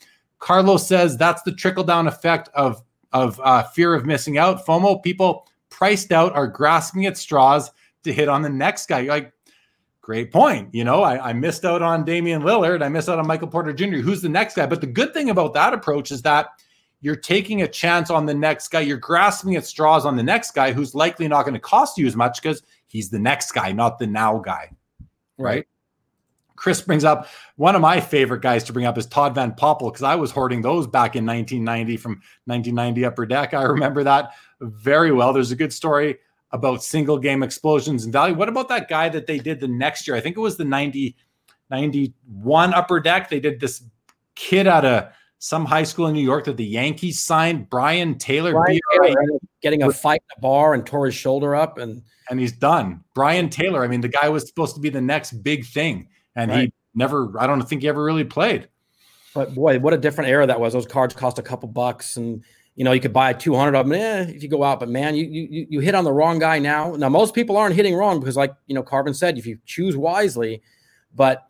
carlos says that's the trickle down effect of of uh, fear of missing out. Fomo people priced out are grasping at straws to hit on the next guy. Like great point. You know I, I missed out on damian lillard. I missed out on michael porter jr who's the next guy? But the good thing about that approach is that you're taking a chance on the next guy. You're grasping at straws on the next guy who's likely not going to cost you as much because he's the next guy, not the now guy. Right. Chris brings up one of my favorite guys to bring up is Todd Van Poppel because I was hoarding those back in 1990 from 1990 Upper Deck. I remember that very well. There's a good story about single game explosions and value. What about that guy that they did the next year? I think it was the 90, 91 Upper Deck. They did this kid out of some high school in New York that the Yankees signed Brien Taylor, Brien Taylor getting a fight in a bar and tore his shoulder up and and he's done. Brien Taylor, I mean, the guy was supposed to be the next big thing, and right. he never. I don't think he ever really played. But boy, what a different era that was. Those cards cost a couple bucks, and you know you could buy 200 of them eh, if you go out. But man, you you you hit on the wrong guy now. Now most people aren't hitting wrong because, like you know, Carvin said, if you choose wisely, but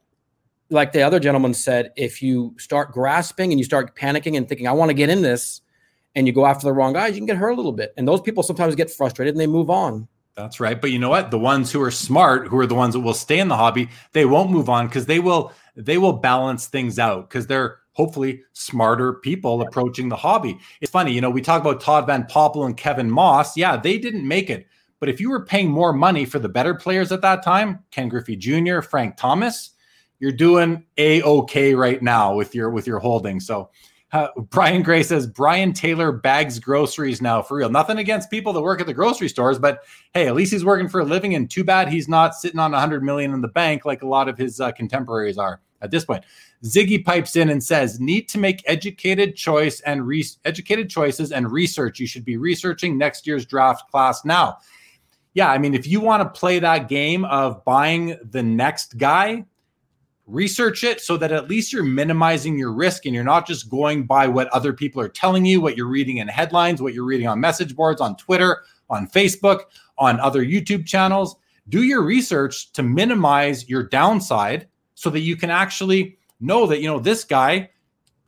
like the other gentleman said, if you start grasping and you start panicking and thinking, I want to get in this, and you go after the wrong guys, you can get hurt a little bit. And those people sometimes get frustrated and they move on. That's right. But you know what? The ones who are smart, who are the ones that will stay in the hobby, they won't move on because they will they will balance things out because they're hopefully smarter people approaching the hobby. It's funny, you know, we talk about Todd Van Poppel and Kevin Maas. Yeah, they didn't make it. But if you were paying more money for the better players at that time, Ken Griffey Jr., Frank Thomas, you're doing a okay right now with your with your holding. So uh, Brian Gray says Brien Taylor bags groceries now for real. Nothing against people that work at the grocery stores, but hey, at least he's working for a living. And too bad he's not sitting on 100 million in the bank like a lot of his uh, contemporaries are. at this point. Ziggy pipes in and says, "Need to make educated choice and re- educated choices and research. You should be researching next year's draft class now." Yeah, I mean, if you want to play that game of buying the next guy, research it so that at least you're minimizing your risk and you're not just going by what other people are telling you, what you're reading in headlines, what you're reading on message boards, on Twitter, on Facebook, on other YouTube channels. Do your research to minimize your downside so that you can actually know that, you know, this guy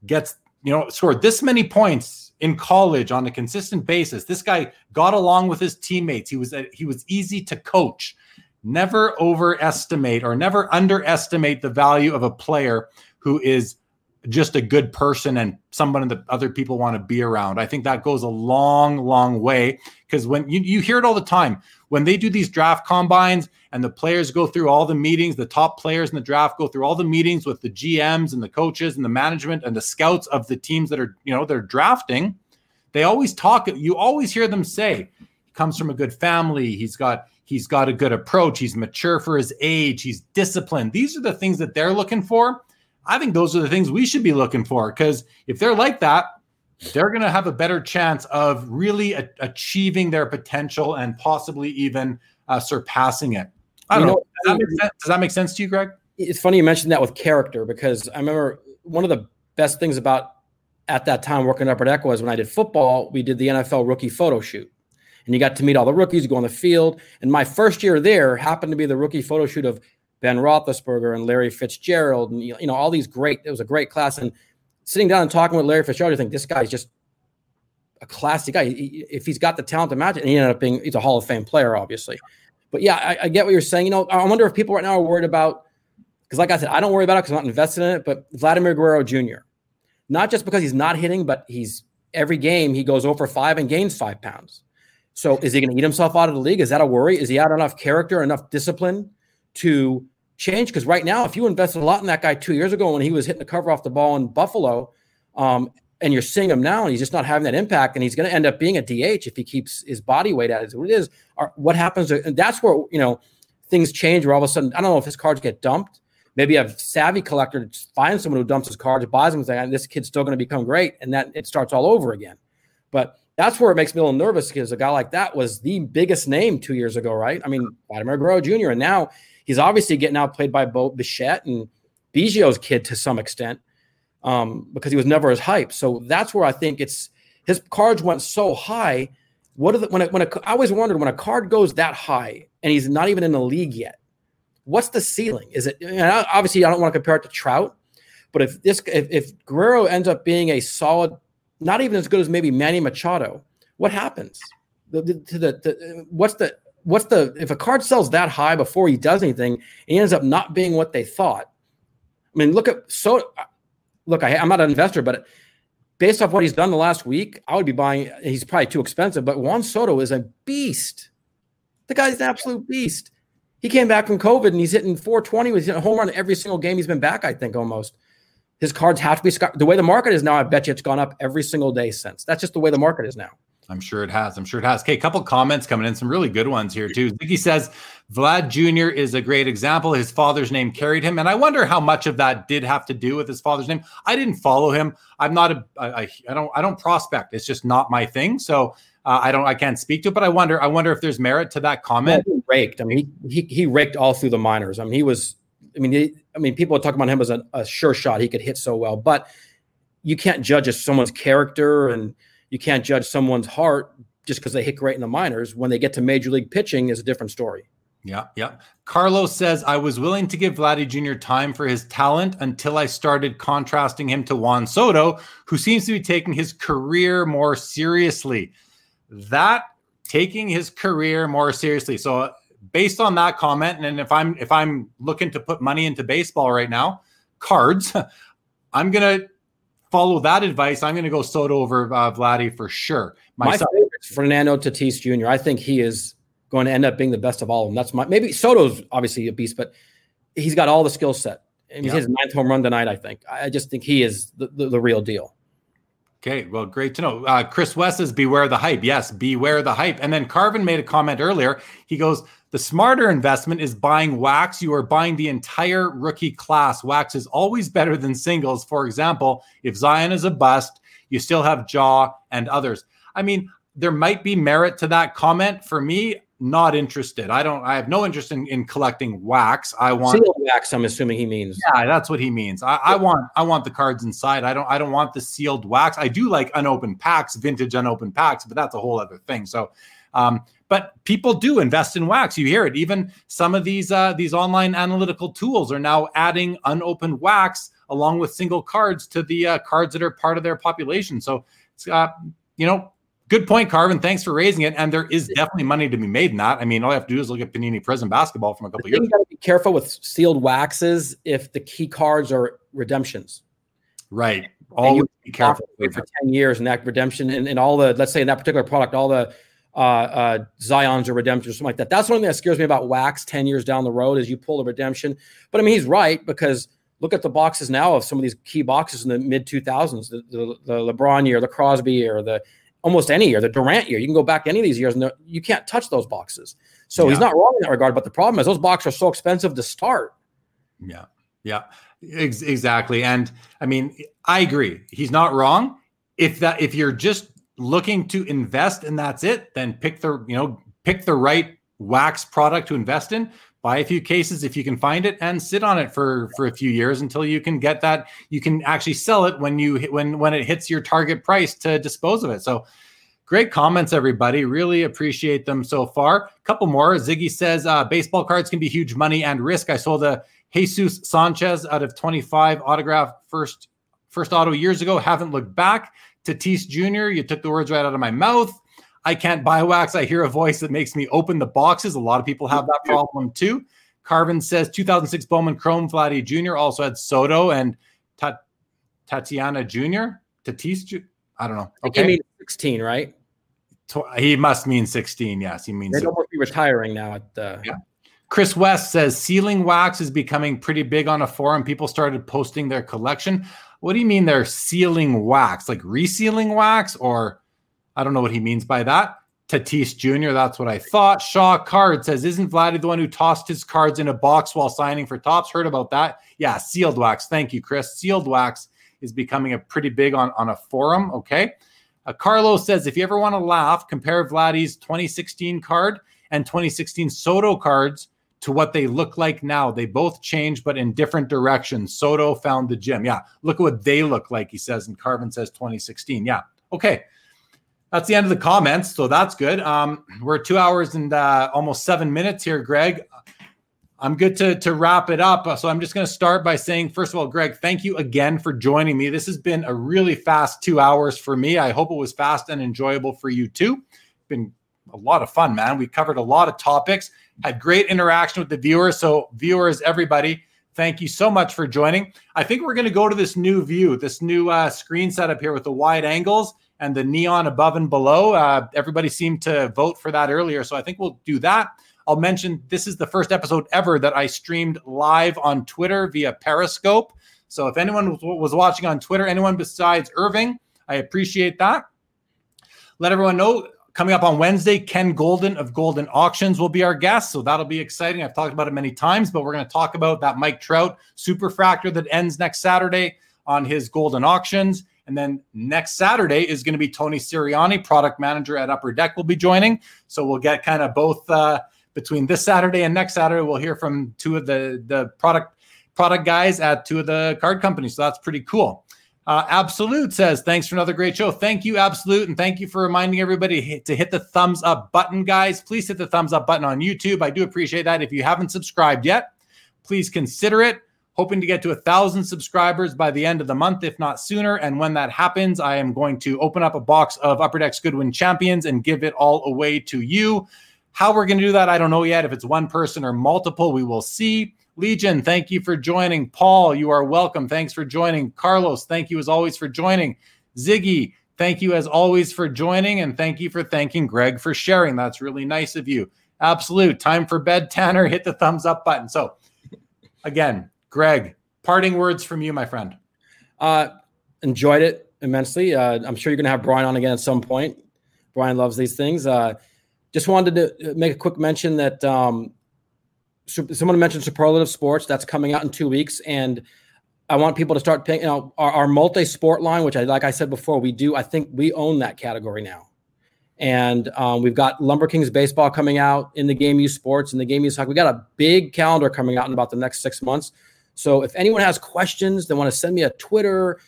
gets, you know, scored this many points in college on a consistent basis. This guy got along with his teammates. He was he was easy to coach never overestimate or never underestimate the value of a player who is just a good person and someone that other people want to be around. I think that goes a long, long way because when you, you hear it all the time, when they do these draft combines and the players go through all the meetings, the top players in the draft go through all the meetings with the GMs and the coaches and the management and the scouts of the teams that are, you know, they're drafting. They always talk, you always hear them say, he comes from a good family. He's got He's got a good approach. He's mature for his age. He's disciplined. These are the things that they're looking for. I think those are the things we should be looking for because if they're like that, they're going to have a better chance of really a- achieving their potential and possibly even uh, surpassing it. I don't you know. know. Does, that make sense? Does that make sense to you, Greg? It's funny you mentioned that with character because I remember one of the best things about at that time working up at Echo was when I did football, we did the NFL rookie photo shoot and you got to meet all the rookies, you go on the field. And my first year there happened to be the rookie photo shoot of Ben Roethlisberger and Larry Fitzgerald, and you know all these great. It was a great class, and sitting down and talking with Larry Fitzgerald, you think this guy's just a classy guy. If he's got the talent to match it, and he ended up being he's a Hall of Fame player, obviously. But yeah, I, I get what you're saying. You know, I wonder if people right now are worried about because, like I said, I don't worry about it because I'm not invested in it. But Vladimir Guerrero Jr., not just because he's not hitting, but he's every game he goes over five and gains five pounds. So is he going to eat himself out of the league? Is that a worry? Is he out enough character, enough discipline to change? Because right now, if you invested a lot in that guy two years ago when he was hitting the cover off the ball in Buffalo, um, and you're seeing him now, and he's just not having that impact, and he's going to end up being a DH if he keeps his body weight at what it is. Or what happens? And that's where you know things change. Where all of a sudden, I don't know if his cards get dumped. Maybe a savvy collector finds someone who dumps his cards, buys them, and "This kid's still going to become great," and that it starts all over again. But that's where it makes me a little nervous because a guy like that was the biggest name two years ago, right? I mean, Vladimir Guerrero Jr. And now he's obviously getting outplayed by Bo Bichette and Biggio's kid to some extent um, because he was never as hype. So that's where I think it's his cards went so high. What are the, when, when a, I always wondered when a card goes that high and he's not even in the league yet, what's the ceiling? Is it obviously I don't want to compare it to Trout, but if this if, if Guerrero ends up being a solid not even as good as maybe Manny Machado. What happens? The, the, to the, the, what's the what's the if a card sells that high before he does anything, he ends up not being what they thought. I mean, look at so look. I, I'm not an investor, but based off what he's done the last week, I would be buying. He's probably too expensive, but Juan Soto is a beast. The guy's an absolute beast. He came back from COVID and he's hitting 420. He's hitting a home run every single game he's been back. I think almost his cards have to be the way the market is now. I bet you it's gone up every single day since. That's just the way the market is now. I'm sure it has. I'm sure it has. Okay, a couple comments coming in, some really good ones here too. Ziggy says Vlad Jr. is a great example. His father's name carried him, and I wonder how much of that did have to do with his father's name. I didn't follow him. I'm not a. I, I don't. I don't prospect. It's just not my thing. So uh, I don't. I can't speak to it. But I wonder. I wonder if there's merit to that comment. Well, raked. I mean, he, he he raked all through the minors. I mean, he was I mean, I mean, people talking about him as a, a sure shot. He could hit so well, but you can't judge someone's character and you can't judge someone's heart just because they hit great in the minors. When they get to major league pitching, is a different story. Yeah, yeah. Carlos says I was willing to give Vladdy Jr. time for his talent until I started contrasting him to Juan Soto, who seems to be taking his career more seriously. That taking his career more seriously. So based on that comment, and if I'm if I'm looking to put money into baseball right now, cards, I'm gonna follow that advice. I'm gonna go Soto over uh, Vladdy for sure. My, my favorite is Fernando Tatis Jr. I think he is going to end up being the best of all of them. That's my maybe Soto's obviously a beast, but he's got all the skill set. And yeah. his ninth home run tonight, I think. I just think he is the, the, the real deal. Okay, well, great to know. Uh, Chris West is "Beware the hype." Yes, beware the hype. And then Carvin made a comment earlier. He goes, The smarter investment is buying wax. You are buying the entire rookie class. Wax is always better than singles. For example, if Zion is a bust, you still have Ja and others. I mean, there might be merit to that comment. For me, not interested. I don't. I have no interest in, in collecting wax. I want sealed wax. I'm assuming he means. Yeah, that's what he means. I, I, want. I want the cards inside. I don't. I don't want the sealed wax. I do like unopened packs, vintage unopened packs, but that's a whole other thing. So, um, but people do invest in wax. You hear it. Even some of these uh, these online analytical tools are now adding unopened wax along with single cards to the uh, cards that are part of their population. So, uh, you know, Good point, Carvin. Thanks for raising it. And there is definitely money to be made in that. I mean, all you have to do is look at Panini Prizm basketball from a couple years. You got to be careful with sealed waxes if the key cards are redemptions. Right. Always be careful for ten years and that redemption and, and all the let's say in that particular product, all the uh, uh, Zions or redemption or something like that. That's one thing that scares me about wax ten years down the road as you pull a redemption. But I mean, he's right because look at the boxes now of some of these key boxes in the mid 2000s, the, the, the LeBron year, the Crosby year, the almost any year, the Durant year. You can go back any of these years and you can't touch those boxes. So yeah. he's not wrong in that regard. But the problem is those boxes are so expensive to start. Yeah. Yeah. Ex- exactly. And I mean, I agree. He's not wrong. If that if you're just looking to invest and that's it, then pick the, you know, pick the right wax product to invest in. Buy a few cases if you can find it and sit on it for for a few years until you can get that you can actually sell it when you when when it hits your target price to dispose of it. So great comments everybody. Really appreciate them so far. A couple more. Ziggy says uh, baseball cards can be huge money and risk. I sold a jesus sanchez out of 25 autograph first first auto years ago. Haven't looked back tatis jr you took the words right out of my mouth I can't buy wax. I hear a voice that makes me open the boxes. A lot of people have that problem too. Carvin says 2006 Bowman Chrome Vladdy Jr. also had Soto and Tat- Tatiana Jr. Tatis. I don't know. Okay, he means 16, right? He must mean 16. Yes, he means. They don't be retiring now at the. Yeah. Chris West says sealing wax is becoming pretty big on a forum. People started posting their collection. What do you mean they're sealing wax? Like resealing wax or I don't know what he means by that. Tatis Jr., that's what I thought. Shaw Card says, Isn't Vladdy the one who tossed his cards in a box while signing for Topps? Heard about that? Yeah, sealed wax. Thank you, Chris. Sealed wax is becoming a pretty big on, on a forum. Okay. Uh, Carlos says, If you ever want to laugh, compare Vladdy's 2016 card and 2016 Soto cards to what they look like now. They both change, but in different directions. Soto found the gym. Yeah. Look at what they look like, he says. And Carvin says 2016. Yeah. Okay that's the end of the comments. So that's good. Um, we're two hours and uh, almost seven minutes here, Gregg. I'm good to to wrap it up. So I'm just going to start by saying, first of all, Gregg, thank you again for joining me. This has been a really fast two hours for me. I hope it was fast and enjoyable for you too. Been a lot of fun, man. We covered a lot of topics, had great interaction with the viewers. So viewers, everybody, thank you so much for joining. I think we're going to go to this new view, this new uh, screen setup here with the wide angles and the neon above and below. Uh, everybody seemed to vote for that earlier, so I think we'll do that. I'll mention this is the first episode ever that I streamed live on Twitter via Periscope. So if anyone was watching on Twitter, anyone besides Irving, I appreciate that. Let everyone know coming up on Wednesday, Ken Golden of Golden Auctions will be our guest. So that'll be exciting. I've talked about it many times, but we're going to talk about that Mike Trout super superfractor that ends next Saturday on his Golden Auctions. And then next Saturday is going to be Tony Sirianni, product manager at Upper Deck, will be joining. So we'll get kind of both uh, between this Saturday and next Saturday. We'll hear from two of the the product product guys at two of the card companies. So that's pretty cool. Uh, Absolute says, thanks for another great show. Thank you, Absolute. And thank you for reminding everybody to hit the thumbs up button, guys. Please hit the thumbs up button on YouTube. I do appreciate that. If you haven't subscribed yet, please consider it hoping to get to a thousand subscribers by the end of the month, if not sooner. And when that happens, I am going to open up a box of Upper Decks Goodwin Champions and give it all away to you. How we're going to do that, I don't know yet. If it's one person or multiple, we will see. Legion, thank you for joining. Paul, you are welcome. Thanks for joining. Carlos, thank you as always for joining. Ziggy, thank you as always for joining. And thank you for thanking Gregg for sharing. That's really nice of you. Absolute. Time for bed, Tanner. Hit the thumbs up button. So, again, Gregg, parting words from you, my friend. Uh, enjoyed it immensely. Uh, I'm sure you're going to have Brian on again at some point. Brian loves these things. Uh, just wanted to make a quick mention that um, someone mentioned superlative sports that's coming out in two weeks and i want people to start paying you know our, our multi-sport line which i like i said before we do i think we own that category now and um, we've got lumber kings baseball coming out in the game use sports and the game use hockey we got a big calendar coming out in about the next six months so if anyone has questions they want to send me a twitter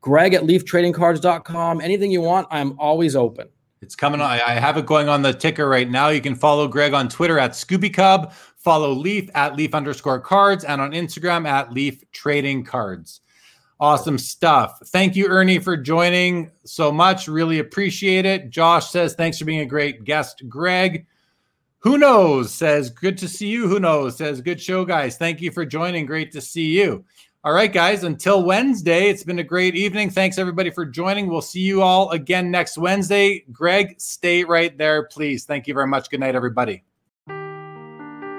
greg at leaftradingcards.com anything you want i'm always open it's coming. I have it going on the ticker right now. You can follow Gregg on Twitter at Scooby Cub, follow Leaf at Leaf underscore cards, and on Instagram at Leaf Trading Cards. Awesome stuff. Thank you, Ernie, for joining so much. Really appreciate it. Josh says, thanks for being a great guest, Gregg. Who knows? Says, good to see you. Who knows? Says, good show, guys. Thank you for joining. Great to see you. All right, guys, until Wednesday, it's been a great evening. Thanks, everybody, for joining. We'll see you all again next Wednesday. Gregg, stay right there, please. Thank you very much. Good night, everybody.